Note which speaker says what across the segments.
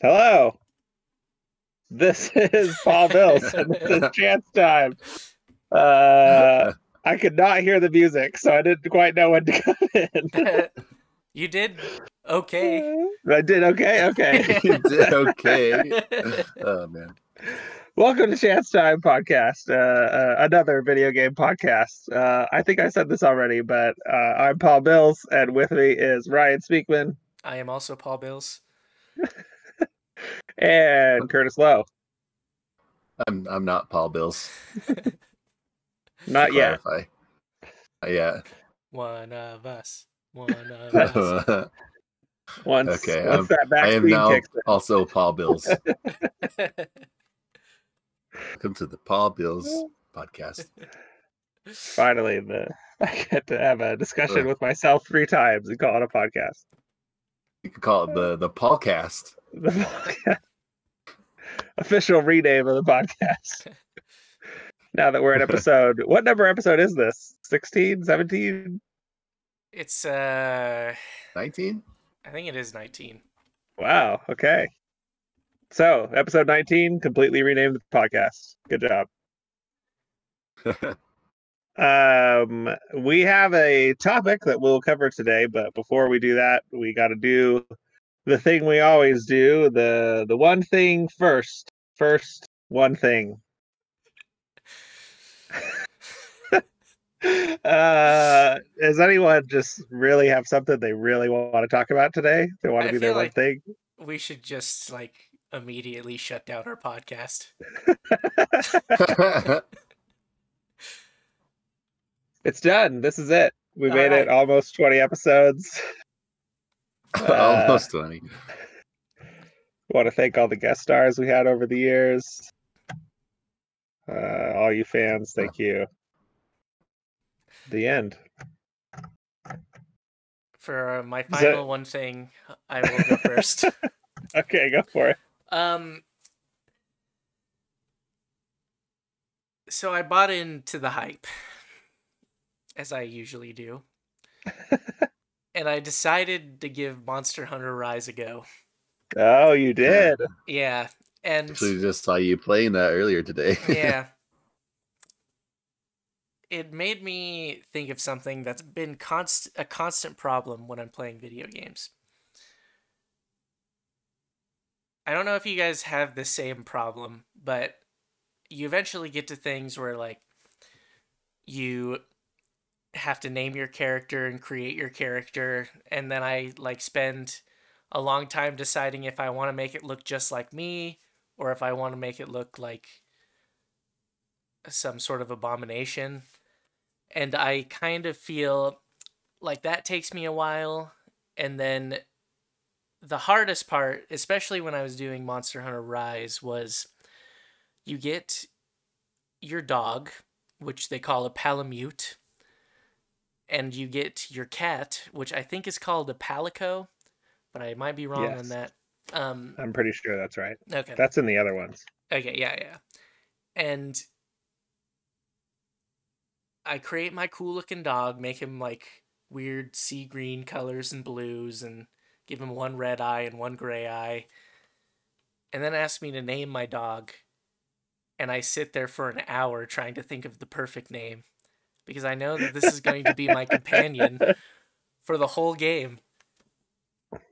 Speaker 1: Hello. This is Paul Bills, and this is Chance Time. Uh, I could not hear the music, so I didn't quite know when to come in.
Speaker 2: you did okay.
Speaker 1: I did okay. Okay.
Speaker 3: You did okay. Oh man.
Speaker 1: Welcome to Chance Time Podcast, uh, uh, another video game podcast. Uh, I think I said this already, but uh, I'm Paul Bills, and with me is Ryan Speakman
Speaker 2: I am also Paul Bills.
Speaker 1: And Curtis Lowe.
Speaker 3: I'm I'm not Paul Bills.
Speaker 1: Not yet.
Speaker 3: clarify. Not yet.
Speaker 2: One of us. One of us.
Speaker 1: Once,
Speaker 3: Okay,
Speaker 1: once
Speaker 3: I'm-
Speaker 1: that back
Speaker 3: I am now also Paul Bills. Welcome to the Paul Bills podcast.
Speaker 1: Finally, the I get to have a discussion
Speaker 3: Ugh.
Speaker 1: with myself three times and call it a podcast.
Speaker 3: You could call it the the Paulcast.
Speaker 1: The podcast. Official rename of the podcast. now that we're at episode, what number episode is this? 16, 17?
Speaker 2: it's uh
Speaker 3: Nineteen.
Speaker 2: I think it is 19.
Speaker 1: Wow. Okay. So, episode 19, completely renamed the podcast. Good job. Um, we have a topic that we'll cover today, but before we do that, we got to do the thing we always do the the one thing first. First, one thing. uh, does anyone just really have something they really want to talk about today? They want
Speaker 2: I
Speaker 1: to do their
Speaker 2: feel
Speaker 1: one thing.
Speaker 2: We should just like immediately shut down our podcast.
Speaker 1: It's done. This is it. We made it almost 20 episodes.
Speaker 3: Almost twenty.
Speaker 1: want to thank all the guest stars we had over the years. Uh, all you fans, thank you. The end.
Speaker 2: For uh, my
Speaker 1: that-
Speaker 2: final one thing, I will go first.
Speaker 1: Okay, go for it.
Speaker 2: Um So I bought into the hype as I usually do. and I decided to give Monster Hunter Rise a go.
Speaker 1: Oh, you did.
Speaker 2: Yeah. And
Speaker 3: Actually, just saw you playing that earlier today.
Speaker 2: yeah. It made me think of something that's been const- a constant problem when I'm playing video games. I don't know if you guys have the same problem, but you eventually get to things where like you have to name your character and create your character and then I like spend a long time deciding if I want to make it look just like me or if I want to make it look like some sort of abomination. And I kind of feel like that takes me a while. And then the hardest part, especially when I was doing Monster Hunter Rise, was you get your dog, which they call a palamute, and you get your cat, which I think is called a palico, but I might be wrong
Speaker 1: Yes.
Speaker 2: on that. Um,
Speaker 1: I'm pretty sure that's right.
Speaker 2: okay.
Speaker 1: That's in the other ones.
Speaker 2: Okay, yeah, yeah. And I create my cool looking dog, make him like weird sea green colors and blues, and give him one red eye and one gray eye. And then ask me to name my dog. And I sit there for an hour trying to think of the perfect name. Because I know that this is going to be my companion for the whole game.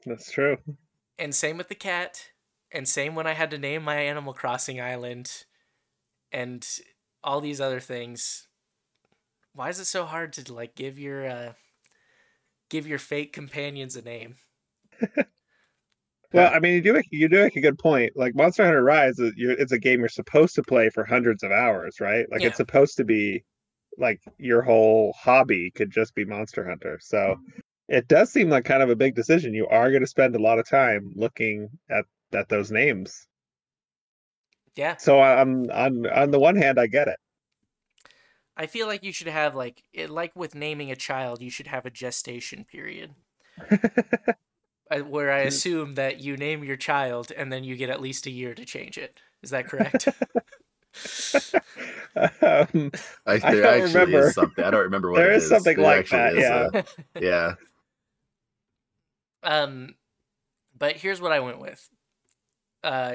Speaker 1: That's true.
Speaker 2: And same with the cat. And same when I had to name my Animal Crossing island and all these other things. Why is it so hard to like give your uh give your fake companions a name?
Speaker 1: Well, I mean, you do make, you do make a good point. Like Monster Hunter Rise, is- it's a game you're supposed to play for hundreds of hours, right? Like
Speaker 2: Yeah.
Speaker 1: it's supposed to be like your whole hobby could just be Monster Hunter. So mm-hmm. it does seem like kind of a big decision. You are going to spend a lot of time looking at at those names.
Speaker 2: Yeah.
Speaker 1: So on on on the one hand, I get it.
Speaker 2: I feel like you should have like it, like with naming a child, you should have a gestation period. Where I mm. assume that you name your child and then you get at least a year to change it. Is that correct?
Speaker 1: um,
Speaker 3: I,
Speaker 1: I
Speaker 3: there
Speaker 1: don't
Speaker 3: actually
Speaker 1: remember.
Speaker 3: is something. I don't remember what
Speaker 1: There
Speaker 3: it
Speaker 1: is something
Speaker 3: There
Speaker 1: like that, yeah.
Speaker 3: a- yeah.
Speaker 2: Um, but here's what I went with. uh,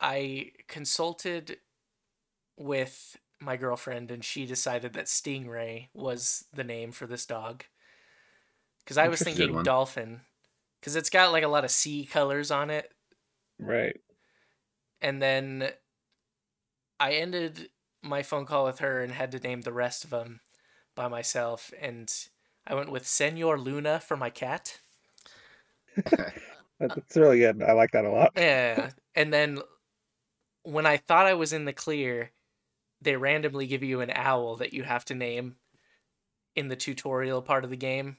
Speaker 2: I consulted with my girlfriend, and she decided that Stingray was the name for this dog. Because I was thinking
Speaker 3: one.
Speaker 2: dolphin, because it's got like a lot of sea colors on it,
Speaker 1: Right.
Speaker 2: and then I ended my phone call with her and had to name the rest of them by myself, and I went with Senor Luna for my cat.
Speaker 1: That's really good. I like that a lot.
Speaker 2: Yeah. And then when I thought I was in the clear, they randomly give you an owl that you have to name in the tutorial part of the game.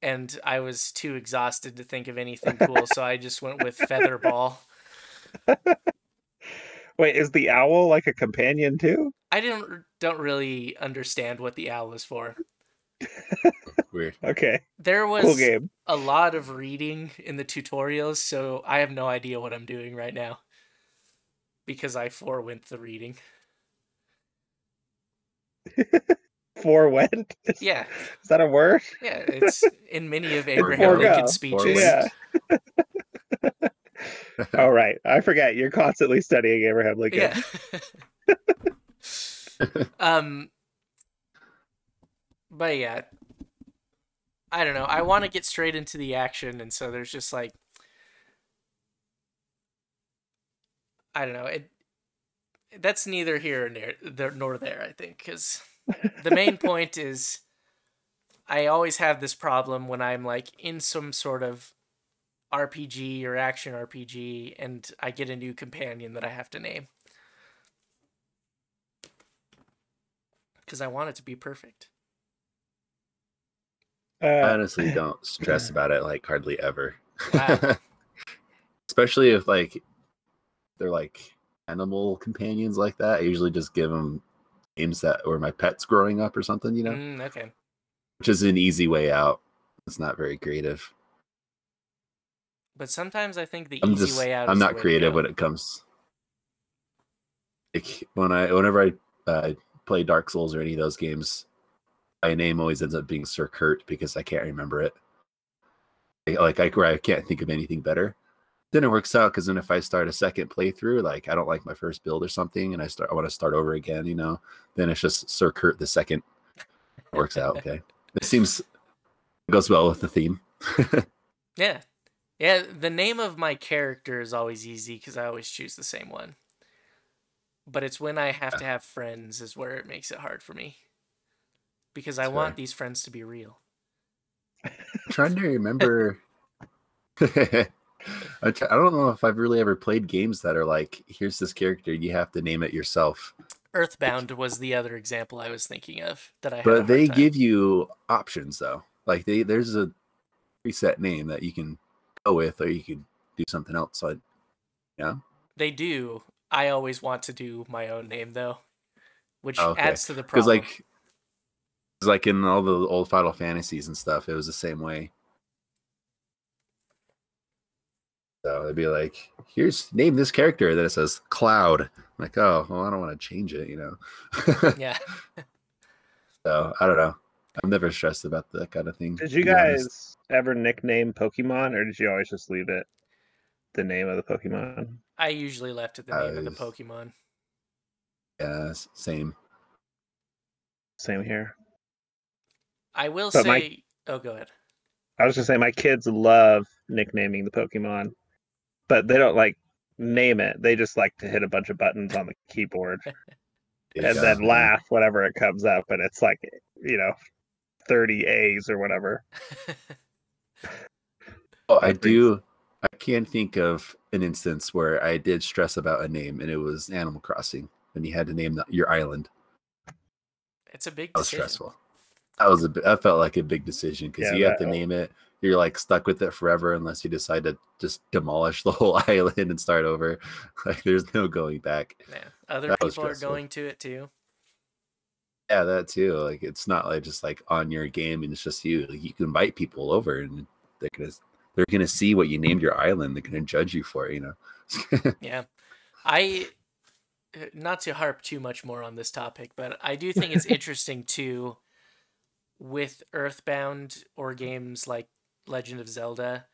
Speaker 2: And I was too exhausted to think of anything cool, so I just went with Featherball.
Speaker 1: Wait, is the owl like a companion too?
Speaker 2: I didn't don't really understand what the owl is for.
Speaker 3: Weird.
Speaker 1: Okay.
Speaker 2: There
Speaker 1: Cool
Speaker 2: was
Speaker 1: game.
Speaker 2: a lot of reading in the tutorials, so I have no idea what I'm doing right now. Because I forewent the reading.
Speaker 1: Forewent? Is,
Speaker 2: Yeah,
Speaker 1: is that a word?
Speaker 2: yeah, it's in many of Abraham Lincoln's speeches.
Speaker 1: Yeah. Oh right. I forget. You're constantly studying Abraham Lincoln.
Speaker 2: Yeah. um but yeah. I don't know. I want to get straight into the action and so there's just like I don't know. It that's neither here nor there I think, cuz the main point is I always have this problem when I'm like in some sort of RPG or action RPG and I get a new companion that I have to name. Because I want it to be perfect.
Speaker 3: I
Speaker 1: Uh,
Speaker 3: honestly don't stress about it like hardly ever.
Speaker 2: Wow.
Speaker 3: Especially if like they're like animal companions like that. I usually just give them names that were my pets growing up or something, you know,
Speaker 2: Mm, okay.
Speaker 3: which is an easy way out. It's not very creative.
Speaker 2: But sometimes I think the
Speaker 3: I'm
Speaker 2: easy
Speaker 3: just
Speaker 2: way out
Speaker 3: I'm not creative when it comes like when I whenever I uh, play Dark Souls or any of those games, my name always ends up being Sir Kurt because I can't remember it. Like I, where I can't think of anything better. Then it works out because then if I start a second playthrough, like I don't like my first build or something, and I start I want to start over again, you know, then it's just Sir Kurt the second. It works out okay. It seems it goes well with the theme.
Speaker 2: Yeah. Yeah, the name of my character is always easy because I always choose the same one. But it's when I have to have friends is where it makes it hard for me. Because I
Speaker 3: That's
Speaker 2: want these friends to be real.
Speaker 3: trying to remember. I I don't know if I've really ever played games that are like, here's this character, you have to name it yourself.
Speaker 2: Earthbound was the other example I was thinking of that I had.
Speaker 3: But they
Speaker 2: time.
Speaker 3: give you options though. Like they there's a preset name that you can go with, or you could do something else. So, yeah,
Speaker 2: They do. I always want to do my own name though, which
Speaker 3: Oh, okay.
Speaker 2: adds to the problem.
Speaker 3: because like, it's like in all the old Final Fantasies and stuff, it was the same way. So it'd be like, here's name this character. Then it says Cloud. I'm like, oh, well, I don't want to change it, you know.
Speaker 2: yeah.
Speaker 3: so I don't know. I'm never stressed about that kind of thing.
Speaker 1: did you
Speaker 3: be honest.
Speaker 1: guys ever nickname Pokemon, or did you always just leave it the name of the Pokemon?
Speaker 2: I usually left it the name of the Pokemon.
Speaker 3: Yeah, same.
Speaker 1: Same here.
Speaker 2: I will
Speaker 1: but
Speaker 2: say.
Speaker 1: my-
Speaker 2: Oh, go ahead.
Speaker 1: I was gonna say my kids love nicknaming the Pokemon, but they don't like name it. They just like to hit a bunch of buttons on the keyboard and
Speaker 3: go.
Speaker 1: then laugh whenever it comes up, and it's like you know, thirty A's or whatever.
Speaker 3: Oh, I do. I can't think of an instance where I did stress about a name, and it was Animal Crossing, and you had to name the, your island.
Speaker 2: It's a big
Speaker 3: That was
Speaker 2: decision.
Speaker 3: stressful. That was a. bi- That felt like a big decision because
Speaker 1: Yeah,
Speaker 3: you have to
Speaker 1: that-
Speaker 3: name it. You're like stuck with it forever unless you decide to just demolish the whole island and start over. Like there's no going back.
Speaker 2: Yeah. Other
Speaker 3: That
Speaker 2: people are going to it too.
Speaker 3: Yeah, that too. Like it's not like just like on your game and it's just you. Like, you can invite people over and they're gonna they're gonna see what you named your island. They're gonna judge you for it. You know.
Speaker 2: Yeah. I uh, not to harp too much more on this topic, but I do think it's interesting too with Earthbound or games like Legend of Zelda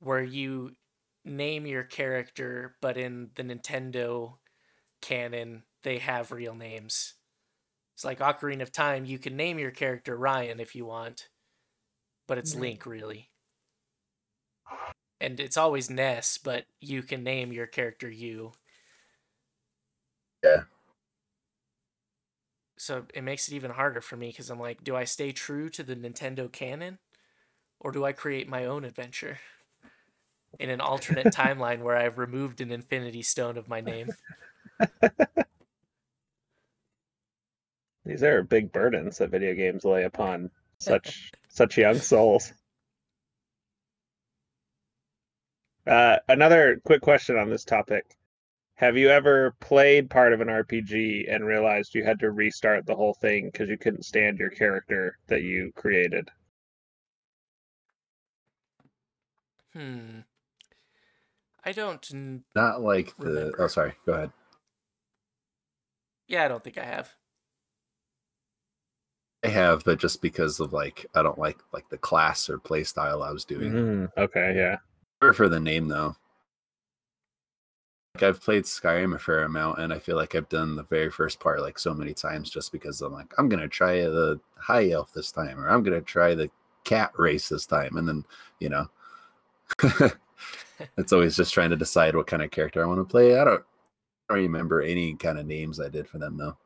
Speaker 2: where you name your character, but in the Nintendo canon, they have real names. It's like Ocarina of Time, you can name your character Ryan if you want, but it's. Link, really. And it's always Ness, but you can name your character you.
Speaker 3: Yeah.
Speaker 2: So it makes it even harder for me because I'm like, do I stay true to the Nintendo canon? Or do I create my own adventure? In an alternate timeline where I've removed an infinity stone of my name.
Speaker 1: These are big burdens that video games lay upon such such young souls. Uh, another quick question on this topic: Have you ever played part of an RPG and realized you had to restart the whole thing because you couldn't stand your character that you created?
Speaker 2: Hmm. I don't. n-
Speaker 3: Not like the.
Speaker 2: Remember.
Speaker 3: Oh, sorry. Go ahead.
Speaker 2: Yeah, I don't think I have.
Speaker 3: I have, but just because of like I don't like like the class or play style I was doing.
Speaker 1: Mm, okay, yeah.
Speaker 3: Or for the name though. Like I've played Skyrim a fair amount, and I feel like I've done the very first part like so many times just because I'm like I'm gonna try the high elf this time, or I'm gonna try the cat race this time, and then you know, it's always just trying to decide what kind of character I want to play. I don't, I don't remember any kind of names I did for them though.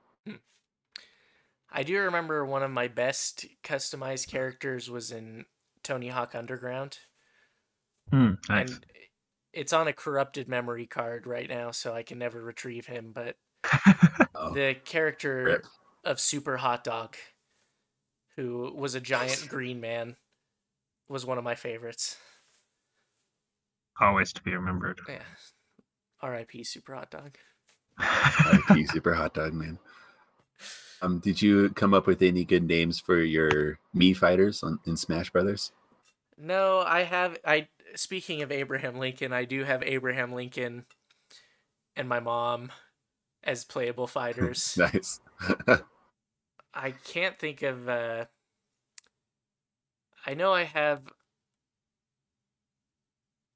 Speaker 2: I do remember one of my best customized characters was in Tony Hawk Underground.
Speaker 4: Hmm, nice.
Speaker 2: And it's on a corrupted memory card right now, so I can never retrieve him. But
Speaker 3: Oh,
Speaker 2: the character
Speaker 3: rip.
Speaker 2: of Super Hot Dog, who was a giant green man, was one of my favorites.
Speaker 4: Always to be remembered.
Speaker 2: Yeah. R.I.P. Super Hot Dog.
Speaker 3: R.I.P. Super Hot Dog Man. Um, did you come up with any good names for your me fighters on in Smash Brothers?
Speaker 2: No, I have. I speaking of Abraham Lincoln, I do have Abraham Lincoln and my mom as playable fighters.
Speaker 3: nice.
Speaker 2: I can't think of. uh I know I have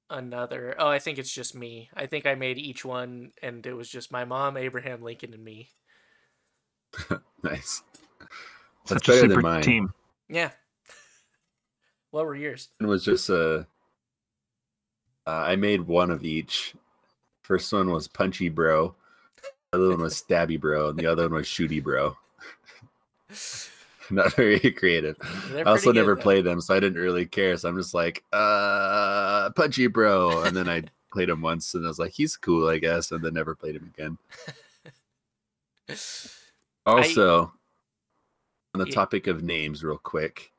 Speaker 2: another. Oh, I think it's just me. I think I made each one, and it was just my mom, Abraham Lincoln, and me.
Speaker 3: nice.
Speaker 4: Such
Speaker 3: That's
Speaker 4: a
Speaker 3: better
Speaker 4: super
Speaker 3: than mine.
Speaker 4: team.
Speaker 2: Yeah. what were yours?
Speaker 3: It was just a. Uh, I made one of each. First one was Punchy Bro. The other one was Stabby Bro, and the other one was Shooty Bro. Not very creative.
Speaker 2: They're
Speaker 3: I also
Speaker 2: pretty good,
Speaker 3: never
Speaker 2: though.
Speaker 3: played them, so I didn't really care. So I'm just like, uh, Punchy Bro, and then I played him once, and I was like, he's cool, I guess, and then never played him again. Also, on the
Speaker 2: Yeah.
Speaker 3: topic of names, real quick,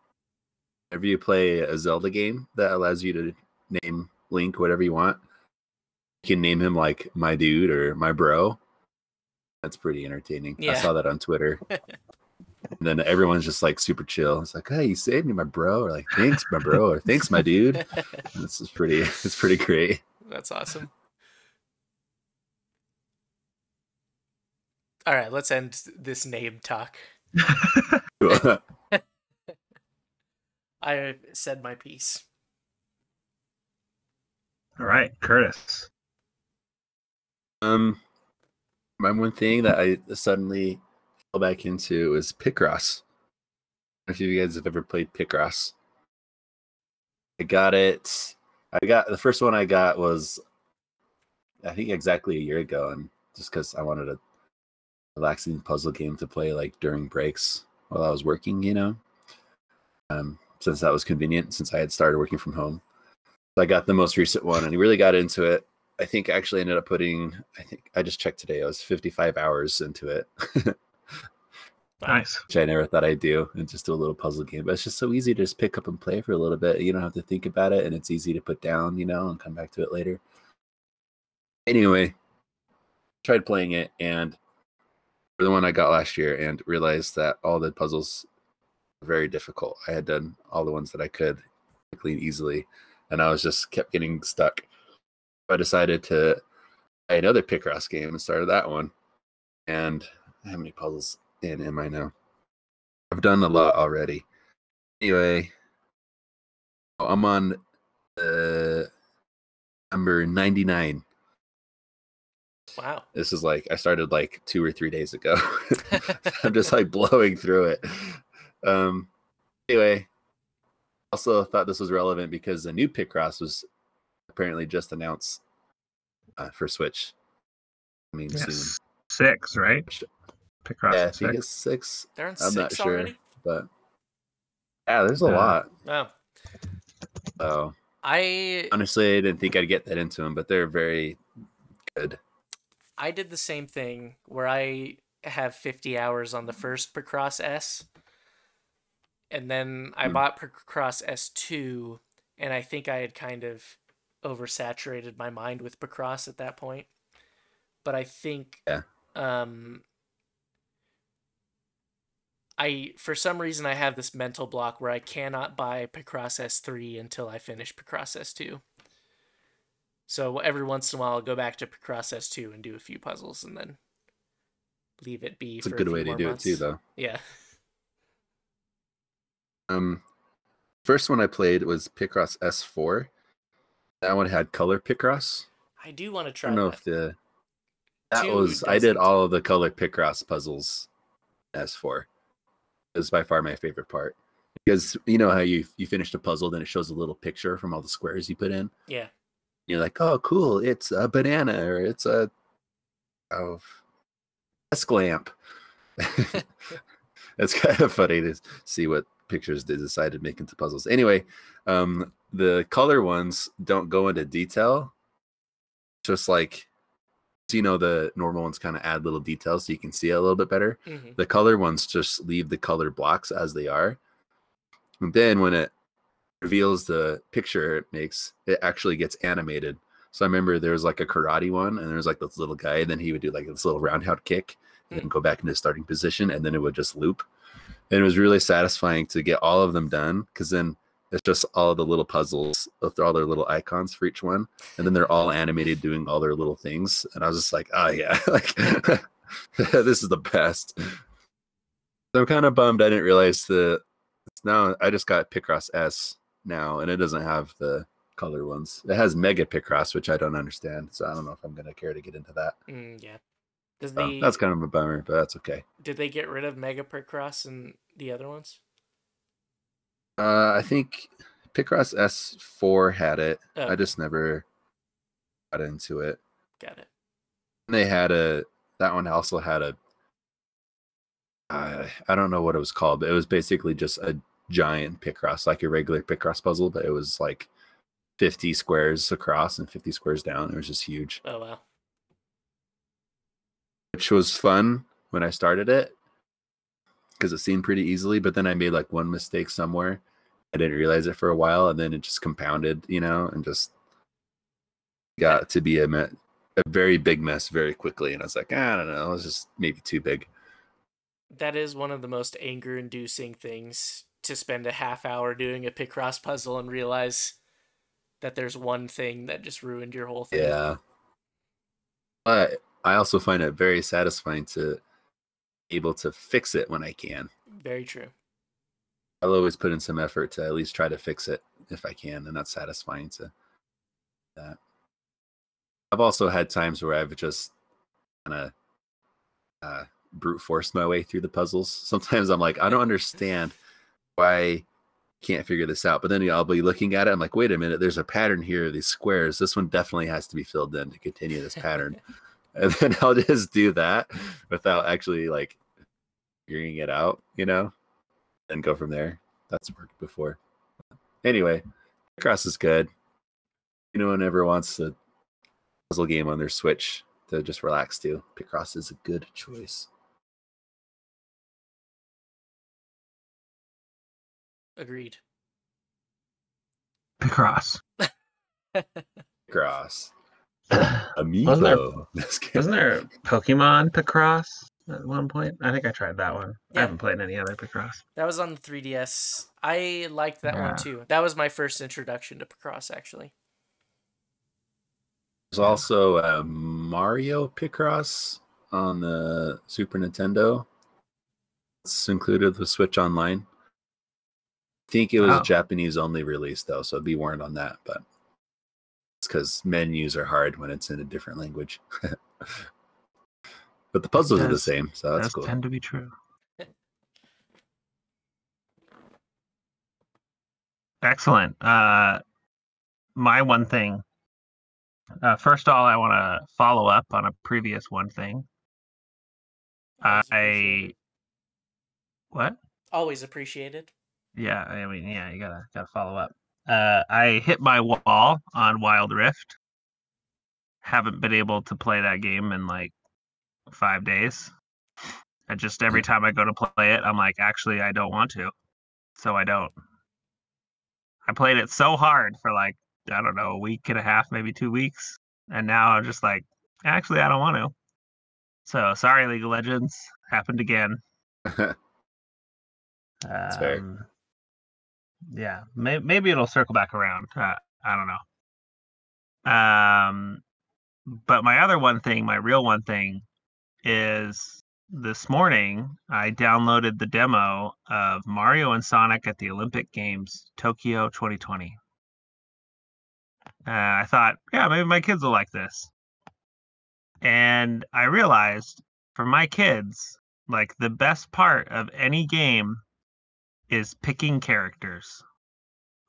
Speaker 3: whenever you play a Zelda game that allows you to name Link whatever you want, you can name him like my dude or my bro. That's pretty entertaining. I saw that on Twitter. and then everyone's just like super chill. It's like, hey, you saved me, my bro, or like, thanks, my bro, or thanks, my dude. This is pretty. It's pretty great.
Speaker 2: That's awesome. All right, let's end this name talk. I said my piece.
Speaker 4: All right, Curtis.
Speaker 3: Um, my one thing that I suddenly fell back into is Picross. I don't know if you guys have ever played Picross. I got it. I got the first one I got was, I think exactly a year ago, and just because I wanted a relaxing puzzle game to play like during breaks while I was working, you know. Um, since that was convenient, since I had started working from home. So I got the most recent one, and he really got into it. I think I actually ended up putting. I think I just checked today. I was 55 hours into it,
Speaker 4: Nice.
Speaker 3: which I never thought I'd do, and just do a little puzzle game. But it's just so easy to just pick up and play for a little bit. You don't have to think about it, and it's easy to put down, you know, and come back to it later. Anyway, tried playing it, and the one I got last year, and realized that all the puzzles were very difficult. I had done all the ones that I could and easily, and I was just kept getting stuck. I decided to buy another Picross game and started that one. And how many puzzles in am I now? I've done a lot already. Anyway, I'm on the number 99.
Speaker 2: Wow.
Speaker 3: This is like I started like two or three days ago. I'm just like blowing through it. Um anyway, also thought this was relevant because the new Picross was apparently just announced uh, for Switch. I mean soon.
Speaker 4: Six, right? Picross
Speaker 3: Yeah, I
Speaker 4: six.
Speaker 3: think it's six,
Speaker 2: They're on
Speaker 3: I'm not
Speaker 2: six
Speaker 3: sure.
Speaker 2: already.
Speaker 3: but yeah, there's a
Speaker 4: Yeah.
Speaker 3: lot.
Speaker 2: Wow.
Speaker 3: So
Speaker 2: I
Speaker 3: honestly, I didn't think I'd get that into them, but they're very good.
Speaker 2: I did the same thing where I have 50 hours on the first Picross S. And then I
Speaker 3: Hmm.
Speaker 2: bought Picross S2 and I think I had kind of oversaturated my mind with Picross at that point. But I think
Speaker 3: Yeah.
Speaker 2: um I for some reason I have this mental block where I cannot buy Picross S3 until I finish Picross S2. So every once in a while I'll go back to Picross S2 and do a few puzzles and then leave it be
Speaker 3: It's a good
Speaker 2: few
Speaker 3: way to do
Speaker 2: months.
Speaker 3: it too, though.
Speaker 2: Yeah.
Speaker 3: Um, first one I played was Picross S4. That one had color Picross.
Speaker 2: I do want to try.
Speaker 3: I don't know
Speaker 2: that.
Speaker 3: if the that
Speaker 2: Two
Speaker 3: was I did all of the color Picross puzzles. S4 is by far my favorite part because you know how you you finish a puzzle, then it shows a little picture from all the squares you put in.
Speaker 2: Yeah.
Speaker 3: You're like, oh, cool! It's a banana or it's a oh, desk lamp. it's kind of funny to see what pictures they decided to make into puzzles. Anyway, um, the color ones don't go into detail. Just like, you know, the normal ones kind of add little details so you can see it a little bit better.
Speaker 2: hmm
Speaker 3: The color ones just leave the color blocks as they are. And then when it reveals the picture it makes, it actually gets animated. So I remember there was like a karate one, and there was like this little guy, and then he would do like this little roundhouse kick and then go back into starting position, and then it would just loop. And it was really satisfying to get all of them done because then it's just all the little puzzles with all their little icons for each one, and then they're all animated doing all their little things. And I was just like, oh yeah, like this is the best. So I'm kind of bummed I didn't realize the now I just got Picross S now, and it doesn't have the color ones. It has Mega Picross, which I don't understand, so I don't know if I'm gonna care to get into that.
Speaker 2: Mm, yeah. Does
Speaker 3: So
Speaker 2: the
Speaker 3: that's kind of a bummer, but that's okay.
Speaker 2: did they get rid of Mega Picross and the other ones?
Speaker 3: Uh, I think Picross S4 had it.
Speaker 2: Oh,
Speaker 3: I just never got into it.
Speaker 2: got it.
Speaker 3: They had a that one also had a uh, I don't know what it was called, but it was basically just a giant Picross, like a regular Picross puzzle, but it was like 50 squares across and 50 squares down. It was just huge,
Speaker 2: Oh wow.
Speaker 3: which was fun when I started it because it seemed pretty easily. But then I made like one mistake somewhere. I didn't realize it for a while, and then it just compounded, you know, and just got to be a, me- a very big mess very quickly. And I was like, I don't know, it was just maybe too big.
Speaker 2: That is one of the most anger inducing things to spend a half hour doing a Picross puzzle and realize that there's one thing that just ruined your whole thing.
Speaker 3: Yeah. But I also find it very satisfying to be able to fix it when I can.
Speaker 2: Very true.
Speaker 3: I'll always put in some effort to at least try to fix it if I can, and that's satisfying to that. I've also had times where I've just kind of uh, brute forced my way through the puzzles. Sometimes I'm like, I don't understand I can't figure this out. But then I'll be looking at it. I'm like, wait a minute, there's a pattern here. These squares. This one definitely has to be filled in to continue this pattern. and then I'll just do that without actually like figuring it out, you know, and go from there. That's worked before. Anyway, Cross is good. You know, ever wants a puzzle game on their Switch to just relax to, Picross is a good choice.
Speaker 2: Agreed.
Speaker 4: Picross.
Speaker 3: Picross.
Speaker 4: Wasn't there,
Speaker 3: Amiibo.
Speaker 4: Wasn't there Pokemon Picross at one point? I think I tried that one.
Speaker 2: Yeah.
Speaker 4: I haven't played any other Picross.
Speaker 2: That was on the 3DS. I liked that
Speaker 4: Yeah.
Speaker 2: one too. That was my first introduction to Picross, actually.
Speaker 3: There's also uh, Mario Picross on the Super Nintendo. It's included with Switch Online. I think it was
Speaker 4: Oh.
Speaker 3: a Japanese only release though, so be warned on that. But it's because menus are hard when it's in a different language. but the puzzles are the same, so that's
Speaker 1: Those
Speaker 3: cool.
Speaker 1: tend to be true. Excellent. Uh, my one thing. Uh, first of all, I want to follow up on a previous one thing.
Speaker 2: Always
Speaker 1: I what?
Speaker 2: Always appreciated.
Speaker 1: Yeah, I mean, yeah, you gotta gotta follow up. Uh, I hit my wall on Wild Rift. Haven't been able to play that game in like five days. I just every time I go to play it, I'm like, actually, I don't want to, so I don't. I played it so hard for like I don't know a week and a half, maybe two weeks, and now I'm just like, actually, I don't want to. So sorry, League of Legends happened again.
Speaker 3: That's fair.
Speaker 1: Yeah, may- maybe it'll circle back around. Uh, I don't know. Um, but my other one thing, my real one thing, is this morning I downloaded the demo of Mario and Sonic at the Olympic Games Tokyo 2020. Uh, I thought, yeah, maybe my kids will like this. And I realized for my kids, like the best part of any game is picking characters.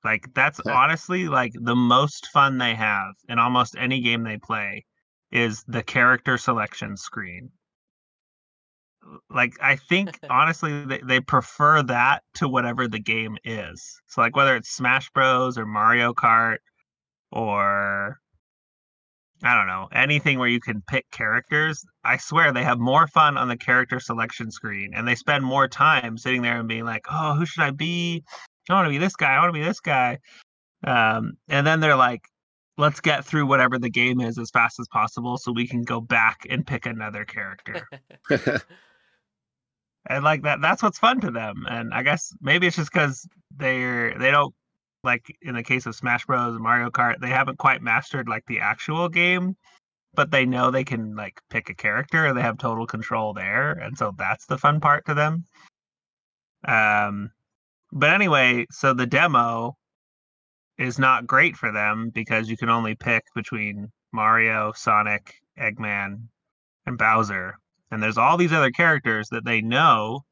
Speaker 1: Like that's
Speaker 3: Yeah.
Speaker 1: honestly like the most fun they have in almost any game they play is the character selection screen. Like I think honestly they, they prefer that to whatever the game is. So like whether it's Smash Bros or Mario Kart or I don't know, anything where you can pick characters, I swear they have more fun on the character selection screen and they spend more time sitting there and being like, oh, who should I be? I want to be this guy. I want to be this guy. Um, and then they're like, let's get through whatever the game is as fast as possible so we can go back and pick another character. and like that, that's what's fun to them. And I guess maybe it's just because they're, they don't, like in the case of Smash Bros. and Mario Kart, they haven't quite mastered like the actual game, but they know they can like pick a character and they have total control there, and so that's the fun part to them. Um, but anyway, so the demo is not great for them because you can only pick between Mario, Sonic, Eggman, and Bowser, and there's all these other characters that they know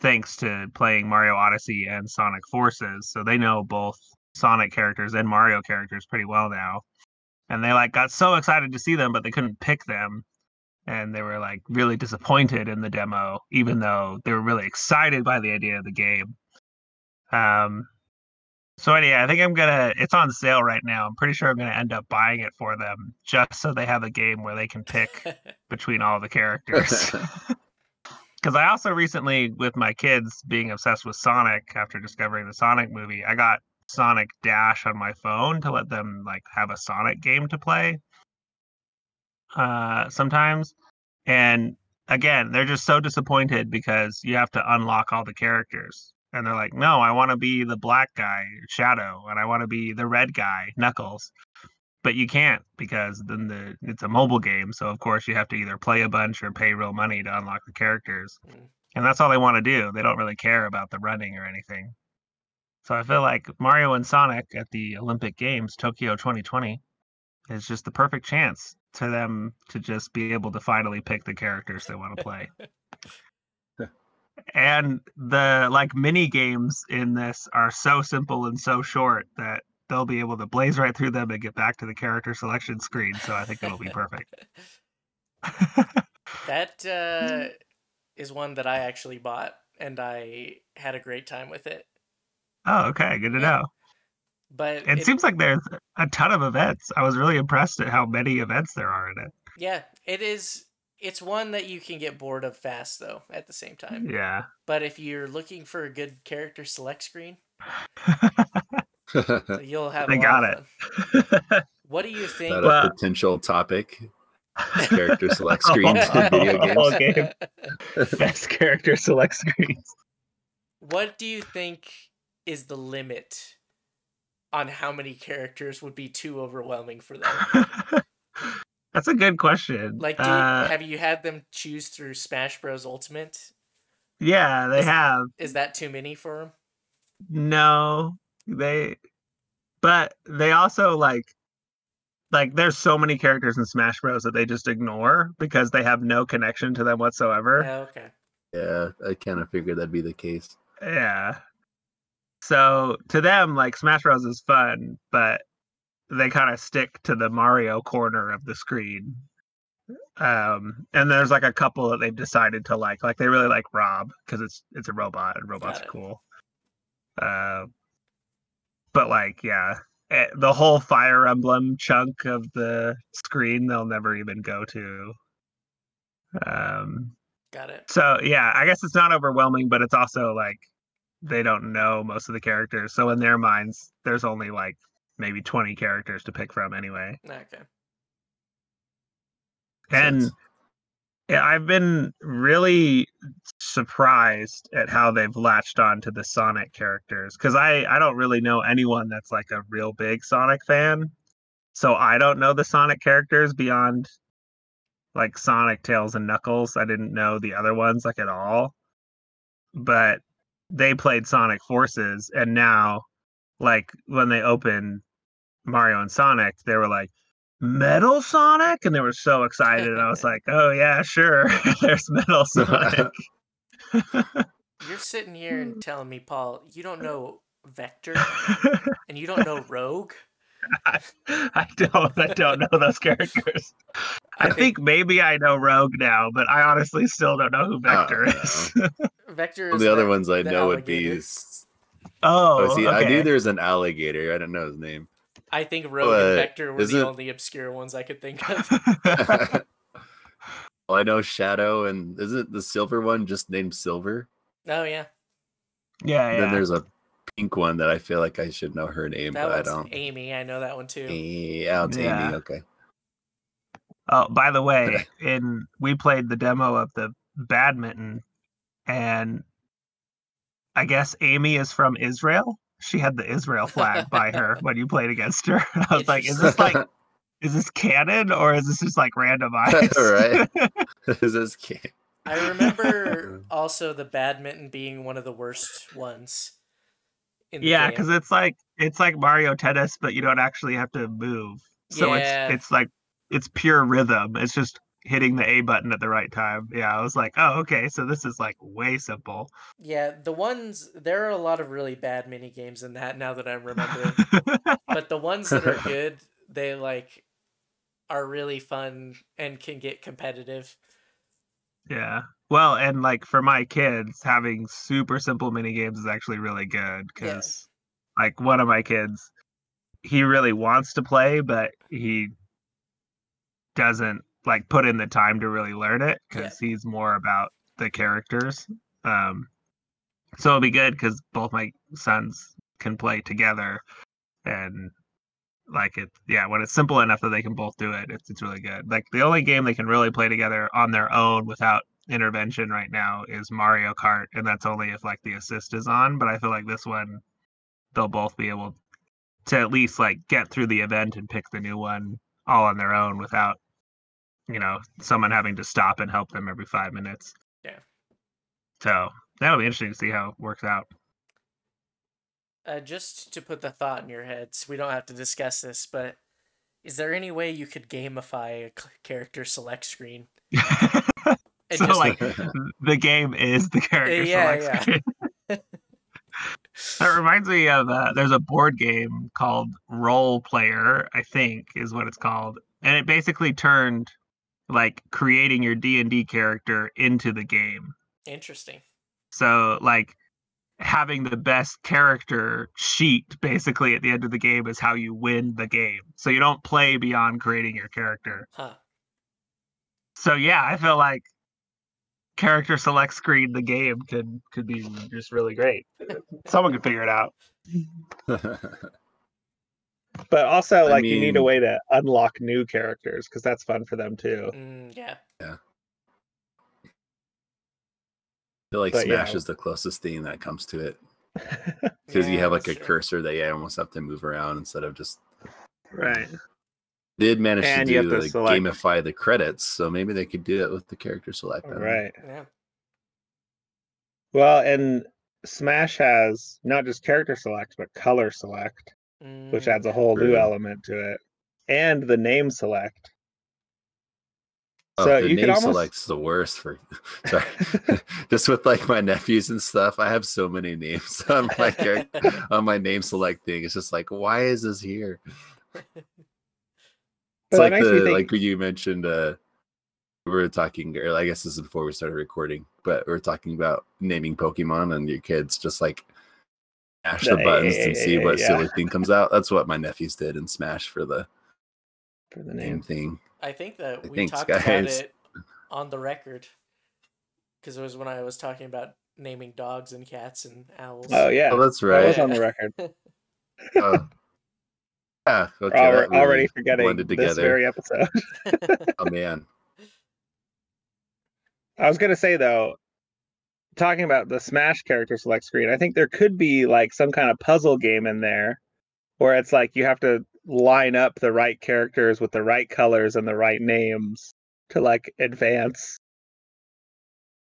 Speaker 1: thanks to playing Mario Odyssey and Sonic Forces. So they know both Sonic characters and Mario characters pretty well now. And they like got so excited to see them, but they couldn't pick them. And they were like really disappointed in the demo, even though they were really excited by the idea of the game. Um so anyway, I think I'm gonna it's on sale right now. I'm pretty sure I'm gonna end up buying it for them just so they have a game where they can pick between all the characters. Because I also recently, with my kids being obsessed with Sonic after discovering the Sonic movie, I got Sonic Dash on my phone to let them like have a Sonic game to play. Uh, sometimes, and again, they're just so disappointed because you have to unlock all the characters, and they're like, "No, I want to be the black guy, Shadow, and I want to be the red guy, Knuckles." But you can't because then the it's a mobile game so of course you have to either play a bunch or pay real money to unlock the characters.
Speaker 2: Mm.
Speaker 1: and that's all they want to do. They don't really care about the running or anything. So i feel like mario and sonic at the olympic games tokyo 2020 is just the perfect chance to them to just be able to finally pick the characters they want to play. And the like mini games in this are so simple and so short that they'll be able to blaze right through them and get back to the character selection screen. So I think it'll be perfect.
Speaker 2: that uh, is one that I actually bought, and I had a great time with it.
Speaker 1: oh, okay, good to
Speaker 2: Yeah.
Speaker 1: know.
Speaker 2: But
Speaker 1: It, seems like there's a ton of events. I was really impressed at how many events there are in it.
Speaker 2: yeah, it is. It's one that you can get bored of fast, though. At the same time,
Speaker 1: Yeah.
Speaker 2: but if you're looking for a good character select screen, you'll have. I
Speaker 1: got it.
Speaker 2: fun. What do you think?
Speaker 3: Not
Speaker 1: Well-
Speaker 3: a potential topic. Character select screens in video games.
Speaker 1: Oh, game. Best character select screens.
Speaker 2: what do you think is the limit on how many characters would be too overwhelming for them?
Speaker 1: That's a good question.
Speaker 2: Like, do you,
Speaker 1: Uh,
Speaker 2: have you had them choose through Smash Bros. Ultimate?
Speaker 1: yeah, they
Speaker 2: is-
Speaker 1: have.
Speaker 2: Is that too many for them?
Speaker 1: No, they, but they also like like there's so many characters in Smash Bros that they just ignore because they have no connection to them whatsoever.
Speaker 2: Yeah, okay.
Speaker 3: yeah, I kind of figured that'd be the case.
Speaker 1: Yeah. So to them, like Smash Bros is fun, but they kind of stick to the Mario corner of the screen. Um, and there's like a couple that they've decided to like. Like they really like Rob because it's it's a robot and robots
Speaker 2: Got
Speaker 1: are
Speaker 2: it.
Speaker 1: cool. Uh, but like yeah, eh, the whole Fire Emblem chunk of the screen they'll never even go to. Um,
Speaker 2: Got it.
Speaker 1: so yeah, I guess it's not overwhelming, but it's also like they don't know most of the characters. So in their minds, there's only like maybe 20 characters to pick from anyway.
Speaker 2: Okay.
Speaker 1: And. I've been really surprised at how they've latched on to the Sonic characters because I I don't really know anyone that's like a real big Sonic fan. So I don't know the Sonic characters beyond like Sonic, Tails, and Knuckles. I didn't know the other ones like at all. But they played Sonic Forces and now like when they opened Mario and Sonic, they were like Metal Sonic and they were so excited and I was like, "Oh yeah, sure. There's Metal Sonic."
Speaker 2: You're sitting here and hmm. telling me, Paul, you don't know Vector and you don't know Rogue?
Speaker 1: I, I don't I don't know those characters. I
Speaker 2: I
Speaker 1: think maybe I know Rogue now, but I honestly still don't know who oh, Vector
Speaker 3: Oh,
Speaker 1: is.
Speaker 2: Vector
Speaker 3: Well,
Speaker 2: is
Speaker 3: the other
Speaker 2: the-
Speaker 3: ones I
Speaker 2: the
Speaker 3: know would be.
Speaker 1: oh,
Speaker 3: Oh, see, I knew
Speaker 1: okay.
Speaker 3: there's an alligator. I don't know his name.
Speaker 2: I think Rogue
Speaker 3: But
Speaker 2: and Vector were the
Speaker 3: it-
Speaker 2: only obscure ones I could think of.
Speaker 3: well, I know Shadow, and is it the silver one just named Silver?
Speaker 2: Oh yeah,
Speaker 1: yeah, yeah.
Speaker 3: Then there's a pink one that I feel like I should know her name,
Speaker 2: that
Speaker 3: but I don't.
Speaker 2: Amy. I know that one too.
Speaker 3: Yeah, it's
Speaker 1: Yeah.
Speaker 3: Amy. Okay.
Speaker 1: Oh, by the way, in we played the demo of the badminton, and I guess Amy is from Israel. She had the Israel flag by her when you played against her. I was like, is this like, is this canon or is this just like randomized?
Speaker 3: Right. is this kid?
Speaker 2: I remember also the badminton being one of the worst ones. In the
Speaker 1: yeah, because it's like it's like Mario Tennis, but you don't actually have to move. So
Speaker 2: Yeah.
Speaker 1: it's it's like it's pure rhythm. It's just hitting the A button at the right time. Yeah, I was like, oh, okay, so this is like way simple.
Speaker 2: yeah, the ones there are a lot of really bad mini games in that. Now that I'm remembering, but the ones that are good, they like are really fun and can get competitive.
Speaker 1: Yeah. Well, and like for my kids, having super simple mini games is actually really good because, like, one of my kids, he really wants to play, but he doesn't like put in the time to really learn it because he's more about the characters. Um, so it'll be good because both my sons can play together, and like it, yeah, when it's simple enough that they can both do it, it's it's really good. Like the only game they can really play together on their own without intervention right now is Mario Kart, and that's only if like the assist is on. But I feel like this one, they'll both be able to at least like get through the event and pick the new one all on their own without, you know, someone having to stop and help them every five minutes.
Speaker 2: Yeah.
Speaker 1: So that'll be interesting to see how it works out.
Speaker 2: Uh, just to put the thought in your heads, we don't have to discuss this, but is there any way you could gamify a character select screen?
Speaker 1: So
Speaker 2: just-
Speaker 1: like the game is the character
Speaker 2: yeah,
Speaker 1: select screen. That reminds me of uh, there's a board game called Roll Player, I think is what it's called, and it basically turned like creating your D and D character into the game.
Speaker 2: Interesting.
Speaker 1: So like having the best character sheet basically at the end of the game is how you win the game. So you don't play beyond creating your character.
Speaker 2: Huh.
Speaker 1: So yeah, I feel like character select screen the game could could be just really great. Someone could figure it out.
Speaker 5: But also,
Speaker 3: I
Speaker 5: like, you need a way to unlock new characters because that's fun for them too.
Speaker 2: Mm, yeah. yeah.
Speaker 3: I feel like
Speaker 5: But, yeah.
Speaker 3: Smash is the closest thing that comes to it because you have like a
Speaker 2: true.
Speaker 3: cursor that you almost have to move around instead of just
Speaker 1: Right.
Speaker 3: did manage
Speaker 5: And
Speaker 3: to do
Speaker 5: have to
Speaker 3: like,
Speaker 5: select.
Speaker 3: gamify the credits, so maybe they could do it with the character select. I know.
Speaker 5: right.
Speaker 2: Yeah.
Speaker 5: Well, and Smash has not just character select, but color select,
Speaker 2: Mm,
Speaker 5: which adds a whole new element to it.
Speaker 1: and the name select.
Speaker 3: Oh,
Speaker 1: So
Speaker 3: the
Speaker 1: you
Speaker 3: name
Speaker 1: almost
Speaker 3: select's the worst for sorry. just with like my nephews and stuff. I have so many names on my on my name select thing. It's just like, why is this here? It's like
Speaker 1: that makes me
Speaker 3: the
Speaker 1: think-
Speaker 3: like when you mentioned uh we were talking or I guess this is before we started recording, but we are talking about naming Pokemon and your kids just like mash the
Speaker 1: Yeah,
Speaker 3: buttons
Speaker 1: and
Speaker 3: see what
Speaker 1: yeah.
Speaker 3: silly thing comes out. That's what my nephews did in Smash for the
Speaker 1: for the
Speaker 3: name
Speaker 1: name.
Speaker 3: thing.
Speaker 2: I think that we
Speaker 3: Thanks,
Speaker 2: talked about it on the record because it was when I was talking about naming dogs and cats and owls.
Speaker 1: Oh yeah,
Speaker 3: Oh, that's
Speaker 1: that
Speaker 3: right.
Speaker 1: was on the record.
Speaker 3: Oh. yeah, okay.
Speaker 1: We're
Speaker 3: really
Speaker 1: already forgetting this
Speaker 3: together.
Speaker 1: very episode.
Speaker 3: Oh man.
Speaker 1: I was gonna say though, talking about the Smash character select screen, I think there could be like some kind of puzzle game in there, where it's like you have to line up the right characters with the right colors and the right names to like advance.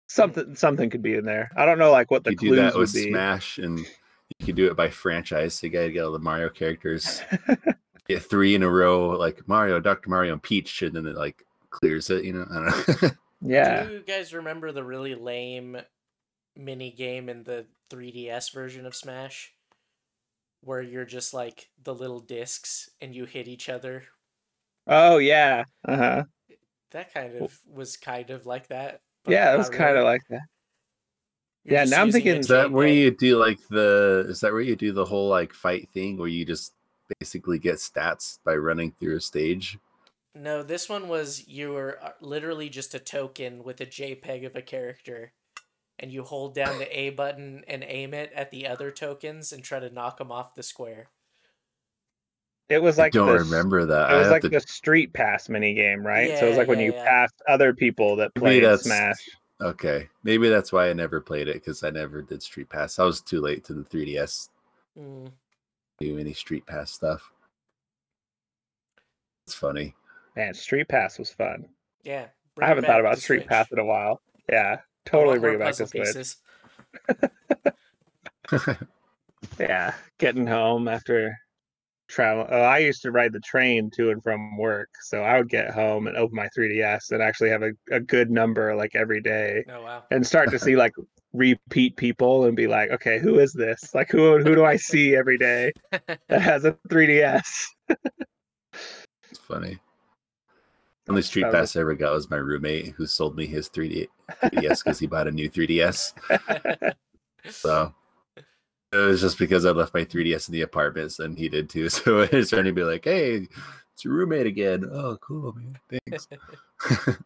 Speaker 1: Something something could be in there. I don't know like what the
Speaker 3: you do that
Speaker 1: would
Speaker 3: with
Speaker 1: be.
Speaker 3: Smash, and you can do it by franchise. So you gotta get all the Mario characters. get three in a row, like Mario, Doctor Mario, and Peach, and then it like clears it. You know, I don't know.
Speaker 1: yeah.
Speaker 2: Do you guys remember the really lame mini game in the 3DS version of Smash? Where you're just like the little discs and you hit each other.
Speaker 1: Oh yeah. Uh huh.
Speaker 2: That kind of was kind of like that. but
Speaker 1: Yeah, it was
Speaker 2: not
Speaker 1: kind of like that.
Speaker 2: You're
Speaker 1: Yeah, now I'm thinking-
Speaker 3: is that where you do like the? Is that where you do the whole like fight thing, where you just basically get stats by running through a stage?
Speaker 2: No, this one was you were uh, literally just a token with a JPEG of a character, and you hold down the A button and aim it at the other tokens and try to knock them off the square.
Speaker 1: It was like
Speaker 3: I don't
Speaker 1: the
Speaker 3: remember that.
Speaker 1: It was
Speaker 3: have
Speaker 1: like
Speaker 3: to-
Speaker 1: the street pass mini game, right? so it was
Speaker 2: Yeah,
Speaker 1: like when you
Speaker 2: yeah.
Speaker 1: passed other people that played
Speaker 3: that's-
Speaker 1: Smash.
Speaker 3: Okay, maybe that's why I never played it because I never did Street Pass. I was too late to the 3DS
Speaker 2: Mm.
Speaker 3: do any Street Pass stuff. It's funny.
Speaker 1: Man, Street Pass was fun.
Speaker 2: Yeah.
Speaker 1: I haven't thought about Street
Speaker 2: Switch.
Speaker 1: Pass in a while. Yeah,
Speaker 2: I
Speaker 1: totally bring it
Speaker 2: more
Speaker 1: back to
Speaker 2: puzzle
Speaker 1: Switch. Yeah, getting home after travel. Oh, I used to ride the train to and from work, so I would get home and open my 3DS and actually have a, a good number like every day,
Speaker 2: Oh wow.
Speaker 1: and start to see like repeat people and be like, okay, who is this? Like, who who do I see every day that has a 3DS?
Speaker 3: It's funny. Only Street
Speaker 1: That was-
Speaker 3: Pass I ever got was my roommate who sold me his 3D 3DS because he bought a new 3DS. So it was just because I left my 3DS in the apartments and he did too. So it's starting to be like, hey, it's your roommate again. Oh, cool, man. Thanks.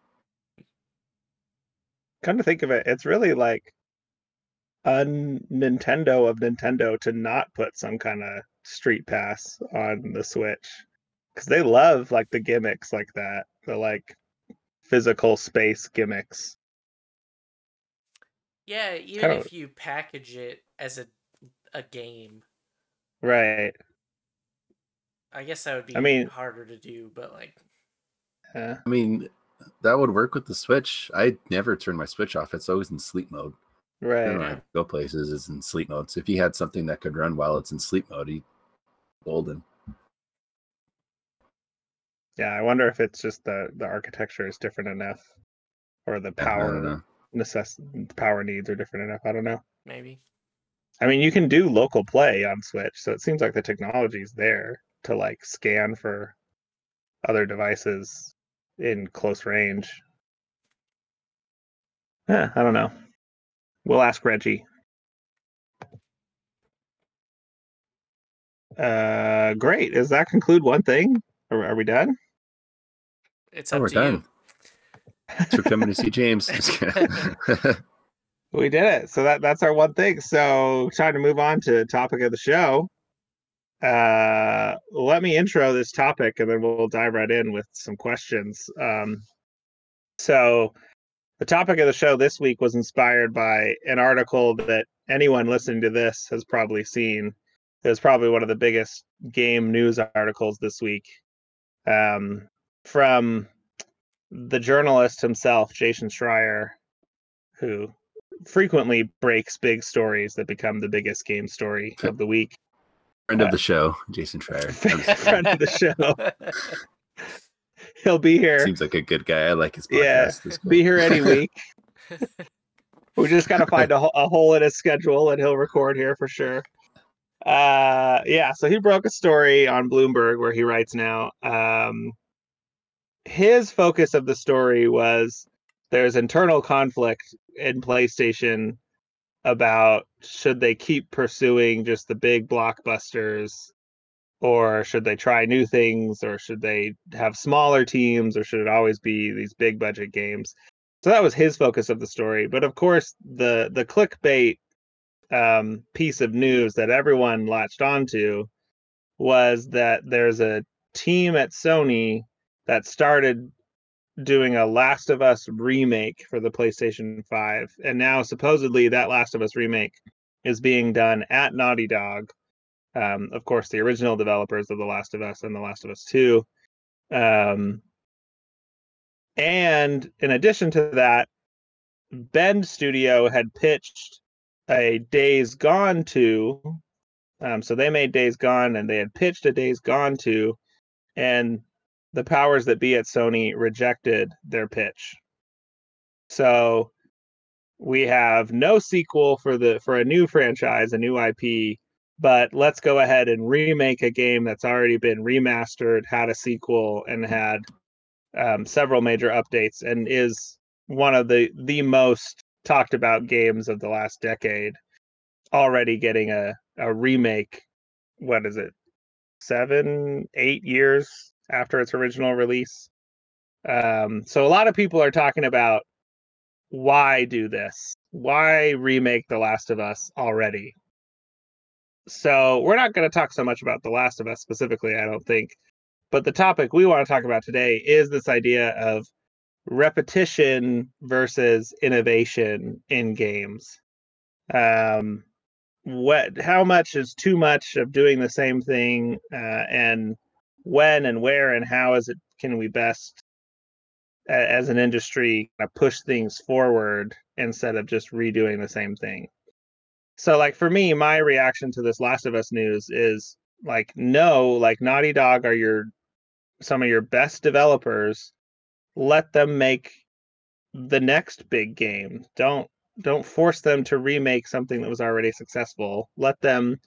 Speaker 1: Come to think of it, it's really like un Nintendo of Nintendo to not put some kind of Street Pass on the Switch because they love like the gimmicks like that, the like physical space gimmicks.
Speaker 2: yeah, even
Speaker 1: Kinda-
Speaker 2: if you package it as a a game,
Speaker 1: Right.
Speaker 2: I guess that would be
Speaker 1: I mean-
Speaker 2: harder to do, but like
Speaker 1: Yeah.
Speaker 3: I mean, that would work with the Switch. I never turn my Switch off. It's always in sleep mode.
Speaker 1: Right.
Speaker 3: I go places, is in sleep mode. So if you had something that could run while it's in sleep mode, you golden.
Speaker 1: Yeah, I wonder if it's just the the architecture is different enough, or the
Speaker 3: Yeah, I don't
Speaker 1: power
Speaker 3: know.
Speaker 1: necess- power needs are different enough. I don't know.
Speaker 2: maybe.
Speaker 1: I mean, you can do local play on Switch, so it seems like the technology is there to like scan for other devices in close range. Yeah, I don't know. We'll ask Reggie. Uh, great. Does that conclude one thing? Are, are we done?
Speaker 2: It's
Speaker 3: Oh,
Speaker 2: up
Speaker 3: we're
Speaker 2: to
Speaker 3: done. Thanks for coming to see James.
Speaker 1: We did it. So that that's our one thing. So time to move on to topic of the show. Uh, let me intro this topic, and then we'll dive right in with some questions. Um, so the topic of the show this week was inspired by an article that anyone listening to this has probably seen. It was probably one of the biggest game news articles this week. Um, from the journalist himself, Jason Schreier, who frequently breaks big stories that become the biggest game story of the week.
Speaker 3: Friend of the show, Jason Schreier. I'm just kidding.
Speaker 1: Friend of the show. He'll be here.
Speaker 3: Seems like a good guy. I like his podcast.
Speaker 1: Yeah. Be here any week. we just gotta find a, a hole in his schedule, and he'll record here for sure. Uh, yeah. So he broke a story on Bloomberg where he writes now. Um, his focus of the story was there's internal conflict in PlayStation about should they keep pursuing just the big blockbusters or should they try new things or should they have smaller teams or should it always be these big budget games. So that was his focus of the story. But of course the the clickbait um, piece of news that everyone latched onto was that there's a team at sony that started doing a last of us remake for the playstation 5 and now supposedly that last of us remake is being done at naughty dog um, of course, the original developers of The Last of Us and The Last of Us 2. Um, and in addition to that, Bend Studio had pitched a Days Gone 2. Um, so they made Days Gone and they had pitched a Days Gone 2, and the powers that be at Sony rejected their pitch. So we have no sequel for the for a new franchise, a new IP, but let's go ahead and remake a game that's already been remastered, had a sequel, and had um, several major updates, and is one of the the most talked about games of the last decade. Already getting a a remake. What is it? Seven, eight years after its original release. Um, so a lot of people are talking about why do this? Why remake The Last of Us already? So we're not going to talk so much about The Last of Us specifically, I don't think. But the topic we want to talk about today is this idea of repetition versus innovation in games. Um, what, how much is too much of doing the same thing, uh, and when and where and how is it can we best as an industry push things forward instead of just redoing the same thing? So like for me, my reaction to this Last of Us news is like no, like Naughty Dog are your some of your best developers. Let them make the next big game. Don't don't force them to remake something that was already successful. Let them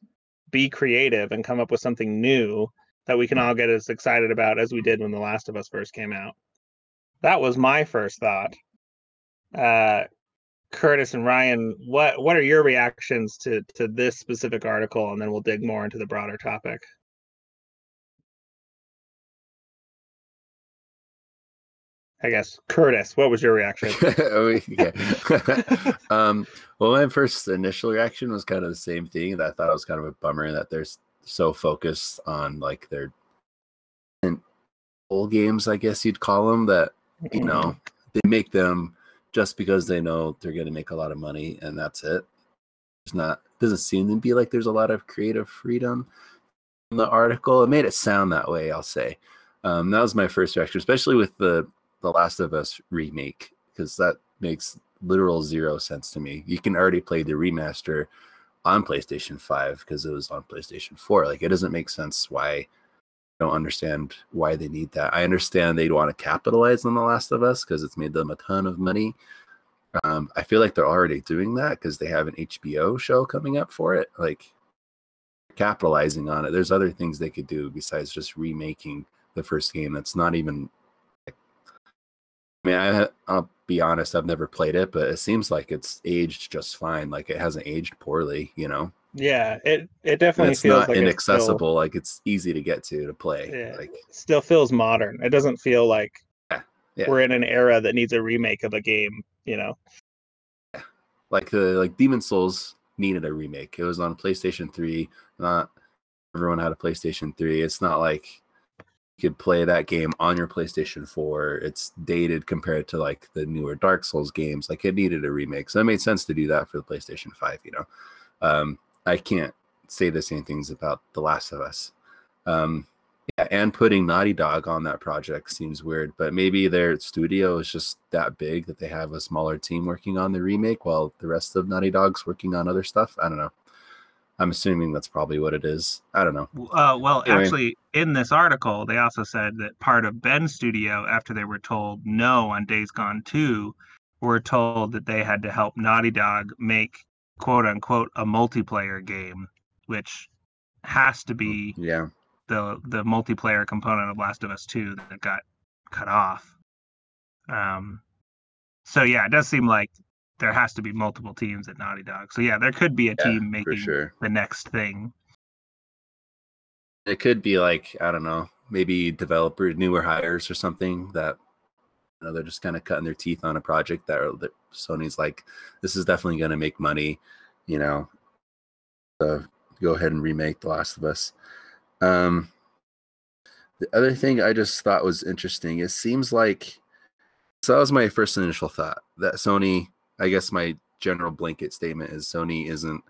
Speaker 1: be creative and come up with something new that we can all get as excited about as we did when The Last of Us first came out. That was my first thought. Uh, Curtis and Ryan, what what are your reactions to to this specific article, and then we'll dig more into the broader topic. I guess Curtis, what was your reaction?
Speaker 3: Um, well, my first initial reaction was kind of the same thing. That I thought it was kind of a bummer that they're s- so focused on like their old games, I guess you'd call them. That you know they make them just because they know they're going to make a lot of money, and that's it. It's not doesn't seem to be like there's a lot of creative freedom in the article. It made it sound that way. I'll say. Um, that was my first reaction, especially with the the Last of Us remake, because that makes literal zero sense to me. You can already play the remaster on PlayStation 5 because it was on PlayStation 4. Like it doesn't make sense why I don't understand why they need that. I understand they'd want to capitalize on The Last of Us because it's made them a ton of money. Um, I feel like they're already doing that because they have an HBO show coming up for it. Like capitalizing on it. There's other things they could do besides just remaking the first game that's not even mean, I, I'll be honest, I've never played it, but it seems like it's aged just fine. Like it hasn't aged poorly, you know.
Speaker 1: Yeah, it it
Speaker 3: And
Speaker 1: definitely
Speaker 3: it's
Speaker 1: feels
Speaker 3: not
Speaker 1: like
Speaker 3: inaccessible.
Speaker 1: It's still,
Speaker 3: like it's easy to get to to play.
Speaker 1: Yeah.
Speaker 3: Like
Speaker 1: still feels modern. It doesn't feel like
Speaker 3: Yeah, yeah.
Speaker 1: we're in an era that needs a remake of a game. You know.
Speaker 3: like the like Demon's Souls needed a remake. It was on PlayStation 3. Not everyone had a PlayStation 3. It's not like you could play that game on your PlayStation 4. It's dated compared to like the newer Dark Souls games. Like it needed a remake. So it made sense to do that for the PlayStation 5, you know. Um I can't say the same things about The Last of Us. Um yeah, and putting Naughty Dog on that project seems weird, but maybe their studio is just that big that they have a smaller team working on the remake while the rest of Naughty Dog's working on other stuff. I don't know. I'm assuming that's probably what it is. I don't know.
Speaker 1: Uh, well,
Speaker 3: Anyway.
Speaker 1: actually, in this article, they also said that part of Bend studio, after they were told no on Days Gone 2, were told that they had to help Naughty Dog make quote unquote a multiplayer game, which has to be
Speaker 3: Yeah.
Speaker 1: the the multiplayer component of Last of Us 2 that got cut off. Um, so yeah, it does seem like there has to be multiple teams at Naughty Dog. So yeah, there could be a
Speaker 3: Yeah,
Speaker 1: team making
Speaker 3: sure.
Speaker 1: the next thing.
Speaker 3: It could be like I don't know, maybe developer newer hires or something that you know they're just kind of cutting their teeth on a project that, are, that Sony's like, this is definitely going to make money, you know. So go ahead and remake The Last of Us. Um, the other thing I just thought was interesting. It seems like so that was my first initial thought that Sony. I guess my general blanket statement is Sony isn't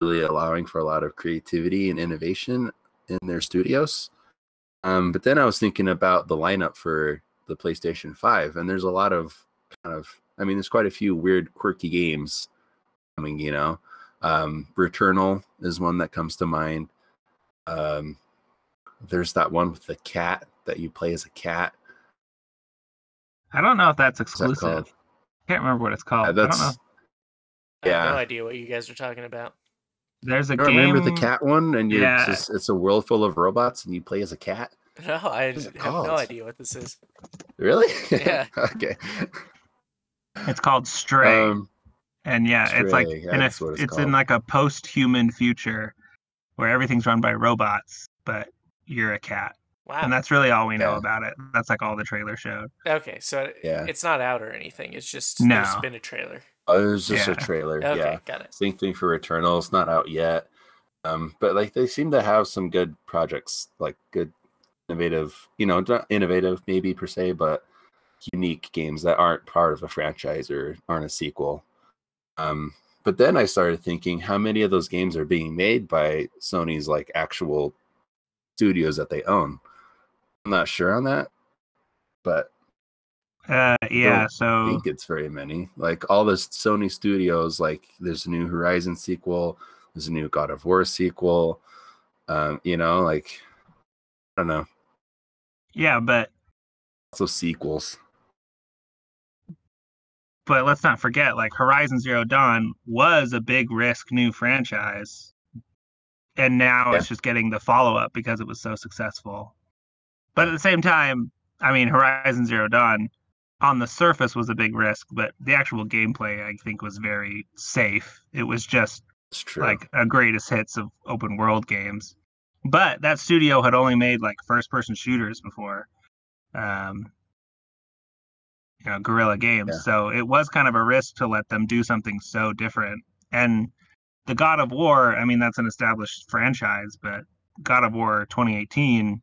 Speaker 3: really allowing for a lot of creativity and innovation in their studios. Um, but then I was thinking about the lineup for the PlayStation 5, and there's a lot of kind of, I mean, there's quite a few weird, quirky games coming, you know. Um, Returnal is one that comes to mind. Um, there's that one with the cat that you play as a cat.
Speaker 1: I don't know if that's
Speaker 3: that
Speaker 1: exclusive.
Speaker 3: called?
Speaker 1: Can't remember what it's called.
Speaker 3: Yeah,
Speaker 1: I don't know.
Speaker 3: that's
Speaker 2: I have no idea what you guys are talking about.
Speaker 1: There's a
Speaker 3: I
Speaker 1: game.
Speaker 3: remember the cat one, and you're
Speaker 1: Yeah.
Speaker 3: just, it's a world full of robots, and you play as a cat.
Speaker 2: No, I have
Speaker 3: it
Speaker 2: no idea what this is.
Speaker 3: Really?
Speaker 2: Yeah.
Speaker 3: okay.
Speaker 1: It's called Stray,
Speaker 3: Um,
Speaker 1: and yeah, it's like
Speaker 3: Stray, yeah,
Speaker 1: in a, it's,
Speaker 3: it's
Speaker 1: in like a post-human future where everything's run by robots, but you're a cat,
Speaker 2: Wow.
Speaker 1: and that's really all we know
Speaker 3: Yeah.
Speaker 1: about it. That's like all the trailer showed.
Speaker 2: okay, so
Speaker 3: Yeah.
Speaker 2: it's not out or anything. It's just
Speaker 1: No.
Speaker 2: there's been a trailer.
Speaker 3: oh, it was just
Speaker 1: Yeah.
Speaker 3: a trailer.
Speaker 2: Okay,
Speaker 3: Yeah.
Speaker 2: got it.
Speaker 3: Same thing for Returnal. It's not out yet. Um, but like they seem to have some good projects, like good innovative, you know, not innovative maybe per se, but unique games that aren't part of a franchise or aren't a sequel. Um, but then I started thinking how many of those games are being made by Sony's like actual studios that they own. I'm not sure on that, but
Speaker 1: Uh, yeah, so
Speaker 3: think it's very many. Like all the Sony studios, like there's a new Horizon sequel, there's a new God of War sequel. Um, you know, like I don't know,
Speaker 1: yeah, but
Speaker 3: also sequels.
Speaker 1: but let's not forget, like Horizon Zero Dawn was a big risk new franchise, and now
Speaker 3: Yeah.
Speaker 1: it's just getting the follow up because it was so successful. But at the same time, I mean, Horizon Zero Dawn on the surface was a big risk, but the actual gameplay I think was very safe. It was just like a greatest hits of open world games. But that studio had only made like first person shooters before. Um you know, Guerrilla Games.
Speaker 3: Yeah.
Speaker 1: So it was kind of a risk to let them do something so different. And the God of War, I mean that's an established franchise, but God of War 2018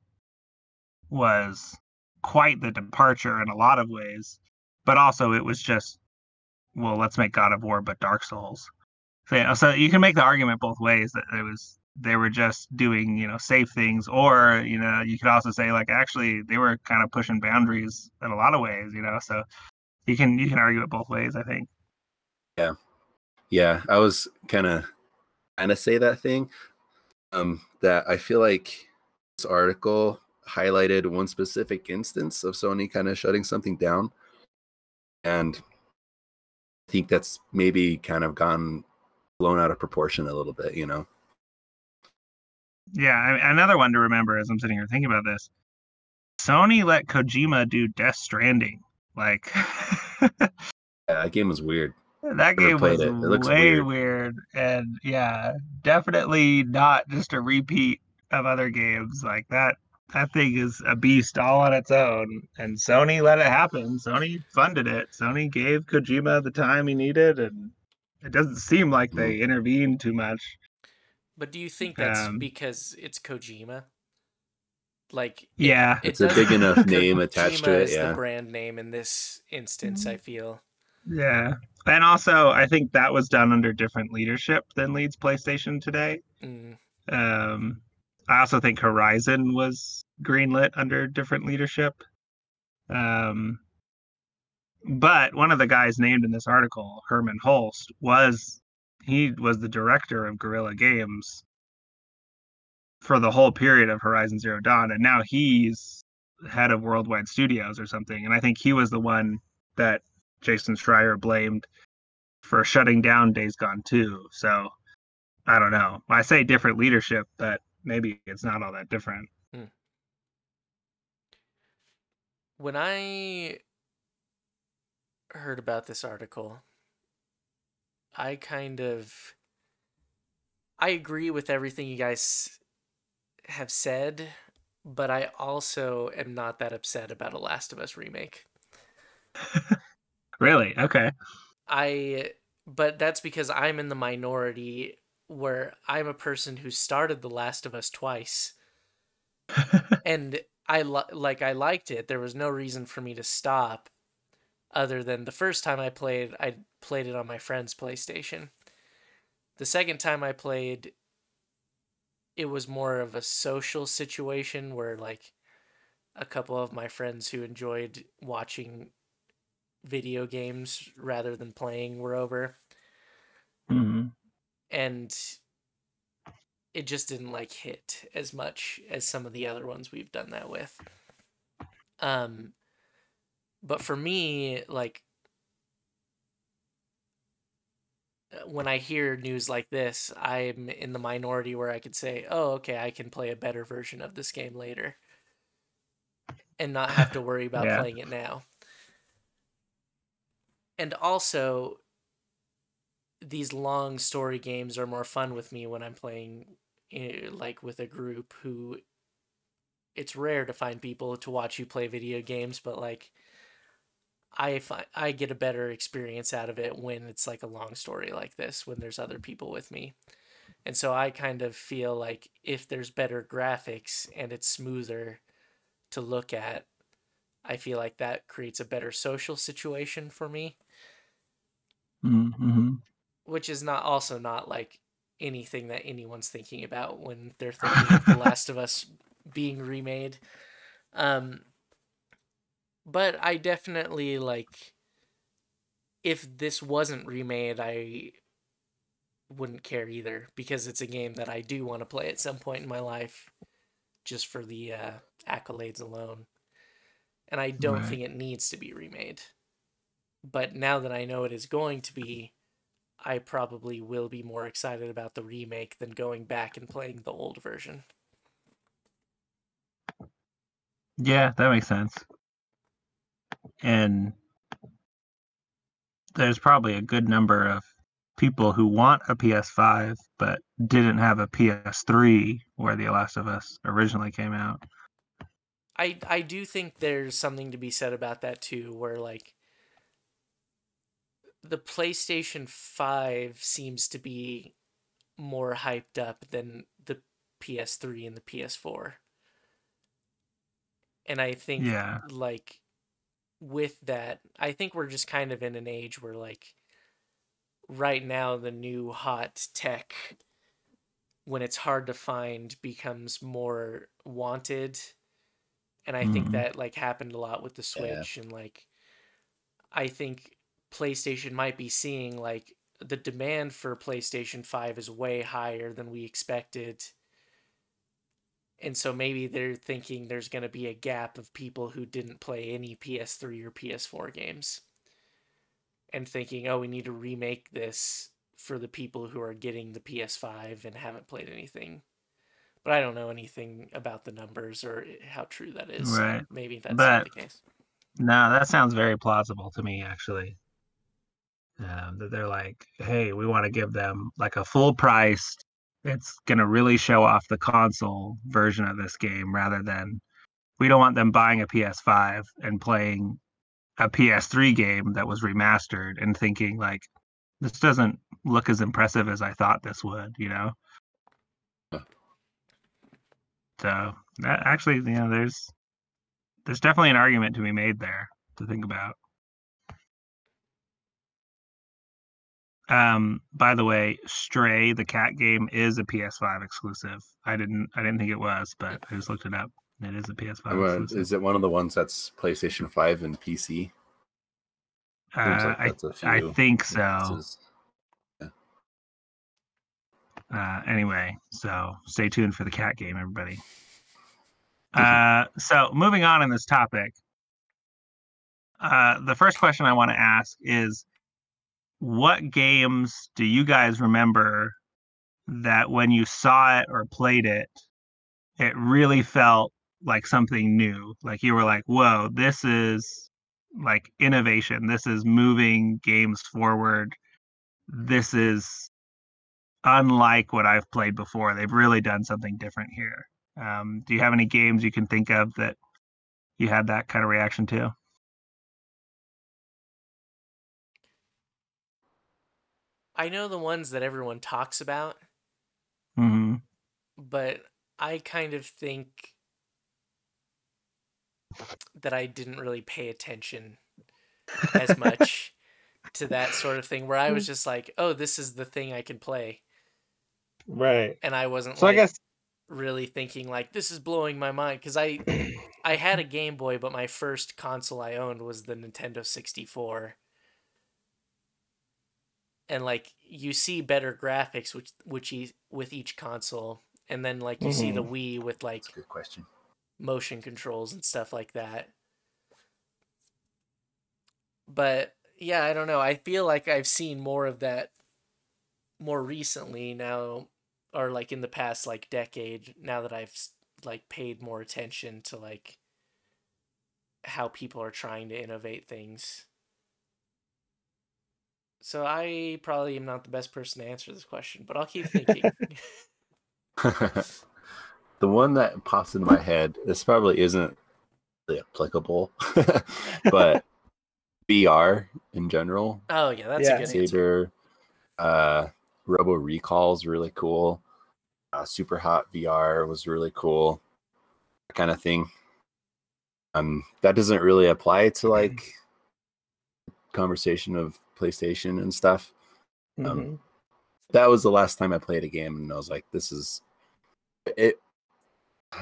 Speaker 1: was quite the departure in a lot of ways. But also it was just well, let's make God of War but Dark Souls. So, yeah, so you can make the argument both ways that it was they were just doing you know safe things, or you know you could also say like actually they were kind of pushing boundaries in a lot of ways, you know. So you can you can argue it both ways, I think.
Speaker 3: Yeah, yeah, I was kind of kind of say that thing. Um, that I feel like this article highlighted one specific instance of Sony kind of shutting something down, and I think that's maybe kind of gone blown out of proportion a little bit. You know.
Speaker 1: Yeah, I, another one to remember as I'm sitting here thinking about this. Sony let Kojima do Death Stranding. Like
Speaker 3: Yeah, that game was weird.
Speaker 1: that game was
Speaker 3: it. It
Speaker 1: way
Speaker 3: weird.
Speaker 1: weird. and yeah, definitely not just a repeat of other games. Like that that thing is a beast all on its own. And Sony let it happen. Sony funded it. Sony gave Kojima the time he needed and it doesn't seem like they intervened too much.
Speaker 2: But do you think that's
Speaker 1: Um,
Speaker 2: because it's Kojima? Like, it-
Speaker 1: Yeah.
Speaker 2: it
Speaker 3: It's a
Speaker 2: does-
Speaker 3: big enough name attached to
Speaker 2: Kojima
Speaker 3: it,
Speaker 2: is
Speaker 3: yeah.
Speaker 2: the brand name in this instance. I feel.
Speaker 1: Yeah. And also I think that was done under different leadership than leads PlayStation today.
Speaker 2: Mm,
Speaker 1: Um, I also think Horizon was greenlit under different leadership. Um, but one of the guys named in this article, Hermen Hulst, was he was the director of Guerrilla Games for the whole period of Horizon Zero Dawn, and now he's head of Worldwide Studios or something. And I think he was the one that Jason Schreier blamed for shutting down Days Gone 2. So I don't know. I say different leadership, but maybe it's not all that different. Hmm.
Speaker 2: When I heard about this article, I kind of I agree with everything you guys have said, but I also am not that upset about a Last of Us remake.
Speaker 1: Really? Okay.
Speaker 2: I but that's because I'm in the minority where I'm a person who started The Last of Us twice and I li- like I liked it. There was no reason for me to stop other than the first time I played I played it on my friend's PlayStation. The second time I played it was more of a social situation where like a couple of my friends who enjoyed watching video games rather than playing were over
Speaker 1: hmm
Speaker 2: and it just didn't like hit as much as some of the other ones we've done that with um but for me like uh, when i hear news like this i'm in the minority where i could say oh okay i can play a better version of this game later and not have to worry about
Speaker 1: Yeah.
Speaker 2: playing it now and also these long story games are more fun with me when I'm playing eh, like with a group who it's rare to find people to watch you play video games but like I fi- I get a better experience out of it when it's like a long story like this when there's other people with me. And so I kind of feel like if there's better graphics and it's smoother to look at, I feel like that creates a better social situation for me
Speaker 1: hmm
Speaker 2: which is not also not like anything that anyone's thinking about when they're thinking of The Last of Us being remade. Um, but I definitely like if this wasn't remade, I wouldn't care either because it's a game that I do want to play at some point in my life just for the uh, accolades alone. And I don't
Speaker 1: Right.
Speaker 2: think it needs to be remade. But now that I know it is going to be, I probably will be more excited about the remake than going back and playing the old version.
Speaker 1: Yeah, that makes sense. And there's probably a good number of people who want a PS5 but didn't have a PS3 where The Last of Us originally came out.
Speaker 2: I I do think there's something to be said about that too, where like the PlayStation 5 seems to be more hyped up than the PS3 and the PS4. And I think
Speaker 1: Yeah.
Speaker 2: like with that, I think we're just kind of in an age where like right now the new hot tech when it's hard to find becomes more wanted and i think
Speaker 1: Mhm.
Speaker 2: that like happened a lot with the
Speaker 3: Yeah.
Speaker 2: switch and like i think playstation might be seeing like the demand for playstation 5 is way higher than we expected. And so maybe they're thinking there's going to be a gap of people who didn't play any ps3 or ps4 games. And thinking oh we need to remake this for the people who are getting the ps5 and haven't played anything. But i don't know anything about the numbers or how true that is.
Speaker 1: Right.
Speaker 2: maybe that's
Speaker 1: But-
Speaker 2: not the case.
Speaker 1: No, that sounds very plausible to me, actually. Um, that they're like, hey, we want to give them like a full price. It's going to really show off the console version of this game rather than we don't want them buying a PS5 and playing a PS3 game that was remastered and thinking, like, this doesn't look as impressive as I thought this would, you know?
Speaker 3: Huh.
Speaker 1: So, that actually, you know, there's there's definitely an argument to be made there to think about. Um, by the way, Stray, the cat game, is a PS5 exclusive. I didn't I didn't think it was, but I just looked it up. It is a PS5
Speaker 3: Uh,
Speaker 1: exclusive.
Speaker 3: Is it one of the ones that's PlayStation 5 and PC?
Speaker 1: Uh,
Speaker 3: like
Speaker 1: I I think so.
Speaker 3: differences.
Speaker 4: Uh, anyway, so stay tuned for the cat game, everybody. Uh, so moving on in this topic, uh, the first question I want to ask is, what games do you guys remember that when you saw it or played it, it really felt like something new? Like you were like, "Whoa, this is like innovation. This is moving games forward. This is unlike what I've played before. They've really done something different here." Um, do you have any games you can think of that you had that kind of reaction to?
Speaker 2: I know the ones that everyone talks about,
Speaker 4: hmm
Speaker 2: but I kind of think that I didn't really pay attention as much to that sort of thing where I was just like, "Oh, this is the thing I can play."
Speaker 1: Right.
Speaker 2: And I wasn't
Speaker 1: So
Speaker 2: like
Speaker 1: I guess
Speaker 2: really thinking like this is blowing my mind cuz I I had a Game Boy, but my first console I owned was the Nintendo 64. And like you see better graphics which which e- with each console and then like you see the mm-hmm. Wii with like
Speaker 3: good question.
Speaker 2: motion controls and stuff like that. But yeah, I don't know. I feel like I've seen more of that more recently now or like in the past like decade now that I've like paid more attention to like how people are trying to innovate things. So I probably am not the best person to answer this question, but I'll keep thinking.
Speaker 3: the one that pops into my head, this probably isn't really applicable, but VR in general,
Speaker 2: oh yeah, that's
Speaker 1: Yeah.
Speaker 2: a good answer.
Speaker 3: Saber, uh, Robo Recall is really cool. Uh, Super Hot VR was really cool, that kind of thing. Um, that doesn't really apply to like conversation of PlayStation and stuff. Um,
Speaker 1: Mhm.
Speaker 3: that was the last time I played a game, and I was like, "This is it."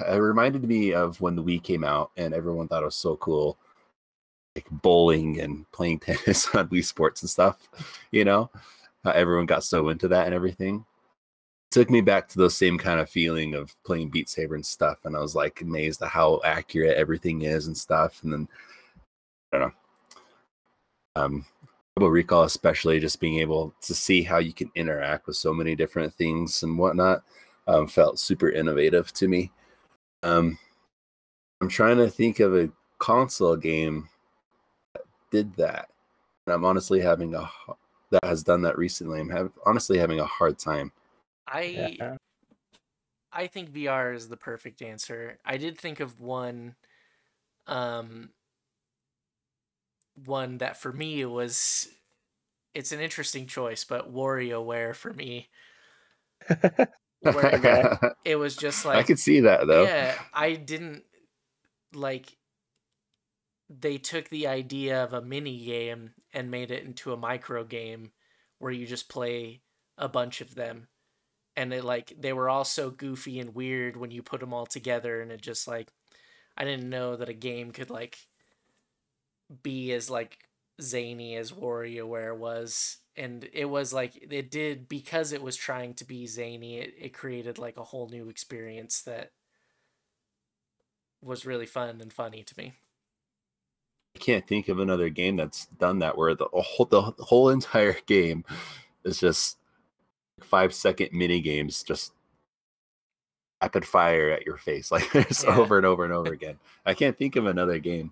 Speaker 3: It reminded me of when the Wii came out, and everyone thought it was so cool, like bowling and playing tennis on Wii Sports and stuff. You know, how everyone got so into that and everything. took me back to those same kind of feeling of playing Beat Saber and stuff, and I was like amazed at how accurate everything is and stuff. And then I don't know. Um, Robo Recall, especially just being able to see how you can interact with so many different things and whatnot, um, felt super innovative to me. Um, I'm trying to think of a console game that did that, and I'm honestly having a that has done that recently. I'm have, honestly having a hard time.
Speaker 2: I
Speaker 1: Yeah.
Speaker 2: I think VR is the perfect answer. I did think of one um one that for me was it's an interesting choice, but WarioWare for me. Where it was just like I
Speaker 3: could see that though.
Speaker 2: Yeah, I didn't like they took the idea of a mini game and made it into a micro game where you just play a bunch of them and it like they were all so goofy and weird when you put them all together and it just like I didn't know that a game could like be as like zany as WarioWare was and it was like it did because it was trying to be zany it, it created like a whole new experience that was really fun and funny to me
Speaker 3: I can't think of another game that's done that where the whole the whole entire game is just five second mini games just rapid fire at your face like just
Speaker 2: Yeah.
Speaker 3: over and over and over again. I can't think of another game.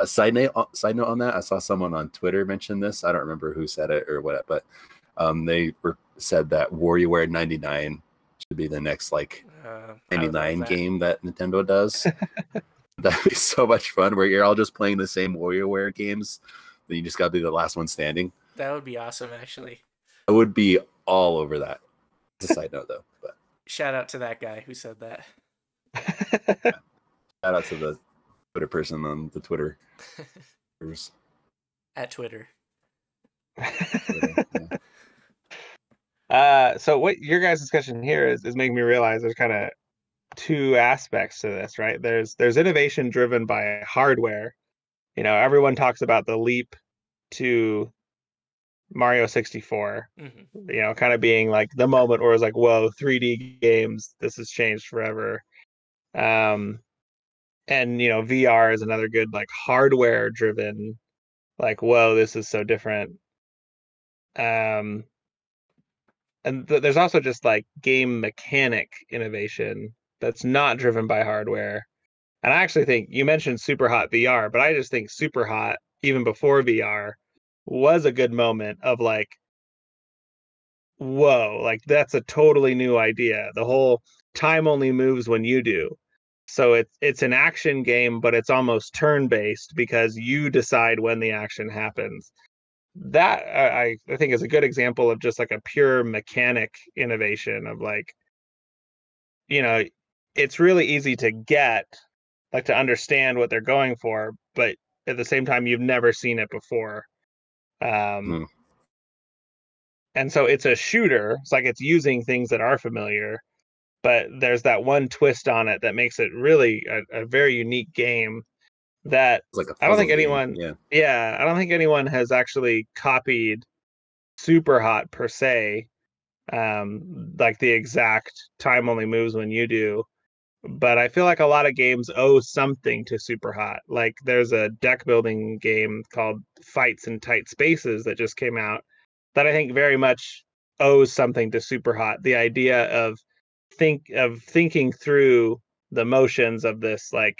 Speaker 3: A side note, side note on that, I saw someone on Twitter mention this. I don't remember who said it or what, but um, they were, said that WarioWare 99 should be the next like
Speaker 2: uh, I would love
Speaker 3: 99
Speaker 2: that.
Speaker 3: game that Nintendo does. That'd be so much fun where you're all just playing the same WarioWare games. Then you just gotta be the last one standing.
Speaker 2: that would be awesome actually
Speaker 3: I would be all over that. It's a side note though. But
Speaker 2: shout out to that guy who said that
Speaker 3: shout out to the Twitter person on the Twitter.
Speaker 2: At twitter
Speaker 3: Twitter, yeah.
Speaker 1: Uh, so what your guys' discussion here is is making me realize there's kind of two aspects to this, right? There's there's innovation driven by hardware. You know, everyone talks about the leap to Mario 64.
Speaker 2: hmm
Speaker 1: You know, kind of being like the moment where it's like, whoa, 3D games, this has changed forever. Um, and you know, VR is another good like hardware driven, like, whoa, this is so different. Um, and th- there's also just like game mechanic innovation that's not driven by hardware. And I actually think you mentioned Super Hot VR, but I just think Super Hot, even before VR, was a good moment of like, whoa, like that's a totally new idea. The whole time only moves when you do. So it's it's an action game, but it's almost turn based because you decide when the action happens. That I, I think is a good example of just like a pure mechanic innovation of like, you know, it's really easy to get, like to understand what they're going for, but at the same time you've never seen it before. Um,
Speaker 3: Hmm.
Speaker 1: and so it's a shooter. It's like it's using things that are familiar, but there's that one twist on it that makes it really a, a very unique game. That
Speaker 3: like
Speaker 1: I don't think
Speaker 3: game,
Speaker 1: anyone-
Speaker 3: Yeah.
Speaker 1: yeah, I don't think anyone has actually copied Super Hot per se, um, like the exact time only moves when you do. But I feel like a lot of games owe something to Super Hot. Like there's a deck building game called Fights in Tight Spaces that just came out that I think very much owes something to Super Hot. The idea of think of thinking through the motions of this like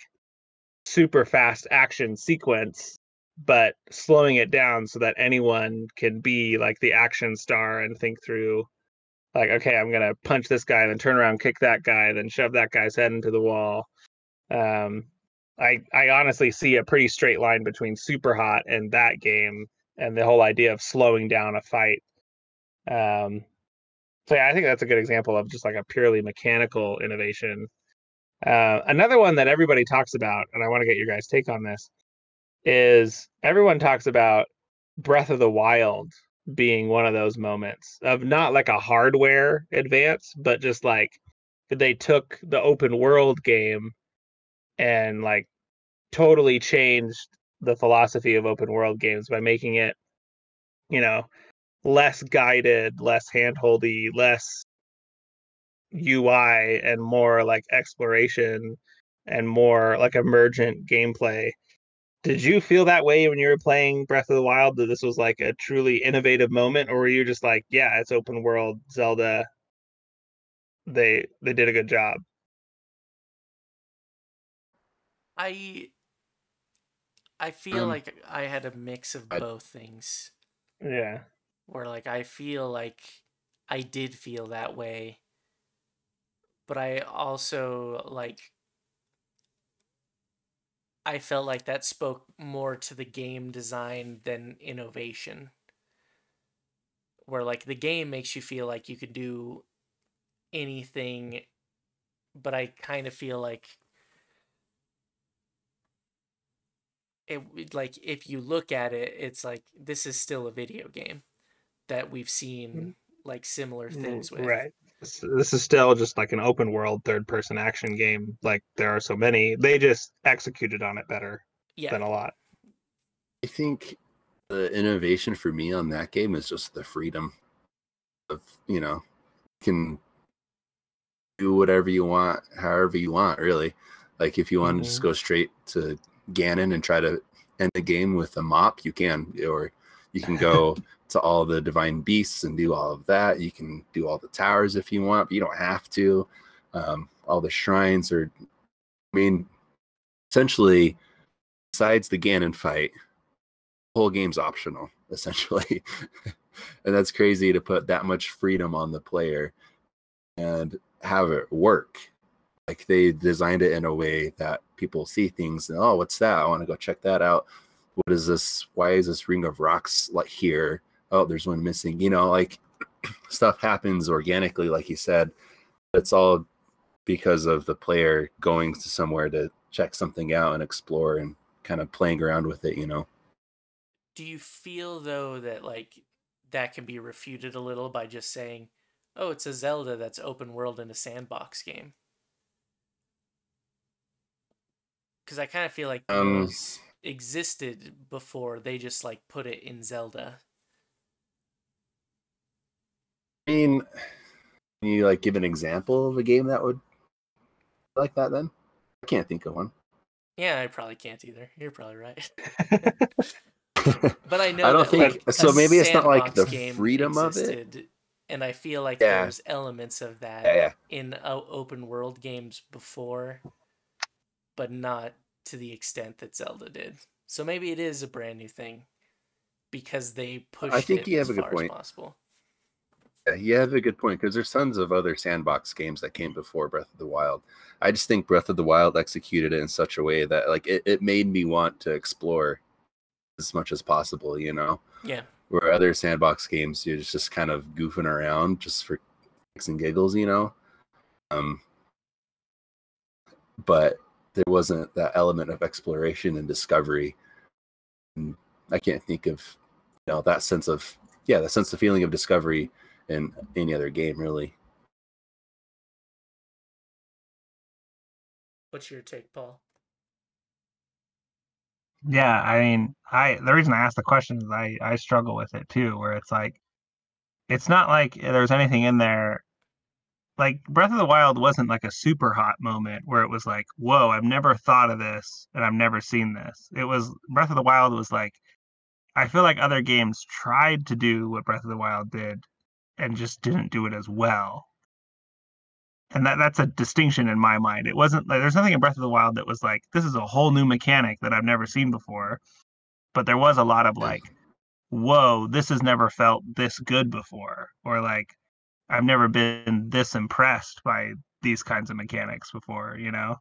Speaker 1: super fast action sequence but slowing it down so that anyone can be like the action star and think through like okay i'm gonna punch this guy then turn around kick that guy then shove that guy's head into the wall. Um i i honestly see a pretty straight line between super hot and that game and the whole idea of slowing down a fight. Um so yeah i think that's a good example of just like a purely mechanical innovation. Uh, another one that everybody talks about and i want to get your guys take on this is everyone talks about Breath of the Wild being one of those moments of not like a hardware advance, but just like they took the open world game and like totally changed the philosophy of open world games by making it, you know, less guided, less handholdy, less UI, and more like exploration and more like emergent gameplay did you feel that way when you were playing Breath of the Wild that this was like a truly innovative moment, or were you just like, yeah, it's open world Zelda. They they did a good job.
Speaker 2: I I feel
Speaker 3: Um,
Speaker 2: like I had a mix of
Speaker 3: I-
Speaker 2: both things.
Speaker 1: Yeah.
Speaker 2: Where like I feel like I did feel that way. But I also like I felt like that spoke more to the game design than innovation. Where like the game makes you feel like you could do anything but I kind of feel like it like if you look at it it's like this is still a video game that we've seen mm-hmm. like similar mm, things with.
Speaker 1: Right. This, this is still just like an open world third person action game. Like there are so many. They just executed on it better
Speaker 2: Yeah.
Speaker 1: than a lot.
Speaker 3: I think the innovation for me on that game is just the freedom of you know can do whatever you want, however you want, really. Like if you want to just
Speaker 1: mm-hmm.
Speaker 3: go straight to Ganon and try to end the game with a mop, you can, or you can go to all the divine beasts and do all of that. You can do all the towers if you want, but you don't have to. Um, all the shrines are, I mean, essentially, besides the Ganon fight, the whole game's optional, essentially. and that's crazy to put that much freedom on the player and have it work. Like they designed it in a way that people see things and oh, what's that? I want to go check that out. What is this? Why is this ring of rocks like here? Oh, there's one missing. You know, like stuff happens organically, like you said. It's all because of the player going to somewhere to check something out and explore and kind of playing around with it, you know.
Speaker 2: Do you feel though that like that can be refuted a little by just saying, "Oh, it's a Zelda that's open world in a sandbox game"? Because I kind of feel like
Speaker 3: Um,
Speaker 2: existed before they just like put it in Zelda.
Speaker 3: I mean, can you like give an example of a game that would like that? Then I can't think of one.
Speaker 2: Yeah, I probably can't either. You're probably right. But I know
Speaker 3: I don't
Speaker 2: that,
Speaker 3: think-
Speaker 2: like,
Speaker 3: so maybe it's not, like, the
Speaker 2: game
Speaker 3: freedom of it?
Speaker 2: And I feel like
Speaker 3: Yeah.
Speaker 2: there's elements of that
Speaker 3: Yeah, yeah.
Speaker 2: in uh, open world games before, but not to the extent that Zelda did. So maybe it is a brand new thing because they pushed
Speaker 3: think
Speaker 2: it
Speaker 3: you
Speaker 2: as
Speaker 3: have a good
Speaker 2: far
Speaker 3: point.
Speaker 2: as possible.
Speaker 3: Yeah, you have a good point because there's tons of other sandbox games that came before Breath of the Wild. I just think Breath of the Wild executed it in such a way that like it, it made me want to explore as much as possible, you know.
Speaker 2: Yeah.
Speaker 3: Where other sandbox games you're just, just kind of goofing around just for kicks and giggles, you know. Um but there wasn't that element of exploration and discovery. And I can't think of you know that sense of yeah, the sense of feeling of discovery in any other game really.
Speaker 2: What's your take, Paul?
Speaker 1: Yeah, I mean, I the reason I asked the question is I I struggle with it too, where it's like, it's not like there's anything in there. Like Breath of the Wild wasn't like a super hot moment where it was like, whoa, I've never thought of this and I've never seen this. It was Breath of the Wild was like, I feel like other games tried to do what Breath of the Wild did and just didn't do it as well. And that that's a distinction in my mind. It wasn't like there's nothing in Breath of the Wild that was like this is a whole new mechanic that I've never seen before. But there was a lot of like, whoa, this has never felt this good before, or like I've never been this impressed by these kinds of mechanics before, you know.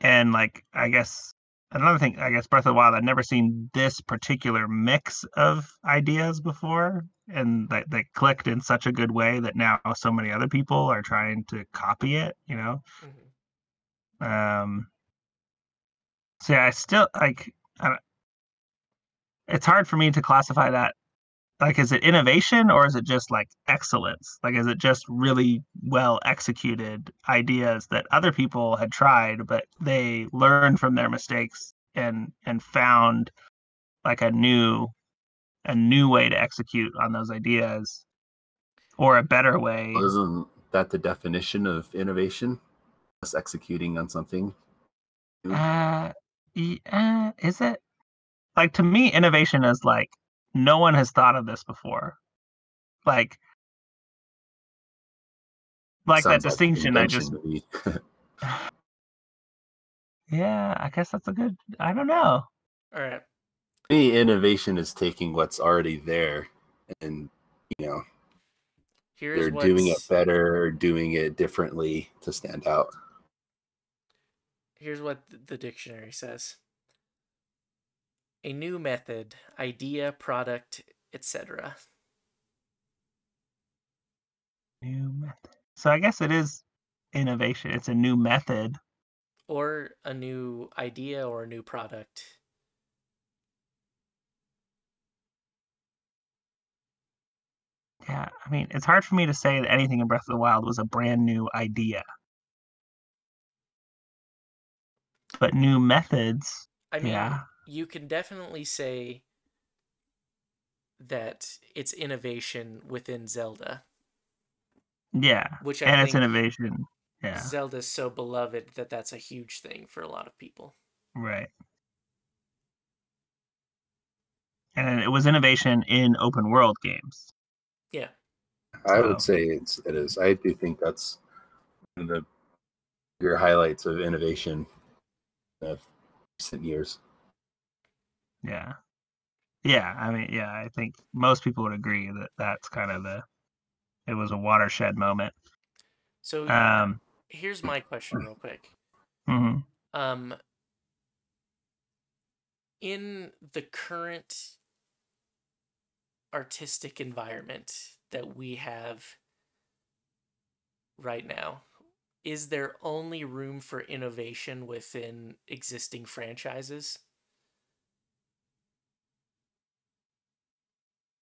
Speaker 1: And like I guess another thing, I guess Breath of the Wild, I'd never seen this particular mix of ideas before, and that that clicked in such a good way that now so many other people are trying to copy it, you know.
Speaker 2: Mhm.
Speaker 1: Um. So yeah, I still like. I, don't- it's hard for me to classify that. Like, is it innovation or is it just like excellence? Like, is it just really well executed ideas that other people had tried, but they learned from their mistakes and and found like a new a new way to execute on those ideas or a better way.
Speaker 3: Isn't that the definition of innovation? Us executing on something.
Speaker 1: Uh, y- uh, is it? Like to me, innovation is like no one has thought of this before. Like, like that
Speaker 3: Sounds an
Speaker 1: distinction. I just,
Speaker 3: invention to me.
Speaker 1: yeah, I guess that's a good. I don't know.
Speaker 2: All right.
Speaker 3: Any innovation is taking what's already there and you know
Speaker 2: Here's
Speaker 3: they're
Speaker 2: what's,
Speaker 3: doing it better or doing it differently to stand out.
Speaker 2: Here's what the dictionary says. A new method, idea, product, etc.
Speaker 1: New method. So I guess it is innovation. It's a new method.
Speaker 2: Or a new idea or a new product.
Speaker 1: Yeah, I mean, it's hard for me to say that anything in Breath of the Wild was a brand new idea. But new methods,
Speaker 2: I mean,
Speaker 1: Yeah.
Speaker 2: You can definitely say that it's innovation within Zelda,
Speaker 1: yeah,
Speaker 2: which I
Speaker 1: and it's innovation. Yeah,
Speaker 2: Zelda's so beloved that that's a huge thing for a lot of people.
Speaker 1: right. And it was innovation in open world games.
Speaker 2: Yeah.
Speaker 3: I
Speaker 1: So-
Speaker 3: would say it's it is. I do think that's one of the bigger highlights of innovation of recent years.
Speaker 1: Yeah, yeah. I mean, yeah. I think most people would agree that that's kind of the. It was a watershed moment.
Speaker 2: So
Speaker 1: Um.
Speaker 2: here's my question, real quick.
Speaker 1: mhm.
Speaker 2: Um, in the current artistic environment that we have right now, is there only room for innovation within existing franchises?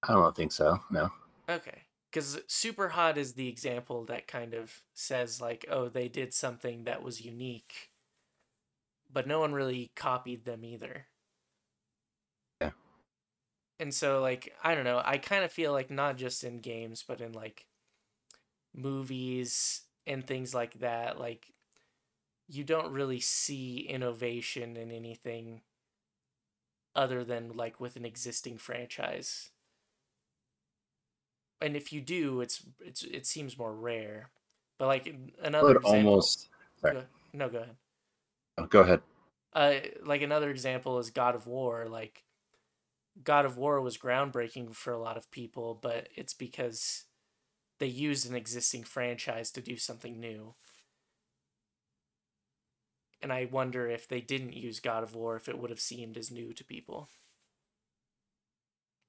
Speaker 3: I don't think so. No.
Speaker 2: Okay. Because Super Hot is the example that kind of says, like, oh, they did something that was unique, but no one really copied them either.
Speaker 3: Yeah.
Speaker 2: and so like I don't know, I kind of feel like not just in games but in like movies and things like that, like you don't really see innovation in anything other than like with an existing franchise. And if you do, it's it's it seems more rare. But like another example,
Speaker 3: almost.
Speaker 2: Go- no, go ahead.
Speaker 3: Oh, go ahead.
Speaker 2: Uh, like another example is God of War. Like God of War was groundbreaking for a lot of people, but it's because they used an existing franchise to do something new. And I wonder if they didn't use God of War, if it would have seemed as new to people.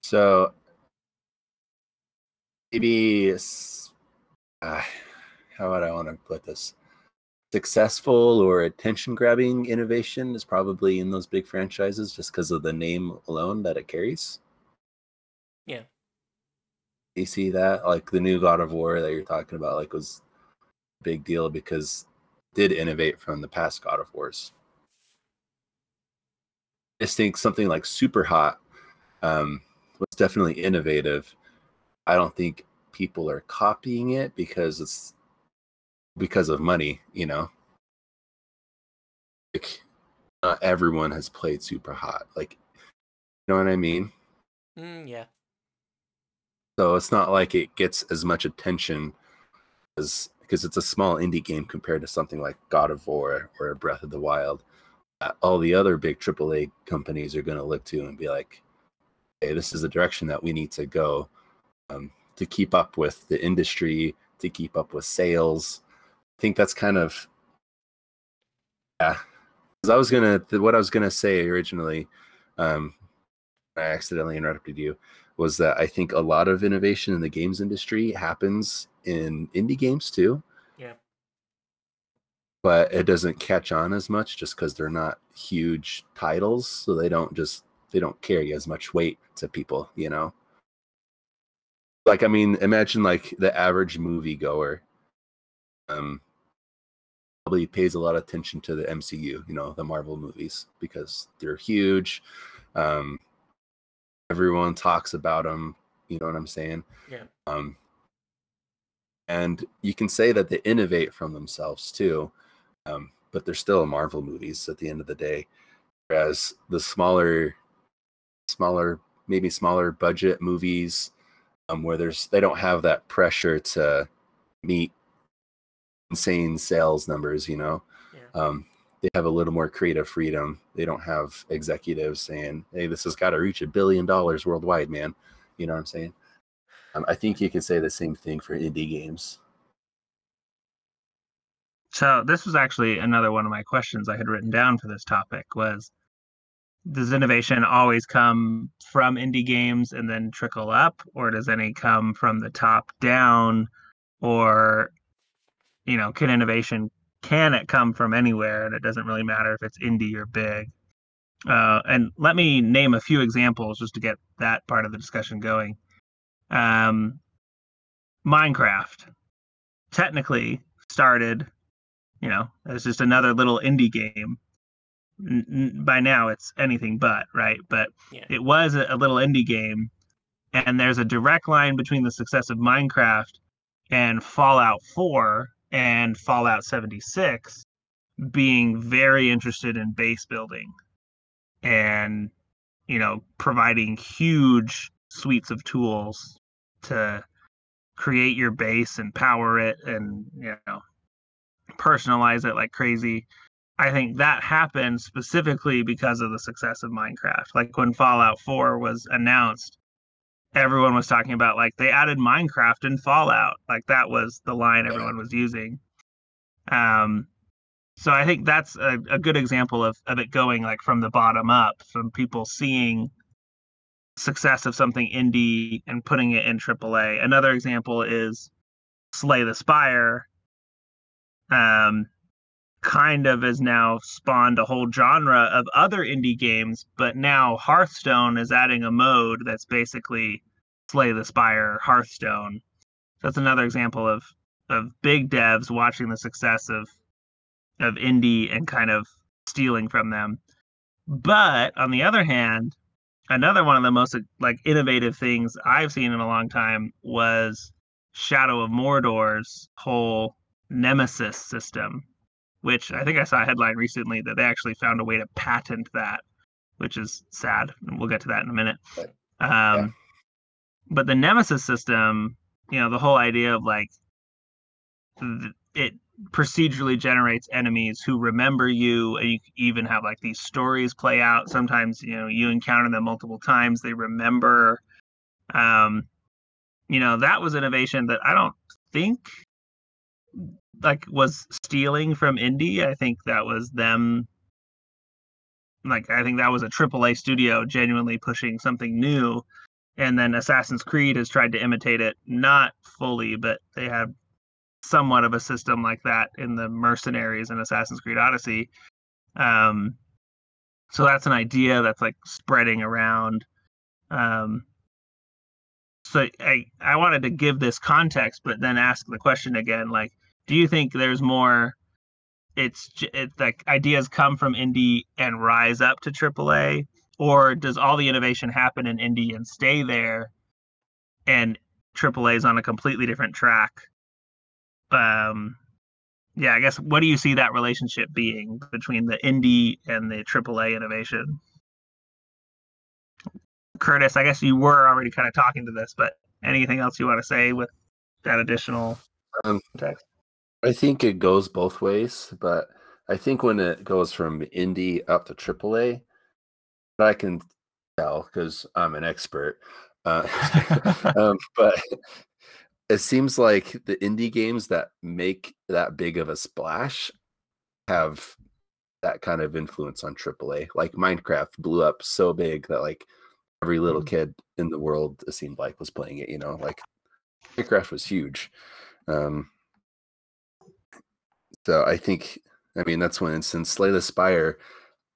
Speaker 3: So maybe uh, how would I want to put this? Successful or attention grabbing innovation is probably in those big franchises just because of the name alone that it carries.
Speaker 2: Yeah.
Speaker 3: You see that? Like the new God of War that you're talking about, like was a big deal because did innovate from the past God of Wars. I just think something like Super Hot um, was definitely innovative. I don't think people are copying it because it's because of money, you know. Like not everyone has played Super Hot. Like you know what I mean?
Speaker 2: Mm, yeah.
Speaker 3: So it's not like it gets as much attention as because it's a small indie game compared to something like God of War or Breath of the Wild. Uh, all the other big AAA companies are going to look to and be like, "Hey, this is the direction that we need to go um, to keep up with the industry, to keep up with sales." I think that's kind of yeah. Because I was gonna what I was gonna say originally, um, I accidentally interrupted you was that I think a lot of innovation in the games industry happens in indie games too.
Speaker 2: Yeah.
Speaker 3: But it doesn't catch on as much just because they're not huge titles. So they don't just they don't carry as much weight to people, you know? Like I mean, imagine like the average movie goer um probably pays a lot of attention to the MCU, you know, the Marvel movies because they're huge. Um everyone talks about them you know what i'm saying
Speaker 2: Yeah.
Speaker 3: um and you can say that they innovate from themselves too um but they're still marvel movies at the end of the day whereas the smaller smaller maybe smaller budget movies um where there's they don't have that pressure to meet insane sales numbers you know
Speaker 2: Yeah.
Speaker 3: um they have a little more creative freedom. They don't have executives saying, "Hey, this has got to reach a billion dollars worldwide, man." You know what I'm saying? Um, I think you can say the same thing for indie games.
Speaker 1: So this was actually another one of my questions I had written down for this topic was does innovation always come from indie games and then trickle up or does any come from the top down or you know can innovation can it come from anywhere and it doesn't really matter if it's indie or big? Uh, and let me name a few examples just to get that part of the discussion going. Um, minecraft technically started you know as just another little indie game N- by now it's anything but right but
Speaker 2: Yeah.
Speaker 1: it was a, a little indie game and there's a direct line between the success of minecraft and fallout 4 and fallout 76 being very interested in base building and you know providing huge suites of tools to create your base and power it and you know personalize it like crazy i think that happened specifically because of the success of minecraft like when fallout 4 was announced everyone was talking about like they added minecraft in fallout like that was the line everyone was using um so i think that's a, a good example of, of it going like from the bottom up from people seeing success of something indie and putting it in AAA. Another example is Slay the Spire. Um, kind of has now spawned a whole genre of other indie games, but now Hearthstone is adding a mode that's basically Slay the Spire Hearthstone. So That's another example of of big devs watching the success of of indie and kind of stealing from them. But on the other hand, another one of the most like innovative things I've seen in a long time was Shadow of Mordor's whole Nemesis system, which I think I saw a headline recently that they actually found a way to patent that, which is sad. And we'll get to that in a minute. Um, yeah. But the Nemesis system, you know, the whole idea of like it procedurally generates enemies who remember you and you even have like these stories play out sometimes you know you encounter them multiple times they remember um you know that was innovation that i don't think like was stealing from indie i think that was them like i think that was a aaa studio genuinely pushing something new and then assassin's creed has tried to imitate it not fully but they have somewhat of a system like that in the mercenaries and Assassin's Creed Odyssey. Um, so that's an idea that's like spreading around. Um, so I I wanted to give this context, but then ask the question again: like, do you think there's more? It's it's like ideas come from indie and rise up to AAA, or does all the innovation happen in indie and stay there, and AAA is on a completely different track? Um yeah i guess what do you see that relationship being between the indie and the aaa innovation? Curtis i guess you were already kind of talking to this but anything else you want to say with that additional um,
Speaker 3: i think it goes both ways but i think when it goes from indie up to aaa i can tell because i'm an expert uh, um, but it seems like the indie games that make that big of a splash have that kind of influence on AAA. Like Minecraft blew up so big that like every little mm-hmm. kid in the world it seemed like was playing it. You know, like Minecraft was huge. Um, so I think, I mean, that's when since Slay the Spire,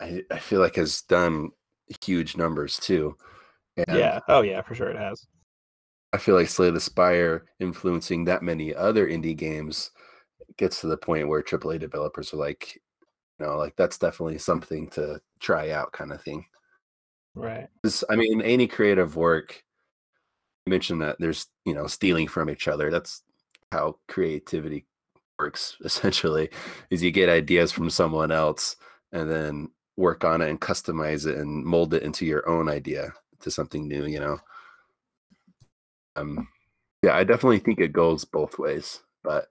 Speaker 3: I, I feel like has done huge numbers too.
Speaker 6: And yeah. Oh yeah, for sure it has.
Speaker 3: I feel like Slay the Spire influencing that many other indie games gets to the point where AAA developers are like, you know, like that's definitely something to try out, kind of thing.
Speaker 6: Right.
Speaker 3: I mean, any creative work, you mentioned that there's, you know, stealing from each other. That's how creativity works essentially is you get ideas from someone else and then work on it and customize it and mold it into your own idea to something new, you know um, yeah, I definitely think it goes both ways, but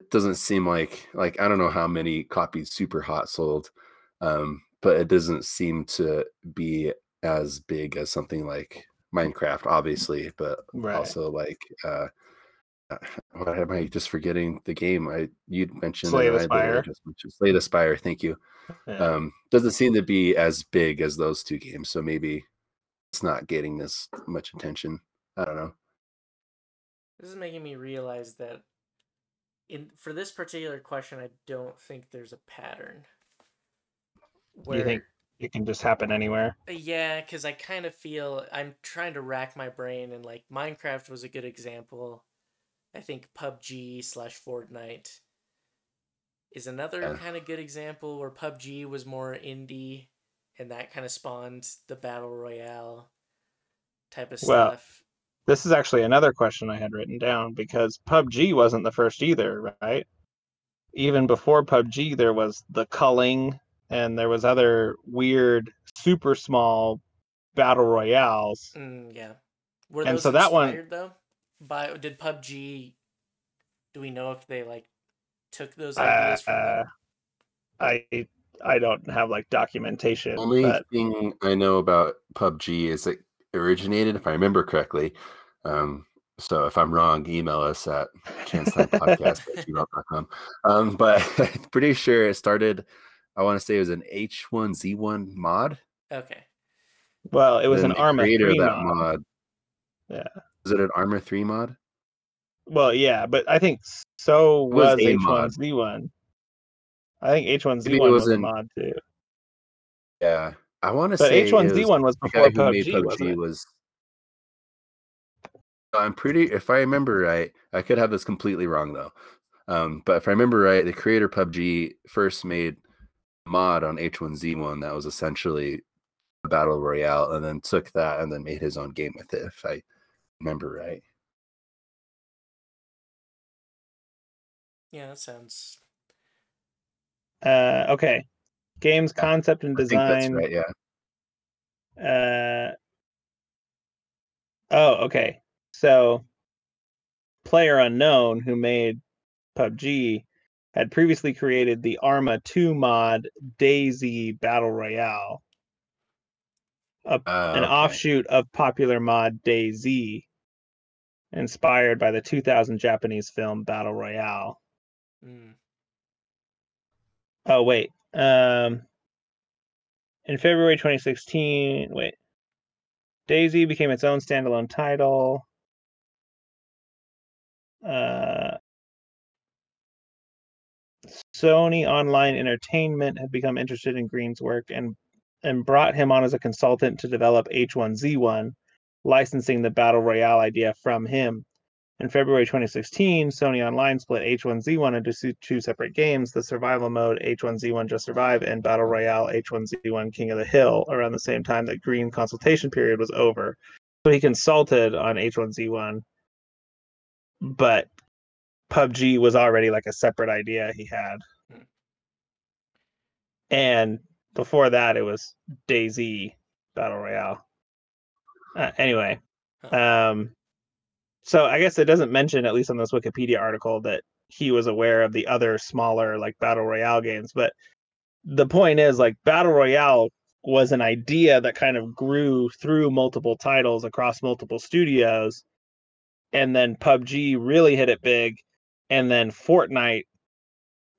Speaker 3: it doesn't seem like like I don't know how many copies Super Hot sold, um, but it doesn't seem to be as big as something like Minecraft, obviously, but right. also like uh, uh what am I just forgetting the game? I you'd mentioned
Speaker 6: Slay the Spire.
Speaker 3: Just mentioned Slay the Spire. Thank you. Yeah. Um, doesn't seem to be as big as those two games, so maybe it's not getting this much attention. I don't know.
Speaker 2: This is making me realize that in for this particular question, I don't think there's a pattern.
Speaker 6: Where, you think it can just happen anywhere?
Speaker 2: Uh, yeah, because I kind of feel I'm trying to rack my brain, and like Minecraft was a good example. I think PUBG slash Fortnite is another yeah. kind of good example where PUBG was more indie, and that kind of spawned the battle royale type of well, stuff.
Speaker 6: This is actually another question I had written down because PUBG wasn't the first either, right? Even before PUBG, there was the culling and there was other weird, super small battle royales.
Speaker 2: Mm, yeah. Were and so that one though? By did PUBG? Do we know if they like took those ideas uh, from them?
Speaker 6: I I don't have like documentation.
Speaker 3: Only but... thing I know about PUBG is it originated, if I remember correctly. Um, so if I'm wrong, email us at chancetimepodcast.gmail.com. Um, but pretty sure it started, I want to say it was an H1Z1 mod.
Speaker 2: Okay.
Speaker 6: Well, it was an Arma 3 mod. mod.
Speaker 3: Yeah. Was it an Arma 3 mod?
Speaker 6: Well, yeah, but I think so was, was H1Z1. I think H1Z1 was, was a mod too.
Speaker 3: Yeah. I want to say
Speaker 6: H1Z1 was before PUBG, PUBG
Speaker 3: was I'm pretty, if I remember right, I could have this completely wrong though. Um, but if I remember right, the creator PUBG first made mod on H1Z1 that was essentially a battle royale, and then took that and then made his own game with it. If I remember right.
Speaker 2: Yeah, that sounds.
Speaker 1: Uh, okay. Games
Speaker 3: Yeah,
Speaker 1: concept and
Speaker 3: I think that's
Speaker 1: design.
Speaker 3: right. Yeah.
Speaker 1: Uh, oh, okay. So, Player Unknown, who made PUBG, had previously created the Arma 2 mod DayZ Battle Royale, a,
Speaker 3: Uh,
Speaker 1: an offshoot of popular mod DayZ, inspired by the 2000 Japanese film Battle Royale.
Speaker 2: Mm.
Speaker 1: Oh wait. Um in February 2016, wait. DayZ became its own standalone title. Uh Sony Online Entertainment had become interested in Greene's work and and brought him on as a consultant to develop H1Z1, licensing the battle royale idea from him. In February 2016, Sony Online split H1Z1 into two separate games, the survival mode H1Z1 Just Survive and Battle Royale H1Z1 King of the Hill, around the same time that Greene consultation period was over. So he consulted on H1Z1, but PUBG was already like a separate idea he had.
Speaker 2: Hmm.
Speaker 1: And before that, it was DayZ Battle Royale. Uh, anyway, um, so I guess it doesn't mention, at least on this Wikipedia article, that he was aware of the other smaller like battle royale games. But the point is, like battle royale was an idea that kind of grew through multiple titles across multiple studios, and then PUBG really hit it big, and then Fortnite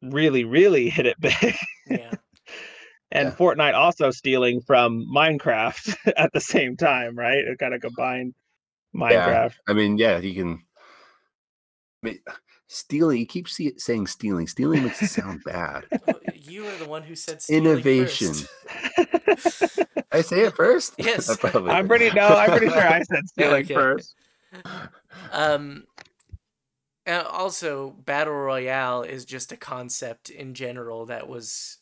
Speaker 1: really, really hit it big.
Speaker 2: Yeah.
Speaker 1: And
Speaker 3: Yeah.
Speaker 1: Fortnite also stealing from Minecraft at the same time, right? It kind of combined Minecraft.
Speaker 3: I mean, yeah, you can. I mean, stealing. You keep see, saying stealing. Stealing makes it sound bad.
Speaker 2: You were the one who said stealing
Speaker 3: Innovation.
Speaker 2: first.
Speaker 3: I say it first.
Speaker 2: Yes.
Speaker 3: I probably
Speaker 1: I'm pretty no, I'm pretty sure I said stealing
Speaker 2: Okay.
Speaker 1: first.
Speaker 2: Um. also, battle royale is just a concept in general that was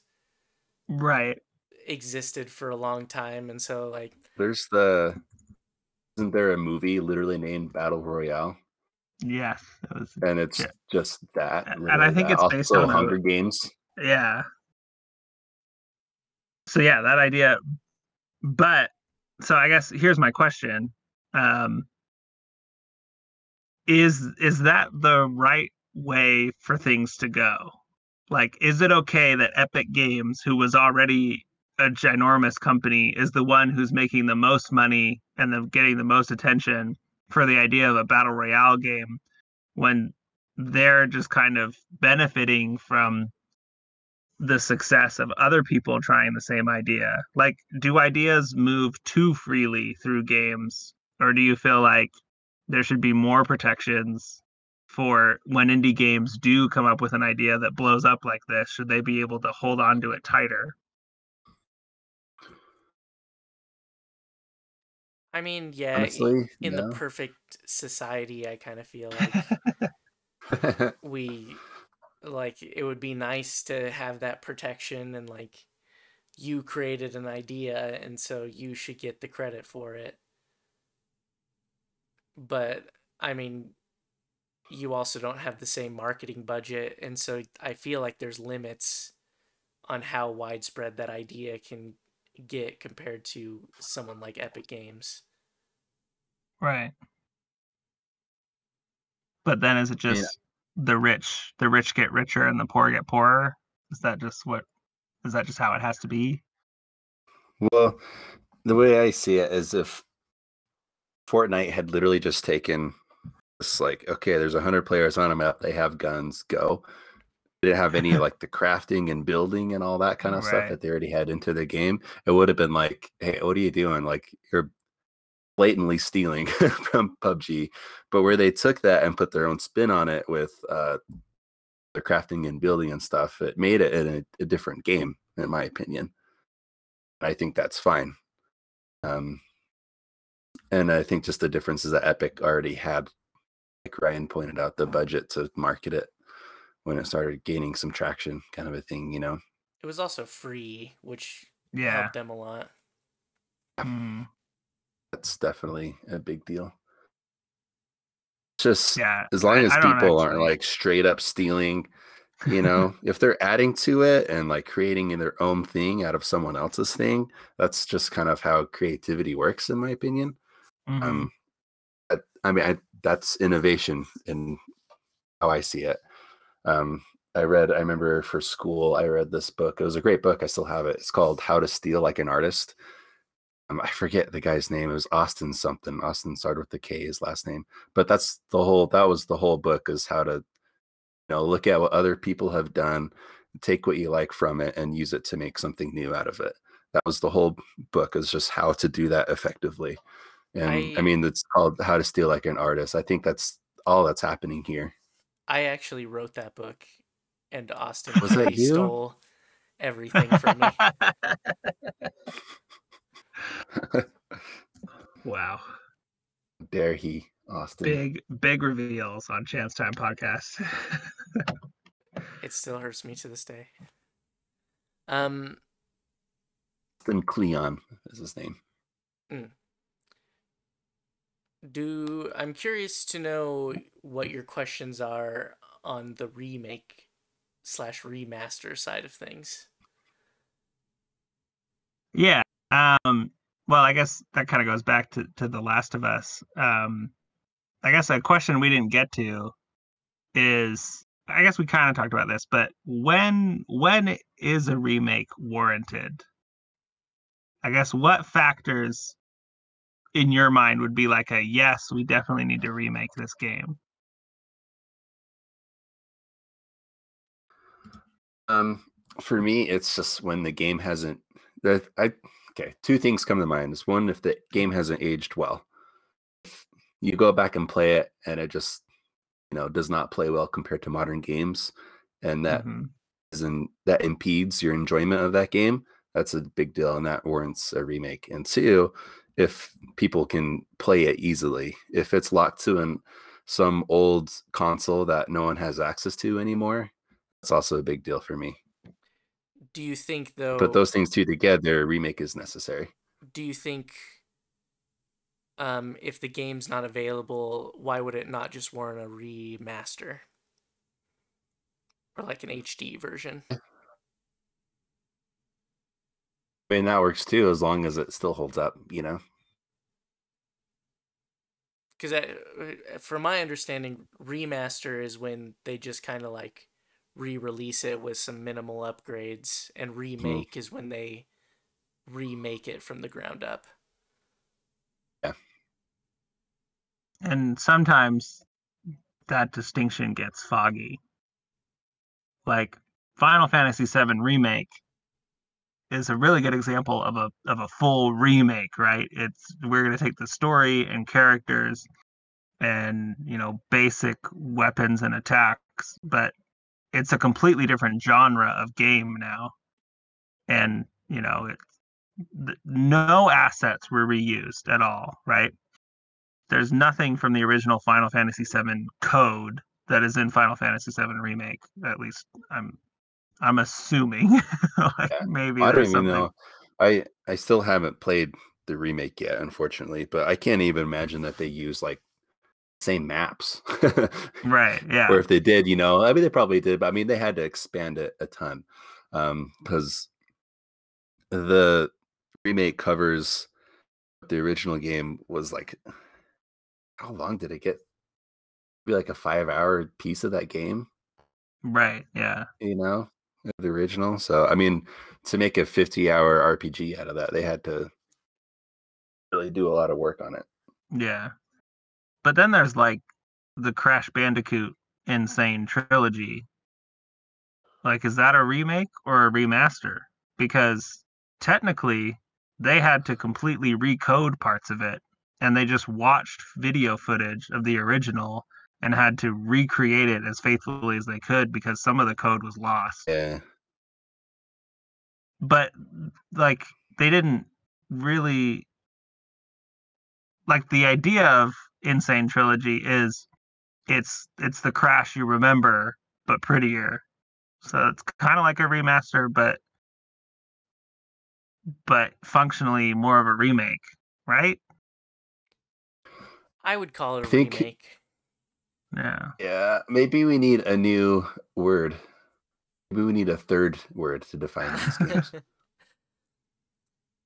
Speaker 4: Right.
Speaker 2: existed for a long time, and so like
Speaker 3: There's the. Isn't there a movie literally named Battle Royale?
Speaker 4: Yes. It was,
Speaker 3: And it's
Speaker 4: Yeah.
Speaker 3: just that.
Speaker 4: And I think
Speaker 3: that.
Speaker 4: it's based
Speaker 3: Also
Speaker 4: on a-
Speaker 3: Hunger Games.
Speaker 4: yeah. So yeah, that idea. But so I guess here's my question. Um is is that the right way for things to go? Like is it okay that Epic Games, who was already a ginormous company, is the one who's making the most money and the, getting the most attention for the idea of a battle royale game when they're just kind of benefiting from the success of other people trying the same idea. Like, do ideas move too freely through games, or do you feel like there should be more protections for when indie games do come up with an idea that blows up like this? Should they be able to hold on to it tighter?
Speaker 2: I mean, yeah, i-
Speaker 3: Honestly,
Speaker 2: in
Speaker 3: no.
Speaker 2: the perfect society, I kind of feel like we like it would be nice to have that protection and like you created an idea and so you should get the credit for it but i mean you also don't have the same marketing budget and so i feel like there's limits on how widespread that idea can get compared to someone like epic games
Speaker 4: Right. But then is it
Speaker 3: mean,
Speaker 4: just the rich the rich get richer and the poor get poorer? Is that just what is that just how it has to be?
Speaker 3: Well, the way I see it is if Fortnite had literally just taken it's like, okay, there's a hundred players on a map, they have guns, go. They didn't have any like the crafting and building and all that kind of stuff that they already had into the game. It would have been like, hey, what are you doing? Like you're blatantly stealing from PUBG. But where they took that and put their own spin on it with uh the crafting and building and stuff, it made it a, a different game, in my opinion. I think that's fine. Um, and I think just the difference is that Epic already had, Ryan pointed out, the budget to market it when it started gaining some traction, kind of a thing, you know.
Speaker 2: it was also free which
Speaker 4: Yeah.
Speaker 2: helped them a lot
Speaker 1: Hmm.
Speaker 3: That's definitely a big deal. It's just
Speaker 1: Yeah.
Speaker 3: as long as
Speaker 1: I don't
Speaker 3: people aren't like straight up stealing, you know, if they're adding to it and like creating their own thing out of someone else's thing, that's just kind of how creativity works, in my opinion.
Speaker 1: Mhm.
Speaker 3: Um, I, I mean, I, that's innovation in how I see it. Um, I read, I remember for school, I read this book. It was a great book. I still have it. It's called How to Steal Like an Artist. Um, I forget the guy's name. It was Austin something. Austin started with the K, his last name. But that's the whole, that was the whole book is how to, you know, look at what other people have done, take what you like from it and use it to make something new out of it. That was the whole book is just how to do that effectively. And I,
Speaker 2: I-
Speaker 3: mean, it's called How to Steal Like an Artist. I think that's all that's happening here.
Speaker 2: I actually wrote that book, and Austin
Speaker 3: Was that
Speaker 2: totally
Speaker 3: you?
Speaker 2: stole everything from me.
Speaker 1: wow.
Speaker 3: Dare he, Austin?
Speaker 1: Big big reveals on Chance Time podcast.
Speaker 2: It still hurts me to this day. Um,
Speaker 3: Austin Kleon is his name.
Speaker 2: Do I'm curious to know what your questions are on the remake slash remaster side of things.
Speaker 1: Yeah. Um, well, I guess that kind of goes back to, to The Last of Us. Um, I guess a question we didn't get to is I guess we kind of talked about this, but when when is a remake warranted? I guess what factors in your mind would be like a yes, we definitely need to remake this game?
Speaker 3: Um, for me, it's just when the game hasn't. that I okay. Two things come to mind. Is one if the game hasn't aged well. If you go back and play it, and it just you know does not play well compared to modern games, and that
Speaker 1: Mhm.
Speaker 3: isn't that impedes your enjoyment of that game. That's a big deal, and that warrants a remake. And two, if people can play it easily, if it's locked to an some old console that no one has access to anymore, it's also a big deal for me.
Speaker 2: Do you think though?
Speaker 3: Put those things two together, a remake is necessary.
Speaker 2: do you think um, if the game's not available, why would it not just warrant a remaster or like an HD version?
Speaker 3: I mean, that works too, as long as it still holds up, you know?
Speaker 2: Because uh, from my understanding, remaster is when they just kind of like re-release it with some minimal upgrades, and mm. remake is when they remake it from the ground up. Yeah.
Speaker 1: And sometimes that distinction gets foggy. Like Final Fantasy VII remake is a really good example of a of a full remake, right? It's we're going to take the story and characters and, you know, basic weapons and attacks, but it's a completely different genre of game now. And, you know, it's no assets were reused at all, right? there's nothing from the original Final Fantasy VII code that is in Final Fantasy VII remake. At least I'm I'm assuming. like
Speaker 3: Yeah.
Speaker 1: maybe
Speaker 3: I don't even
Speaker 1: something.
Speaker 3: know. I I still haven't played the remake yet, unfortunately, but I can't even imagine that they use like same maps.
Speaker 1: Right. Yeah.
Speaker 3: or if they did, you know, I mean, they probably did, but I mean, they had to expand it a ton um, because the remake covers the original game was like, how long did it get? Be like a five-hour piece of that game,
Speaker 1: Right. Yeah.
Speaker 3: you know, the original. So, I mean, to make a fifty-hour RPG out of that, they had to really do a lot of work on it.
Speaker 1: Yeah. But then there's like the Crash Bandicoot N. Sane Trilogy. Like, is that a remake or a remaster? Because technically, they had to completely recode parts of it, and they just watched video footage of the original and had to recreate it as faithfully as they could because some of the code was lost.
Speaker 3: Yeah,
Speaker 1: But like, they didn't really like the idea of N. Sane Trilogy is it's it's the crash you remember but prettier. So it's kind of like a remaster, but
Speaker 4: but functionally more of a remake, right?
Speaker 2: I would call it a
Speaker 3: I think-
Speaker 2: remake.
Speaker 4: Yeah.
Speaker 3: Yeah, maybe we need a new word. Maybe we need a third word to define these games.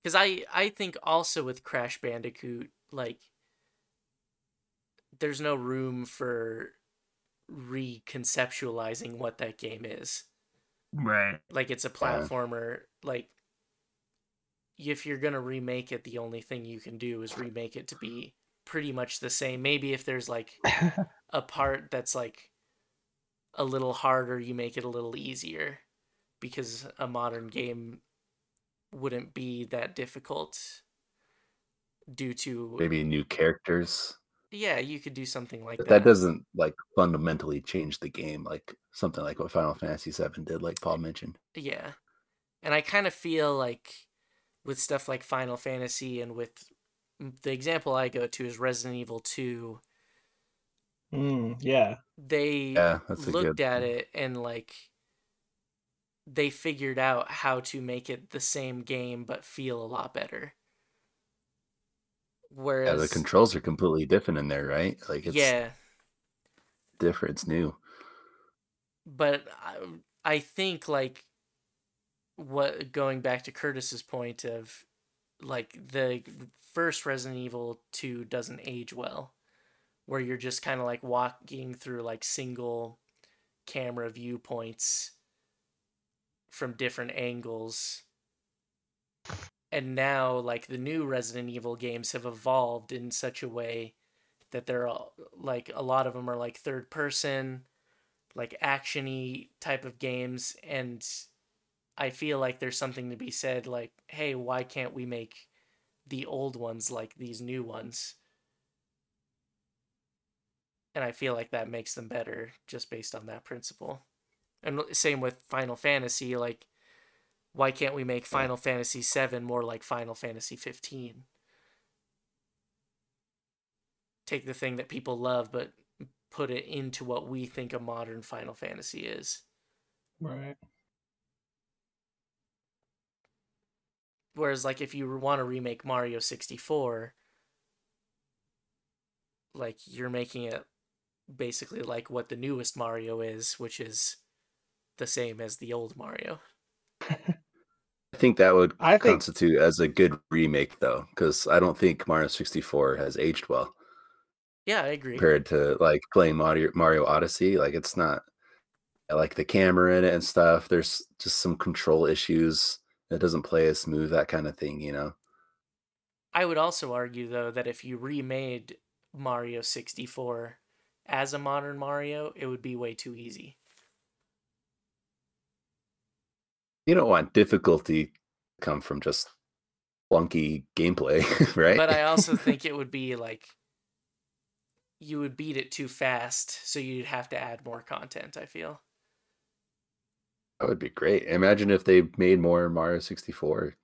Speaker 2: Because I I think also with Crash Bandicoot, like there's no room for reconceptualizing what that game is.
Speaker 4: Right.
Speaker 2: Like it's a platformer. Like if you're gonna remake it, the only thing you can do is remake it to be pretty much the same. Maybe if there's like a part that's like a little harder, you make it a little easier because a modern game wouldn't be that difficult due to
Speaker 3: maybe new characters.
Speaker 2: yeah, you could do something like
Speaker 3: But
Speaker 2: that.
Speaker 3: that doesn't like fundamentally change the game, like something like what Final Fantasy VII did, like Paul mentioned.
Speaker 2: Yeah. And I kind of feel like with stuff like Final Fantasy and with the example I go to is Resident Evil 2,
Speaker 1: Mm, yeah.
Speaker 2: they
Speaker 3: Yeah,
Speaker 2: looked
Speaker 3: good.
Speaker 2: at it and like they figured out how to make it the same game but feel a lot better. Whereas
Speaker 3: Yeah, the controls are completely different in there, right? Like it's
Speaker 2: yeah,
Speaker 3: different, it's new.
Speaker 2: but I, I think like what going back to Curtis's point of like the first Resident Evil 2 doesn't age well where you're just kind of like walking through like single camera viewpoints from different angles. And now like the new Resident Evil games have evolved in such a way that they're all, like a lot of them are like third person like actiony type of games and I feel like there's something to be said like hey why can't we make the old ones like these new ones? And I feel like that makes them better just based on that principle. And same with Final Fantasy like why can't we make Final Fantasy 7 more like Final Fantasy 15 take the thing that people love but put it into what we think a modern Final Fantasy is.
Speaker 1: Right.
Speaker 2: Whereas, like, if you want to remake Mario 64, like, you're making it basically like what the newest Mario is, which is the same as the old Mario.
Speaker 3: I think that would
Speaker 1: I think
Speaker 3: constitute as a good remake though, because I don't think Mario 64 has aged well
Speaker 2: Yeah, I agree.
Speaker 3: compared to like playing Mario Mario Odyssey. Like it's not I like the camera in it and stuff. There's just some control issues. It doesn't play as smooth, that kind of thing, you know.
Speaker 2: I would also argue, though, that if you remade Mario 64 as a modern Mario, it would be way too easy.
Speaker 3: You don't want difficulty to come from just clunky gameplay, right?
Speaker 2: But I also think it would be like you would beat it too fast, so you'd have to add more content, I feel.
Speaker 3: That would be great. Imagine if they made more Mario 64.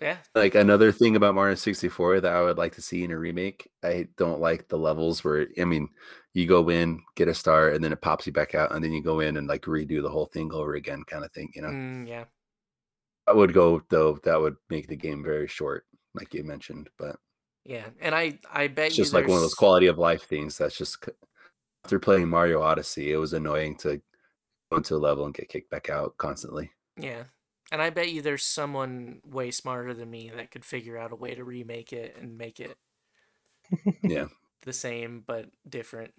Speaker 2: Yeah.
Speaker 3: Like another thing about Mario 64 that I would like to see in a remake. I don't like the levels where I mean, you go in, get a star, and then it pops you back out, and then you go in and like redo the whole thing over again, kind of thing. You know,
Speaker 2: Mm, yeah.
Speaker 3: I would go though. That would make the game very short, like you mentioned. But
Speaker 2: Yeah. And I I bet
Speaker 3: it's
Speaker 2: you
Speaker 3: just like one of those quality of life things. That's just after playing Mario Odyssey, it was annoying to into a level and get kicked back out constantly.
Speaker 2: Yeah. And I bet you there's someone way smarter than me that could figure out a way to remake it and make it
Speaker 3: Yeah.
Speaker 2: the same but different.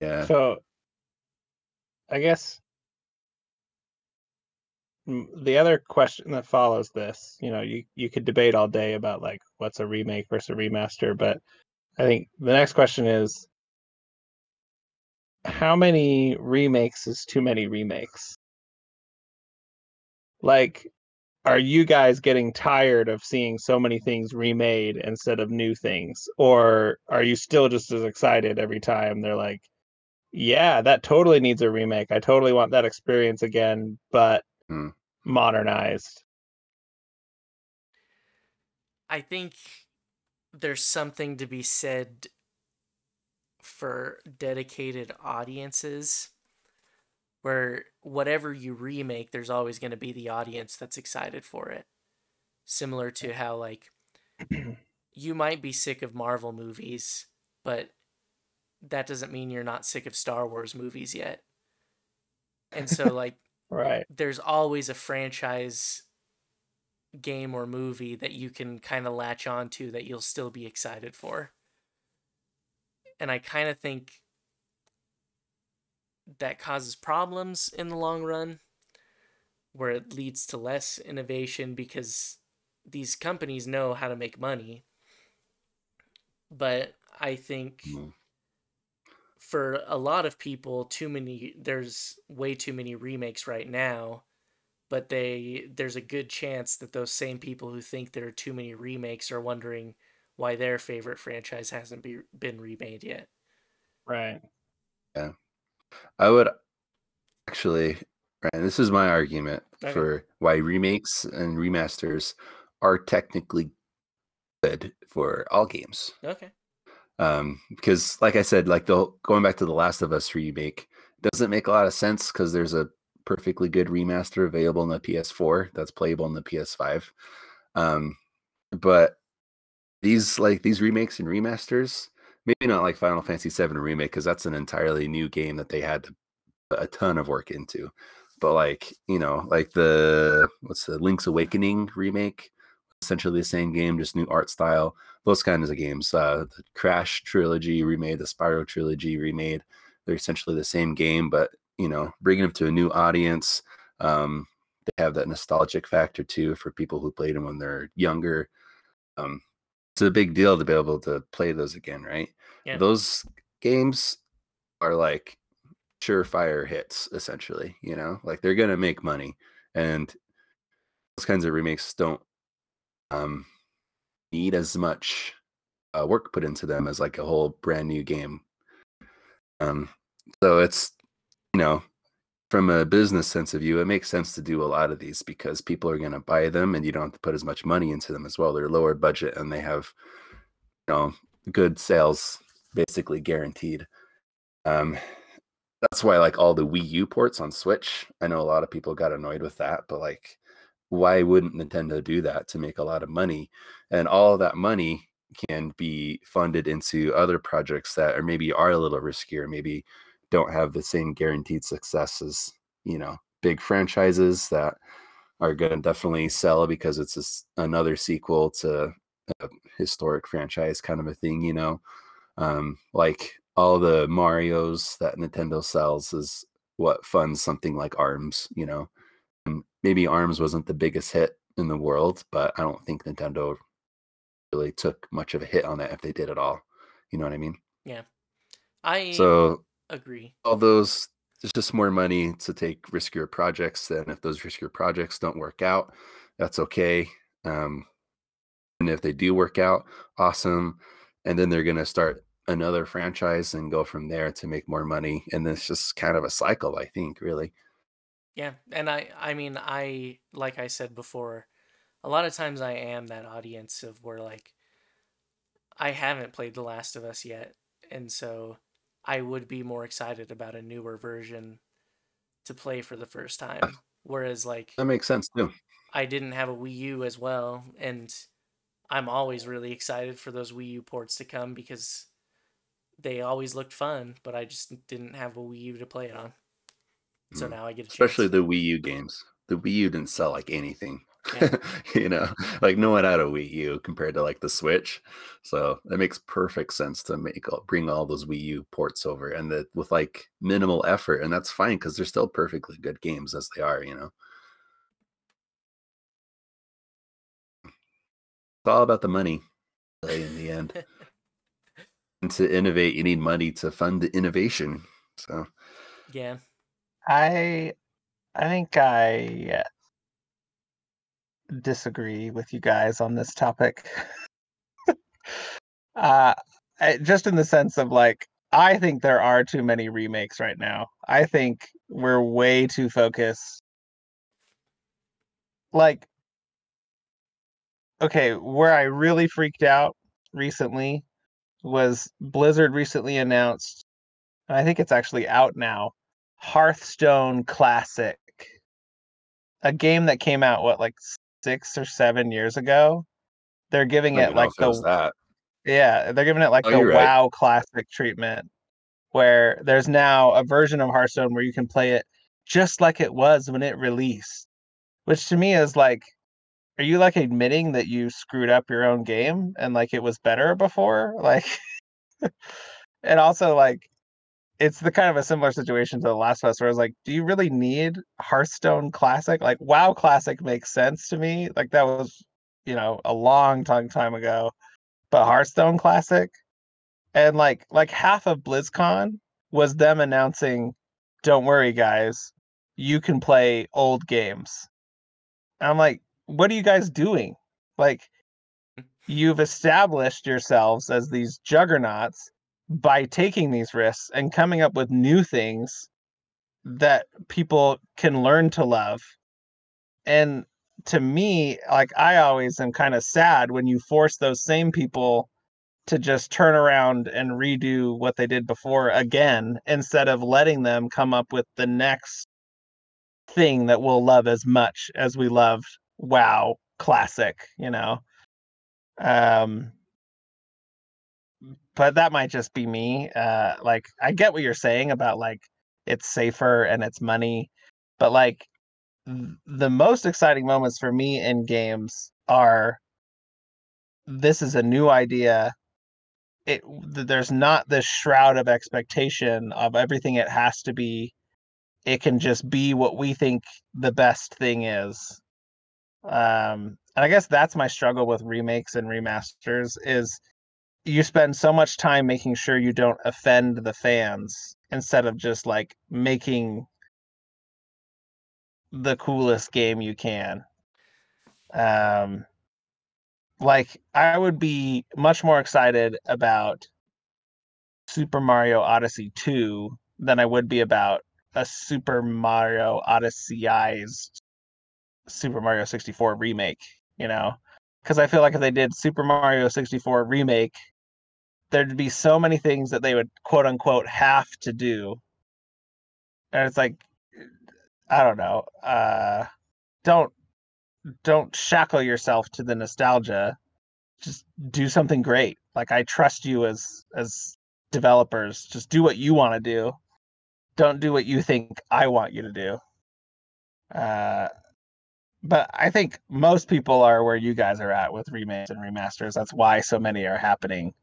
Speaker 3: Yeah.
Speaker 1: So, I guess the other question that follows this, you know, you you could debate all day about like what's a remake versus a remaster, but I think the next question is how many remakes is too many remakes? Like are you guys getting tired of seeing so many things remade instead of new things or are you still just as excited every time they're like yeah, that totally needs a remake. I totally want that experience again, but
Speaker 3: Hmm.
Speaker 1: modernized.
Speaker 2: I think there's something to be said for dedicated audiences where whatever you remake, there's always going to be the audience that's excited for it. Similar to how, like, you might be sick of Marvel movies, but that doesn't mean you're not sick of Star Wars movies yet. And so, like,
Speaker 1: Right.
Speaker 2: there's always a franchise game or movie that you can kind of latch on to that you'll still be excited for. And I kind of think that causes problems in the long run where it leads to less innovation because these companies know how to make money. But I think
Speaker 3: Mm.
Speaker 2: for a lot of people too many there's way too many remakes right now but they there's a good chance that those same people who think there are too many remakes are wondering why their favorite franchise hasn't be, been remade yet
Speaker 1: Right. Yeah.
Speaker 3: I would actually, Ryan, this is my argument
Speaker 2: Okay.
Speaker 3: for why remakes and remasters are technically good for all games.
Speaker 2: okay
Speaker 3: Um, because like I said, like the going back to the Last of Us remake doesn't make a lot of sense because there's a perfectly good remaster available on the PS4 that's playable on the PS5. Um, but these like these remakes and remasters, maybe not like Final Fantasy VII remake because that's an entirely new game that they had a ton of work into. But like you know, like the what's the Link's Awakening remake, essentially the same game, just new art style. Those kinds of games. Uh, the Crash trilogy remade, the Spyro trilogy remade. They're essentially the same game, but you know, bringing them to a new audience. Um, they have that nostalgic factor too for people who played them when they're younger. Um, it's a big deal to be able to play those again, right?
Speaker 2: Yeah.
Speaker 3: Those games are like surefire hits, essentially. You know, like they're gonna make money, and those kinds of remakes don't um, need as much uh, work put into them as like a whole brand new game. Um, so it's you know from a business sense of view, it makes sense to do a lot of these because people are going to buy them and you don't have to put as much money into them as well. They're lower budget and they have, you know, good sales basically guaranteed. Um, that's why like all the Wii U ports on Switch, I know a lot of people got annoyed with that, but like, why wouldn't Nintendo do that to make a lot of money? And all that money can be funded into other projects that are maybe are a little riskier, maybe don't have the same guaranteed success as you know big franchises that are going to definitely sell because it's just another sequel to a historic franchise kind of a thing you know? Um, like all the marios that nintendo sells is what funds something like arms you know? And maybe arms wasn't the biggest hit in the world but i don't think nintendo really took much of a hit on that if they did at all you know what i mean? Yeah.
Speaker 2: i
Speaker 3: so
Speaker 2: agree.
Speaker 3: All those there's just more money to take riskier projects and if those riskier projects don't work out that's okay um, and if they do work out awesome and then they're going to start another franchise and go from there to make more money and it's just kind of a cycle i think really.
Speaker 2: Yeah, and I I mean I like I said before, a lot of times I am that audience of where like I haven't played The Last of Us yet, and so I would be more excited about a newer version to play for the first time. Whereas like
Speaker 3: that makes sense too
Speaker 2: I didn't have a Wii U as well, and I'm always really excited for those Wii U ports to come because they always looked fun, but I just didn't have a Wii U to play it on. So
Speaker 3: Mm.
Speaker 2: now I get a
Speaker 3: especially the wii u games the wii u didn't sell like anything
Speaker 2: Yeah.
Speaker 3: you know like no one had a wii u compared to like the switch so that makes perfect sense to make bring all those wii u ports over and that with like minimal effort and that's fine because they're still perfectly good games as they are you know it's all about the money in the end and to innovate you need money to fund the innovation so
Speaker 2: yeah.
Speaker 1: I I think I uh, disagree with you guys on this topic. uh I, just in the sense of like I think there are too many remakes right now. I think we're way too focused. Like okay, where I really freaked out recently was Blizzard recently announced and I think it's actually out now Hearthstone Classic, a game that came out what like six or seven years ago. They're giving it like
Speaker 3: if it was
Speaker 1: the
Speaker 3: that.
Speaker 1: yeah, they're giving it like
Speaker 3: Oh,
Speaker 1: the
Speaker 3: right.
Speaker 1: WoW Classic treatment, where there's now a version of Hearthstone where you can play it just like it was when it released, which to me is like, are you like admitting that you screwed up your own game and like it was better before? Like, and also like, it's the kind of a similar situation to the Last of Us, where I was like, do you really need Hearthstone Classic? Like, WoW Classic makes sense to me. Like that was, you know, a long time time ago, but Hearthstone Classic, and like like half of BlizzCon was them announcing, "Don't worry, guys, you can play old games." And I'm like, what are you guys doing? Like, mm. you've established yourselves as these juggernauts by taking these risks and coming up with new things that people can learn to love. And to me, like I always am kind of sad when you force those same people to just turn around and redo what they did before again instead of letting them come up with the next thing that we'll love as much as we loved WoW classic, you know. Um but that might just be me. Uh like I get what you're saying about like it's safer and it's money, but like th- the most exciting moments for me in games are this is a new idea it th- there's not this shroud of expectation of everything it has to be it can just be what we think the best thing is um and i guess that's my struggle with remakes and remasters is you spend so much time making sure you don't offend the fans instead of just like making the coolest game you can um like I would be much more excited about Super Mario Odyssey 2 than I would be about a Super Mario Odysseyized Super Mario 64 remake, you know? Cuz I feel like if they did Super Mario 64 remake, there'd be so many things that they would quote unquote have to do. And it's like I don't know. Uh don't don't shackle yourself to the nostalgia. Just do something great. Like i trust you as as developers. Just do what you want to do. Don't do what you think i want you to do. Uh but i think most people are where you guys are at with remakes and remasters. That's why so many are happening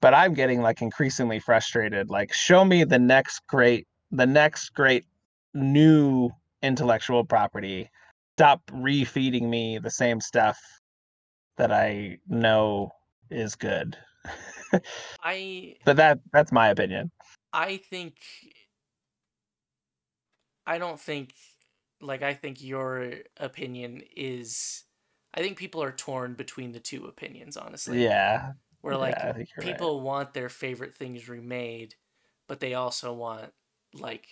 Speaker 1: but i'm getting like increasingly frustrated like show me the next great the next great new intellectual property stop refeeding me the same stuff that I know is good.
Speaker 2: I
Speaker 1: but that that's my opinion.
Speaker 2: I think I don't think like I think your opinion is I think people are torn between the two opinions, honestly.
Speaker 1: Yeah.
Speaker 2: Where like
Speaker 1: yeah, think right.
Speaker 2: people want their favorite things remade, but they also want like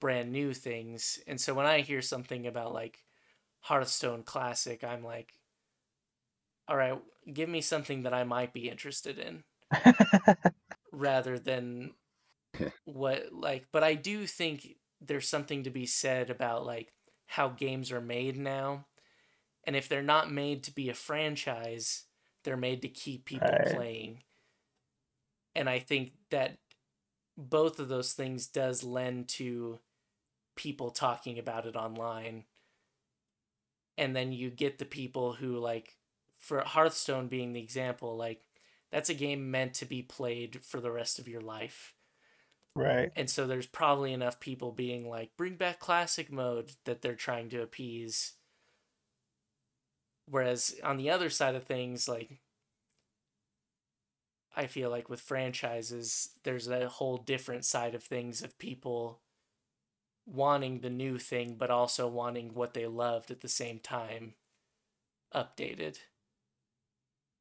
Speaker 2: brand new things. And so when I hear something about like Hearthstone Classic, I'm like, all right, give me something that I might be interested in rather than what like but I do think there's something to be said about like how games are made now. And if they're not made to be a franchise, they're made to keep people
Speaker 1: Right.
Speaker 2: playing. And I think that both of those things does lend to people talking about it online. And then you get the people who like for Hearthstone being the example, like that's a game meant to be played for the rest of your life.
Speaker 1: right.
Speaker 2: And so there's probably enough people being like, bring back classic mode that they're trying to appease. Whereas on the other side of things, like, I feel like with franchises, there's a whole different side of things of people wanting the new thing, but also wanting what they loved at the same time updated.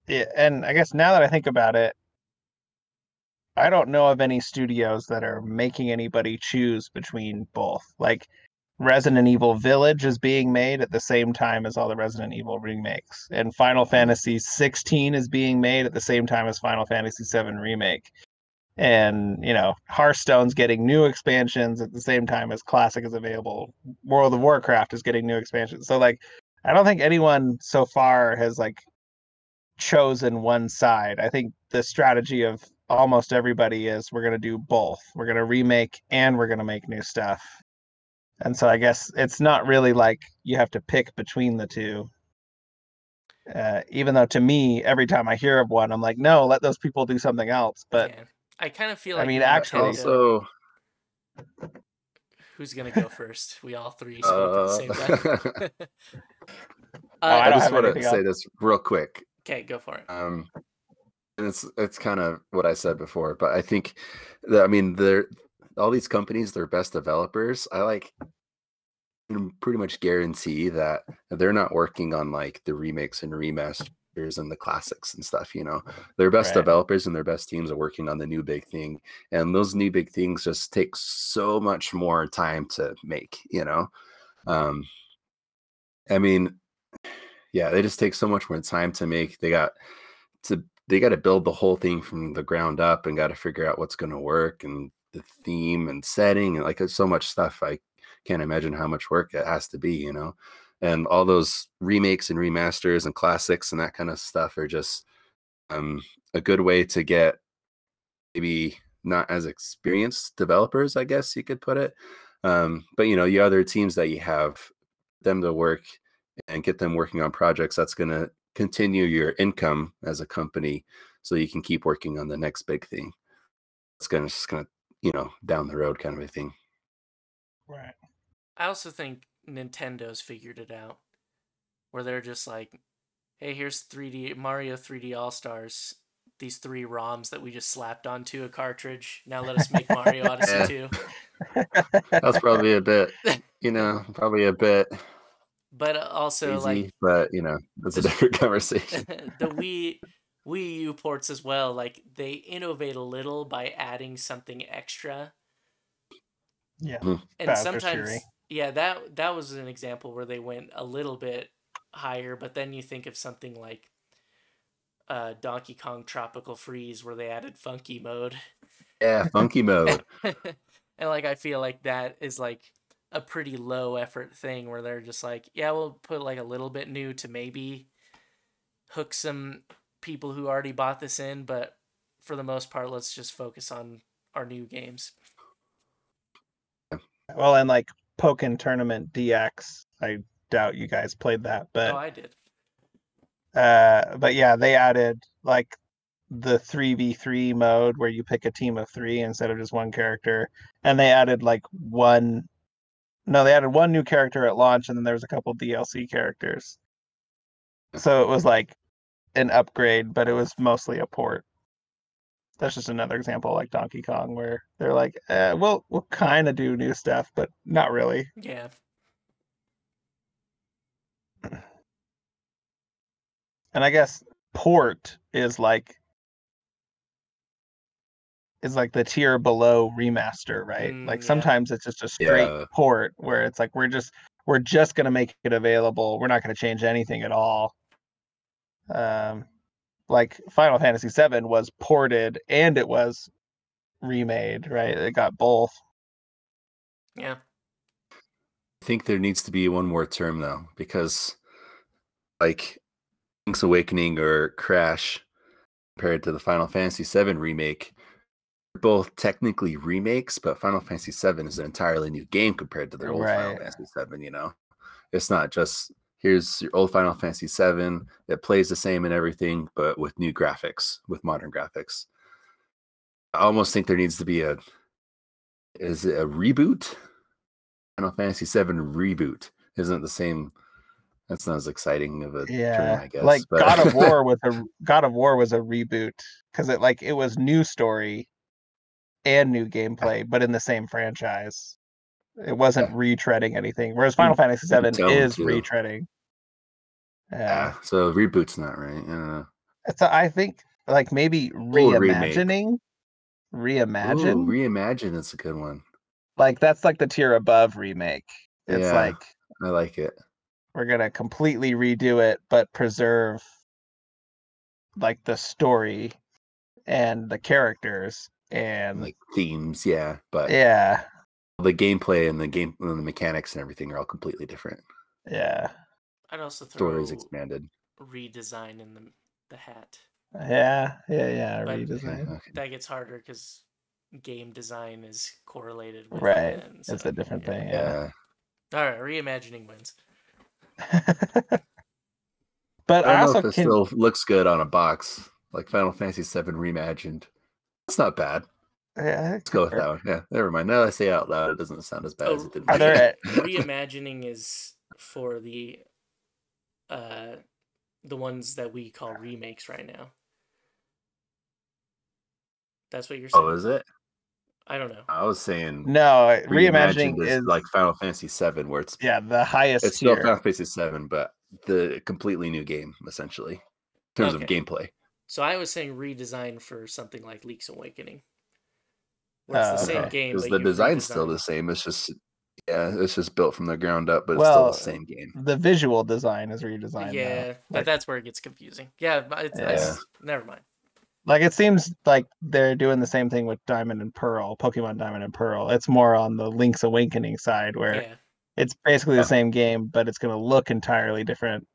Speaker 1: Yeah, and I guess now that I think about it, I don't know of any studios that are making anybody choose between both. Like Resident Evil Village is being made at the same time as all the Resident Evil remakes, and Final hmm. Fantasy 16 is being made at the same time as Final Fantasy 7 remake. and you know Hearthstone's getting new expansions at the same time as Classic is available. World of Warcraft is getting new expansions. So like, I don't think anyone so far has like chosen one side. I think the strategy of almost everybody is we're going to do both. We're going to remake and we're going to make new stuff. And so I guess it's not really like you have to pick between the two. Uh, even though to me, every time I hear of one, I'm like, no, let those people do something else. But
Speaker 2: yeah. I kind of feel like
Speaker 1: I
Speaker 2: mean,
Speaker 1: actually-
Speaker 3: Also,
Speaker 2: who's gonna go first? We all three spoke at the same
Speaker 3: uh,
Speaker 2: time.
Speaker 1: Oh, I
Speaker 2: uh,
Speaker 3: I just want to say this real quick.
Speaker 2: okay, go for it.
Speaker 3: Um, and it's it's kind of what I said before, but I think that I mean they're all these companies, their best developers. I like can pretty much guarantee that they're not working on like the remakes and remasters and the classics and stuff. You know, their best
Speaker 1: Right.
Speaker 3: developers and their best teams are working on the new big thing, and those new big things just take so much more time to make. You know, um, I mean, yeah, they just take so much more time to make. They got to they got to build the whole thing from the ground up and got to figure out what's going to work and the theme and setting and like so much stuff. I can't imagine how much work it has to be, you know. And all those remakes and remasters and classics and that kind of stuff are just um, a good way to get maybe not as experienced developers, I guess you could put it. Um, but you know, the other teams that you have them to work and get them working on projects that's going to continue your income as a company so you can keep working on the next big thing. It's going to just going to, you know, down the road kind of a thing.
Speaker 1: Right.
Speaker 2: I also think Nintendo's figured it out, where they're just like, "Hey, here's 3D Mario 3D All Stars. These three ROMs that we just slapped onto a cartridge. Now let us make Mario
Speaker 3: Yeah.
Speaker 2: Odyssey 2."
Speaker 3: That's probably a bit, you know, probably a bit
Speaker 2: But uh, also
Speaker 3: easy,
Speaker 2: like
Speaker 3: but you know, that's a different conversation.
Speaker 2: the Wii Wii U ports as well, like they innovate a little by adding something extra.
Speaker 1: Yeah.
Speaker 2: And
Speaker 1: Bowser's
Speaker 2: sometimes
Speaker 1: Fury.
Speaker 2: yeah, that that was an example where they went a little bit higher, but then you think of something like uh, Donkey Kong Tropical Freeze where they added funky mode.
Speaker 3: yeah, funky mode.
Speaker 2: and like I feel like that is like a pretty low effort thing where they're just like, yeah, we'll put like a little bit new to maybe hook some people who already bought this in, but for the most part, let's just focus on our new games.
Speaker 1: Well, and like Pokken Tournament DX, I doubt you guys played that, but
Speaker 2: oh, I did.
Speaker 1: uh, but yeah, they added like the three v three mode where you pick a team of three instead of just one character, and they added like one. No, they added one new character at launch, and then there was a couple DLC characters. So it was like an upgrade, but it was mostly a port. That's just another example, like Donkey Kong, where they're like, eh, "We'll we'll kind of do new stuff, but not really."
Speaker 2: Yeah.
Speaker 1: and I guess port is like is like the tier below remaster, right?
Speaker 2: Mm,
Speaker 1: like
Speaker 2: yeah.
Speaker 1: sometimes it's just a straight
Speaker 3: Yeah.
Speaker 1: port where it's like we're just we're just gonna make it available. We're not gonna change anything at all. Um, like Final Fantasy VII was ported and it was remade, right? It got both.
Speaker 2: Yeah.
Speaker 3: I think there needs to be one more term though, because like Link's Awakening or Crash compared to the Final Fantasy VII remake, they're both technically remakes, but Final Fantasy VII is an entirely new game compared to their old Final Fantasy VII. You know, it's not just here's your old Final Fantasy VII that plays the same and everything, but with new graphics, with modern graphics. I almost think there needs to be a is it a reboot? Final Fantasy VII reboot isn't the same. That's not as exciting of a term,
Speaker 1: Yeah,
Speaker 3: I guess.
Speaker 1: like
Speaker 3: but-
Speaker 1: God of War was a God of War was a reboot because it like it was new story and new gameplay, but in the same franchise. It wasn't retreading anything, whereas Final Fantasy VII is
Speaker 3: too.
Speaker 1: retreading. Yeah,
Speaker 3: yeah, so reboot's not right. Yeah. don't know.
Speaker 1: it's a, I think like maybe reimagining, reimagine,
Speaker 3: Ooh, reimagine is a good one.
Speaker 1: like that's like the tier above remake. It's
Speaker 3: Yeah.
Speaker 1: like
Speaker 3: I like it.
Speaker 1: we're gonna completely redo it but preserve like the story and the characters and
Speaker 3: like themes, yeah, but
Speaker 1: yeah,
Speaker 3: the gameplay and the game and the mechanics and everything are all completely different.
Speaker 1: yeah,
Speaker 2: I'd also throw
Speaker 3: Stories expanded.
Speaker 2: redesign in the the hat.
Speaker 1: yeah, yeah, yeah.
Speaker 2: But-
Speaker 1: Redesign.
Speaker 3: Yeah, okay.
Speaker 2: That gets harder because game design is correlated with
Speaker 1: Right,
Speaker 2: it, and
Speaker 1: It's a different
Speaker 2: yeah.
Speaker 1: thing. Yeah.
Speaker 3: Yeah.
Speaker 2: All right, reimagining wins.
Speaker 1: but
Speaker 3: I
Speaker 1: I,
Speaker 3: don't know
Speaker 1: also
Speaker 3: if it
Speaker 1: can.
Speaker 3: still looks good on a box, like Final Fantasy VII reimagined. That's not bad.
Speaker 1: Yeah,
Speaker 3: Let's go with that one. Yeah, never mind. Now that I say it out loud, it doesn't sound as bad as
Speaker 2: Oh,
Speaker 3: it did.
Speaker 1: Are there?
Speaker 2: reimagining is for the uh the ones that we call remakes right now. That's what you're saying.
Speaker 3: oh, is it?
Speaker 2: I don't know.
Speaker 3: I was saying
Speaker 1: No, reimagining
Speaker 3: reimagined
Speaker 1: is
Speaker 3: like Final Fantasy VII, where it's
Speaker 1: yeah the highest
Speaker 3: it's still
Speaker 1: tier.
Speaker 3: Final Fantasy VII, but the completely new game essentially in terms of gameplay.
Speaker 2: So I was saying redesign for something like Link's Awakening. Where it's the
Speaker 1: Oh,
Speaker 2: same
Speaker 1: okay.
Speaker 2: game,
Speaker 3: Because the
Speaker 2: you've
Speaker 3: design's still the same. It's just yeah, it's just built from the ground up, but it's still the same game.
Speaker 1: the visual design is redesigned. now.
Speaker 2: Yeah, but
Speaker 1: Like-
Speaker 2: that's where it gets confusing. Yeah, but it's, never mind.
Speaker 1: like it seems like they're doing the same thing with Diamond and Pearl, Pokemon Diamond and Pearl. It's more on the Link's Awakening side where
Speaker 2: Yeah,
Speaker 1: it's basically the same game, but it's going to look entirely different.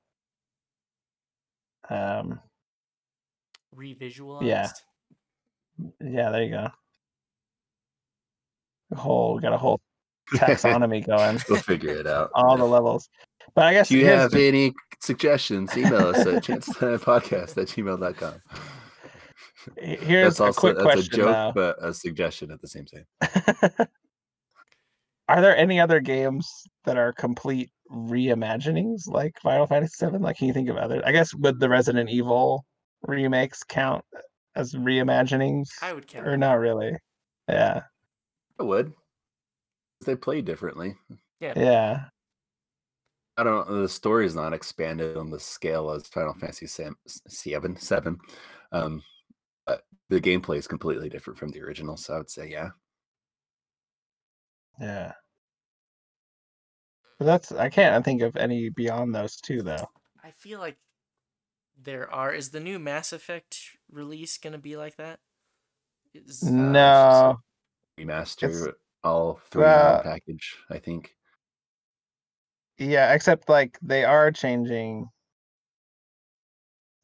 Speaker 1: Um,
Speaker 2: revisualized.
Speaker 1: Yeah. yeah, there you go. A whole got a whole taxonomy going,
Speaker 3: we'll figure it out.
Speaker 1: all the levels. But I guess
Speaker 3: Do you have
Speaker 1: the-
Speaker 3: any suggestions? Email us at podcast at gmail.com.
Speaker 1: here's
Speaker 3: That's
Speaker 1: a
Speaker 3: also
Speaker 1: quick
Speaker 3: that's a
Speaker 1: question
Speaker 3: joke,
Speaker 1: though.
Speaker 3: but a suggestion at the same time.
Speaker 1: Are there any other games that are complete reimaginings like Final Fantasy VII? Like, can you think of other? I guess would the Resident Evil remakes count as reimaginings,
Speaker 2: I would count.
Speaker 1: or not really? Yeah,
Speaker 3: I would. They play differently.
Speaker 1: yeah, Yeah.
Speaker 3: I don't. know. The story is not expanded on the scale as Final Fantasy Sam- Seven. Seven. Um, but the gameplay is completely different from the original. So I would say, yeah.
Speaker 1: yeah. But that's I can't think of any beyond those two though.
Speaker 2: I feel like there are. Is the new Mass Effect release gonna be like that? Is,
Speaker 3: Uh,
Speaker 1: No,
Speaker 3: Remaster
Speaker 1: It's-
Speaker 3: all three one package. I think.
Speaker 1: yeah, except like they are changing.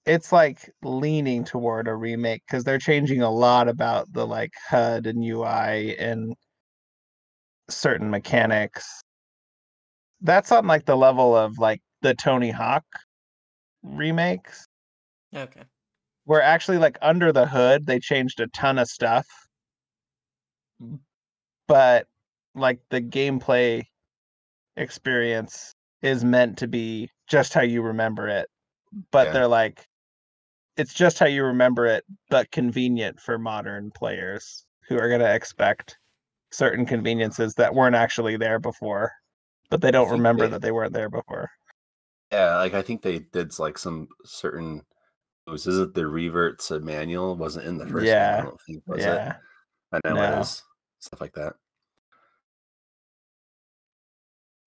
Speaker 1: It's like leaning toward a remake because they're changing a lot about the like HUD and UI and certain mechanics. That's on like the level of like the Tony Hawk remakes,
Speaker 2: okay.
Speaker 1: where actually like under the hood they changed a ton of stuff, but like the gameplay experience is meant to be just how you remember it. But
Speaker 3: Yeah.
Speaker 1: they're like, it's just how you remember it, but convenient for modern players who are going to expect certain conveniences that weren't actually there before, but they don't remember
Speaker 3: they-
Speaker 1: that they weren't there before.
Speaker 3: Yeah, like I think they did like some certain. Was is it the revert to manual? Wasn't in the first.
Speaker 1: Yeah,
Speaker 3: I don't think was it.
Speaker 1: yeah.
Speaker 3: I know
Speaker 1: No.
Speaker 3: it is stuff like that.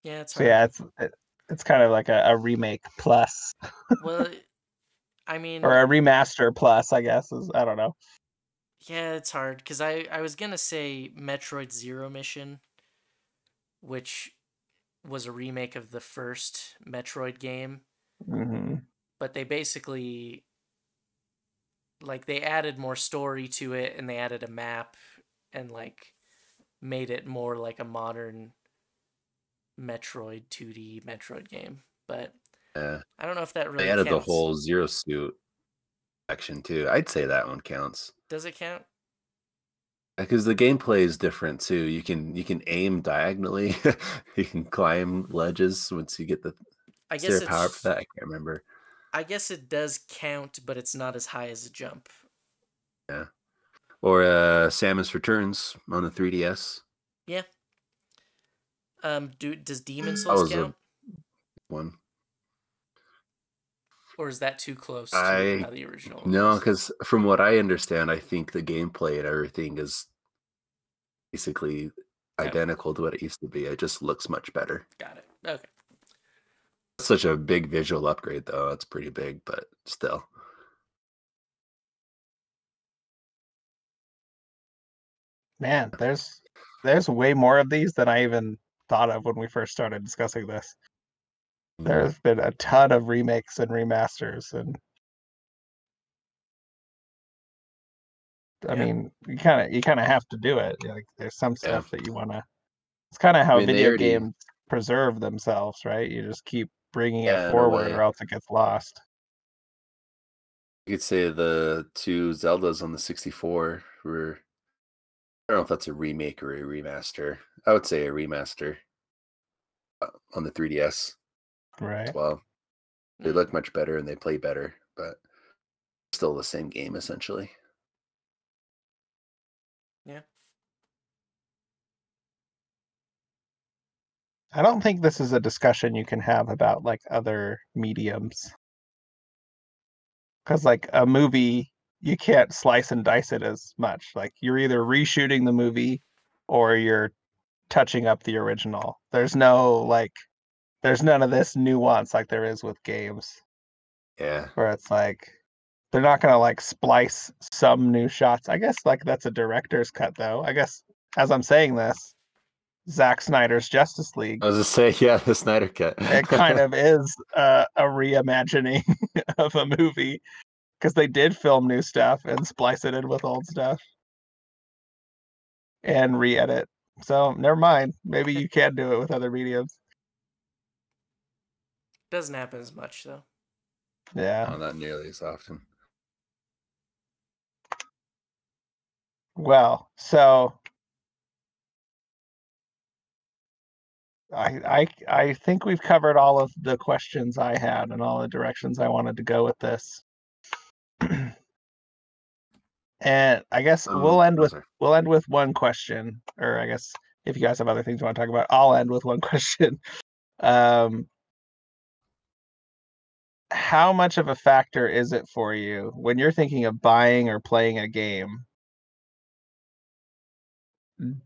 Speaker 2: Yeah, it's
Speaker 1: So yeah, it's it, it's kind of like a, a remake plus
Speaker 2: Well, I mean,
Speaker 1: or a remaster plus, I guess is I don't know.
Speaker 2: yeah, it's hard because I I was gonna say Metroid Zero Mission, which was a remake of the first Metroid game,
Speaker 1: hmm
Speaker 2: but they basically like they added more story to it and they added a map and like made it more like a modern Metroid 2D Metroid game. But
Speaker 3: Yeah,
Speaker 2: I don't know if that really
Speaker 3: they added
Speaker 2: counts.
Speaker 3: the whole zero suit section too. I'd say that one counts
Speaker 2: Does it count?
Speaker 3: Uh, because the gameplay is different too. You can you can aim diagonally. you can climb ledges once you get the.
Speaker 2: I guess it's,
Speaker 3: power for that? I can't remember.
Speaker 2: I guess it does count, but it's not as high as a jump.
Speaker 3: Or uh, Samus Returns on the 3DS Yeah.
Speaker 2: Um, do does Demon Souls count,
Speaker 3: one.
Speaker 2: or is that too close to
Speaker 3: I-
Speaker 2: how the original?
Speaker 3: No, because from what I understand, I think the gameplay and everything is basically
Speaker 2: Okay.
Speaker 3: identical to what it used to be. It just looks much better.
Speaker 2: got it. Okay.
Speaker 3: Such a big visual upgrade, though. It's pretty big, but still.
Speaker 1: Man, there's there's way more of these than I even thought of when we first started discussing this.
Speaker 3: Mm.
Speaker 1: There's been a ton of remakes and remasters, and I
Speaker 2: Yeah.
Speaker 1: mean, you kind of you kind of have to do it. Like, there's some
Speaker 3: Yeah.
Speaker 1: stuff that you want to. It's kind of how
Speaker 3: mean,
Speaker 1: video
Speaker 3: already-
Speaker 1: games preserve themselves, right? You just keep bringing
Speaker 3: Yeah,
Speaker 1: it forward, or else it gets lost.
Speaker 3: You could say the two Zeldas on the 64 were. I don't know if that's a remake or a remaster. I would say a remaster uh, on the 3DS
Speaker 1: Right.
Speaker 3: as well. They
Speaker 2: Mm.
Speaker 3: look much better and they play better, but still the same game essentially. Yeah.
Speaker 1: I don't think this is a discussion you can have about like other mediums. Cuz like a movie you can't slice and dice it as much. Like you're either reshooting the movie or you're touching up the original. There's no like there's none of this nuance like there is with games
Speaker 3: Yeah.
Speaker 1: where it's like they're not going to like splice some new shots. I guess like that's a director's cut though. I guess as I'm saying this Zack Snyder's Justice League
Speaker 3: I was just saying, yeah, the Snyder Cut.
Speaker 1: it kind of is uh, a reimagining of a movie because they did film new stuff and splice it in with old stuff and re-edit. So never mind. Maybe you can do it with other mediums.
Speaker 2: Doesn't happen as much though.
Speaker 1: Yeah.
Speaker 3: Oh, not nearly as often.
Speaker 1: Well, so I I I think we've covered all of the questions I had and all the directions I wanted to go with this. And I guess
Speaker 3: Um,
Speaker 1: we'll end with
Speaker 3: sorry.
Speaker 1: we'll end with one question, or I guess if you guys have other things you want to talk about, I'll end with one question. Um, how much of a factor is it for you when you're thinking of buying or playing a game?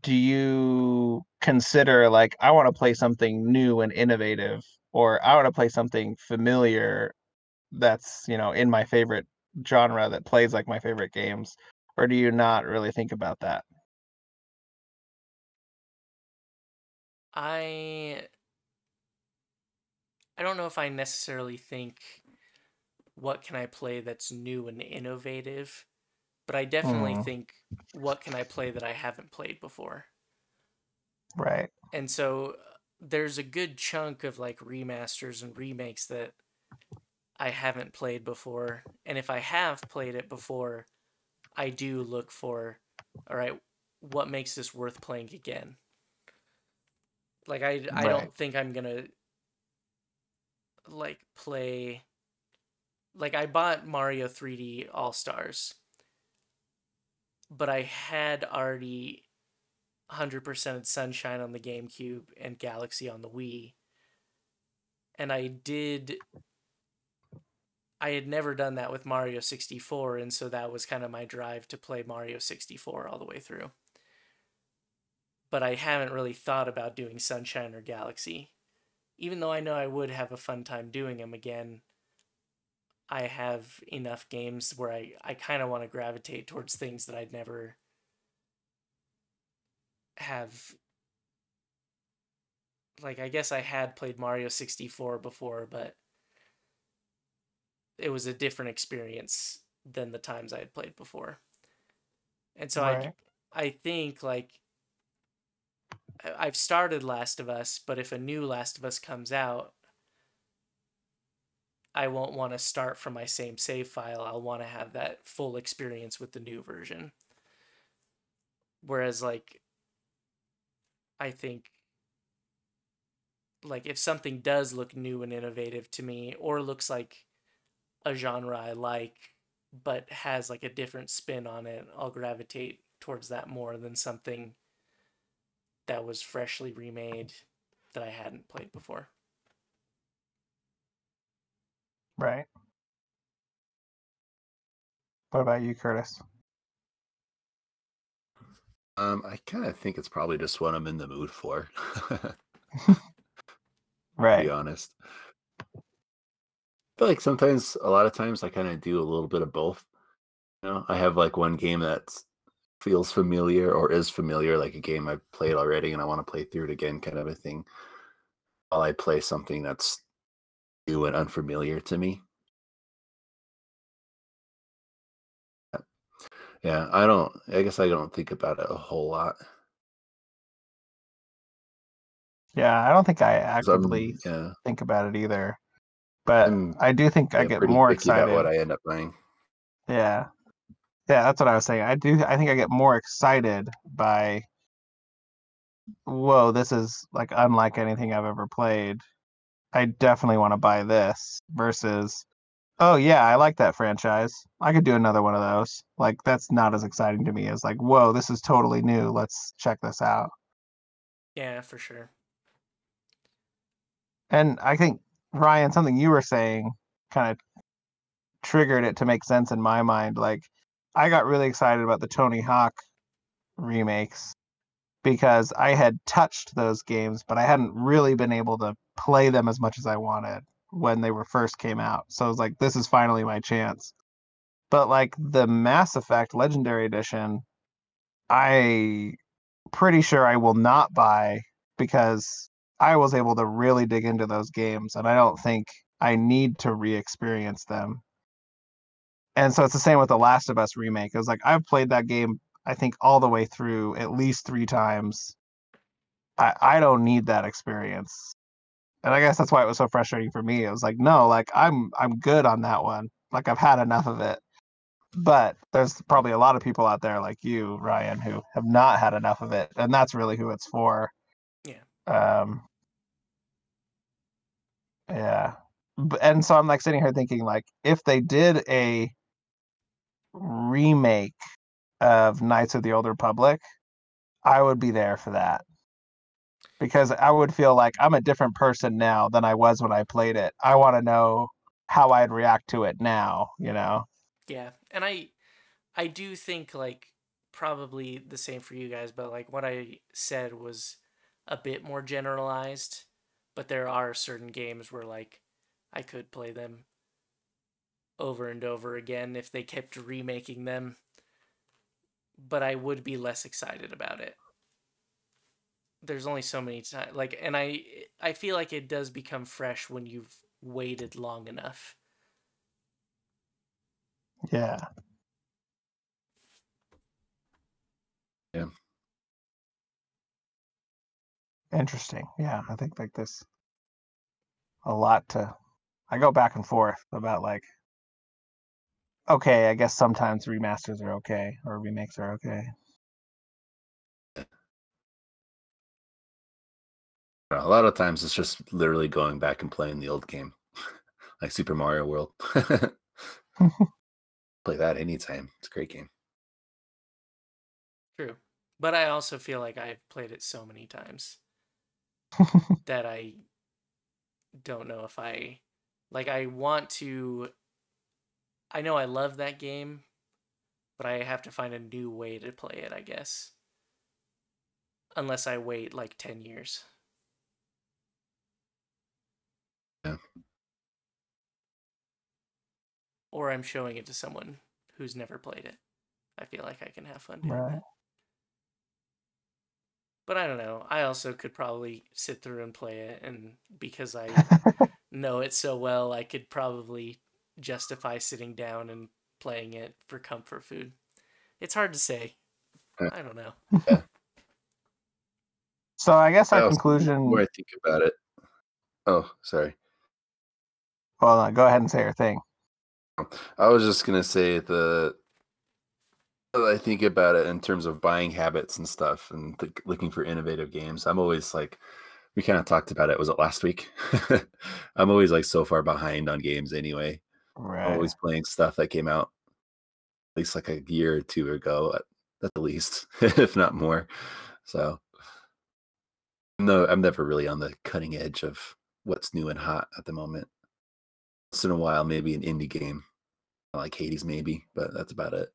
Speaker 1: Do you consider like I want to play something new and innovative, or I want to play something familiar that's you know in my favorite genre that plays like my favorite games, or do you not really think about that?
Speaker 2: I I don't know if I necessarily think what can I play that's new and innovative, but I definitely
Speaker 1: Mm.
Speaker 2: think what can I play that I haven't played before.
Speaker 1: Right.
Speaker 2: And so uh, there's a good chunk of like remasters and remakes that I haven't played before. And if I have played it before, I do look for all right, what makes this worth playing again? Like I I
Speaker 1: Right.
Speaker 2: don't think I'm going to like play like I bought Mario 3D All-Stars. But I had already 100% Sunshine on the GameCube and Galaxy on the Wii. And I did. I had never done that with Mario 64, and so that was kind of my drive to play Mario 64 all the way through. But I haven't really thought about doing Sunshine or Galaxy. Even though I know I would have a fun time doing them again, I have enough games where I, I kind of want to gravitate towards things that I'd never have like I guess I had played Mario 64 before, but it was a different experience than the times I had played before. And so
Speaker 1: Right.
Speaker 2: I I think like I've started Last of Us, but if a new Last of Us comes out, I won't want to start from my same save file. I'll want to have that full experience with the new version. Whereas like I think like if something does look new and innovative to me or looks like a genre I like but has like a different spin on it, I'll gravitate towards that more than something that was freshly remade that I hadn't played before.
Speaker 1: Right. What about you, Curtis?
Speaker 3: Um, I kind of think it's probably just what I'm in the mood for. to
Speaker 1: Right.
Speaker 3: be honest. I feel like sometimes, a lot of times, I kind of do a little bit of both. You know, I have like one game that feels familiar or is familiar, like a game I've played already and I want to play through it again, kind of a thing. While I play something that's new and unfamiliar to me. Yeah, I don't. I guess I don't think about it a whole lot.
Speaker 1: Yeah, I don't think I
Speaker 3: 'cause I'm-
Speaker 1: actively
Speaker 3: yeah,
Speaker 1: think about it either. But
Speaker 3: I'm
Speaker 1: I do think I
Speaker 3: yeah,
Speaker 1: get more
Speaker 3: picky about
Speaker 1: excited.
Speaker 3: what I end up buying.
Speaker 1: Yeah. Yeah, that's what I was saying. I do I think I get more excited by whoa, this is like unlike anything I've ever played. I definitely want to buy this versus oh yeah, I like that franchise. I could do another one of those. Like that's not as exciting to me as like, whoa, this is totally new. Let's check this out.
Speaker 2: Yeah, for sure.
Speaker 1: And I think Ryan, something you were saying kind of triggered it to make sense in my mind. Like I got really excited about the Tony Hawk remakes because I had touched those games, but I hadn't really been able to play them as much as I wanted when they were first came out. So I was like, this is finally my chance. But like the Mass Effect Legendary Edition, I pretty sure I will not buy because I was able to really dig into those games and I don't think I need to re-experience them. And so it's the same with the Last of Us remake. It was like I've played that game I think all the way through at least three times. I I don't need that experience. And I guess that's why it was so frustrating for me. It was like, no, like I'm I'm good on that one. Like I've had enough of it. But there's probably a lot of people out there like you, Ryan, who have not had enough of it. And that's really who it's for.
Speaker 2: Yeah.
Speaker 1: Um Yeah. And so I'm like sitting here thinking like if they did a remake of Knights of the Old Republic, I would be there for that. Because I would feel like I'm a different person now than I was when I played it. I want to know how I'd react to it now, you know?
Speaker 2: Yeah, and I I do think like probably the same for you guys, but like what I said was a bit more generalized, but there are certain games where like I could play them over and over again if they kept remaking them. But I would be less excited about it. There's only so many times like and I I feel like it does become fresh when you've waited long enough.
Speaker 1: Yeah.
Speaker 3: Yeah.
Speaker 1: Interesting. Yeah, I think like this a lot to I go back and forth about like okay, I guess sometimes remasters are okay or remakes are okay.
Speaker 3: A lot of times it's just literally going back and playing the old game, like Super Mario World. Play that anytime. It's a great game.
Speaker 2: True. But I also feel like I've played it so many times that I don't know if I like I want to I know I love that game, but I have to find a new way to play it, I guess. Unless I wait like 10 years.
Speaker 3: Yeah.
Speaker 2: Or I'm showing it to someone who's never played it. I feel like I can have fun doing
Speaker 1: Right.
Speaker 2: that. But I don't know. I also could probably sit through and play it, and because I know it so well, I could probably justify sitting down and playing it for comfort food. It's hard to say. I don't know.
Speaker 1: so I guess
Speaker 3: I
Speaker 1: our
Speaker 3: also-
Speaker 1: conclusion
Speaker 3: Where I think about it. Oh, sorry.
Speaker 1: Hold uh, on, go ahead and say your thing.
Speaker 3: I was just gonna say the. I think about it in terms of buying habits and stuff, and th- looking for innovative games. I'm always like, we kind of talked about it. Was it last week? I'm always like so far behind on games anyway.
Speaker 1: Right.
Speaker 3: always playing stuff that came out at least like a year or two ago, at, at the least, if not more. So, no, I'm never really on the cutting edge of what's new and hot at the moment. Once in a while, maybe an indie game like Hades, maybe, but that's about it.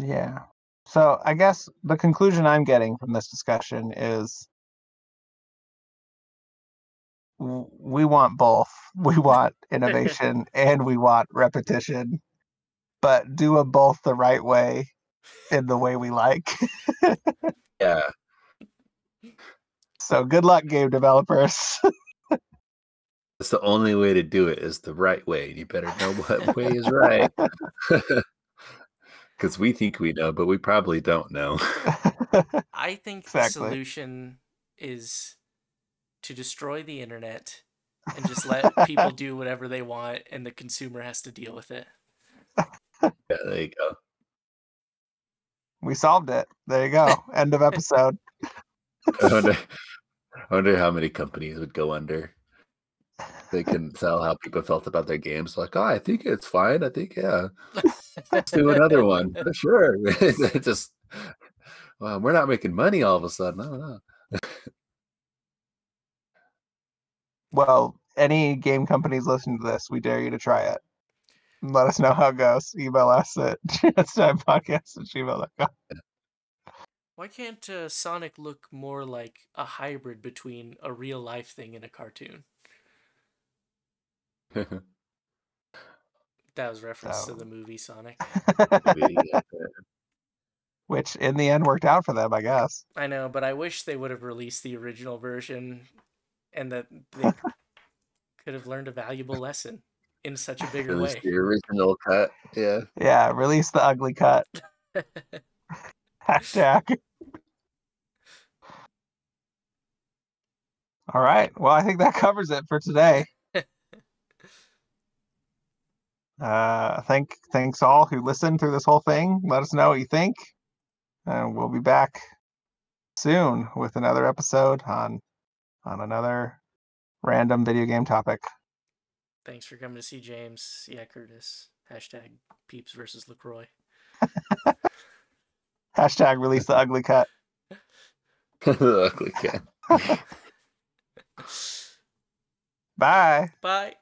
Speaker 1: Yeah. So I guess the conclusion I'm getting from this discussion is we want both. We want innovation and we want repetition, but do them both the right way in the way we like.
Speaker 3: Yeah.
Speaker 1: so good luck, game developers.
Speaker 3: That's the only way to do it is the right way. You better know what way is right. Because we think we know, but we probably don't know.
Speaker 2: I think
Speaker 1: Exactly.
Speaker 2: the solution is to destroy the internet and just let people do whatever they want and the consumer has to deal with it.
Speaker 3: Yeah, there you go.
Speaker 1: we solved it. There you go. End of episode.
Speaker 3: I wonder, I wonder how many companies would go under. They can tell how people felt about their games. Like, oh, I think it's fine. I think, yeah. Let's do another one. For sure. Just, well, we're not making money all of a sudden. I don't know.
Speaker 1: Well, any game companies listening to this, we dare you to try it. Let us know how it goes. Email us at podcast at gmail.com.
Speaker 2: Why can't uh, Sonic look more like a hybrid between a real life thing and a cartoon? That was reference
Speaker 1: So-
Speaker 2: to the movie Sonic.
Speaker 1: Which in the end worked out for them, I guess.
Speaker 2: I know, but I wish they would have released the original version and that they could have learned a valuable lesson in such a bigger
Speaker 3: Release
Speaker 2: way.
Speaker 3: the original cut. Yeah.
Speaker 1: Yeah, release the ugly cut. Hashtag. All right. Well, I think that covers it for today. Uh, thank thanks all who listened through this whole thing. Let us know what you think, and we'll be back soon with another episode on on another random video game topic.
Speaker 2: Thanks for coming to see James. Yeah, Curtis. Hashtag peeps versus LaCroix.
Speaker 1: Hashtag release the ugly cut.
Speaker 3: the ugly cat.
Speaker 1: Bye.
Speaker 2: Bye.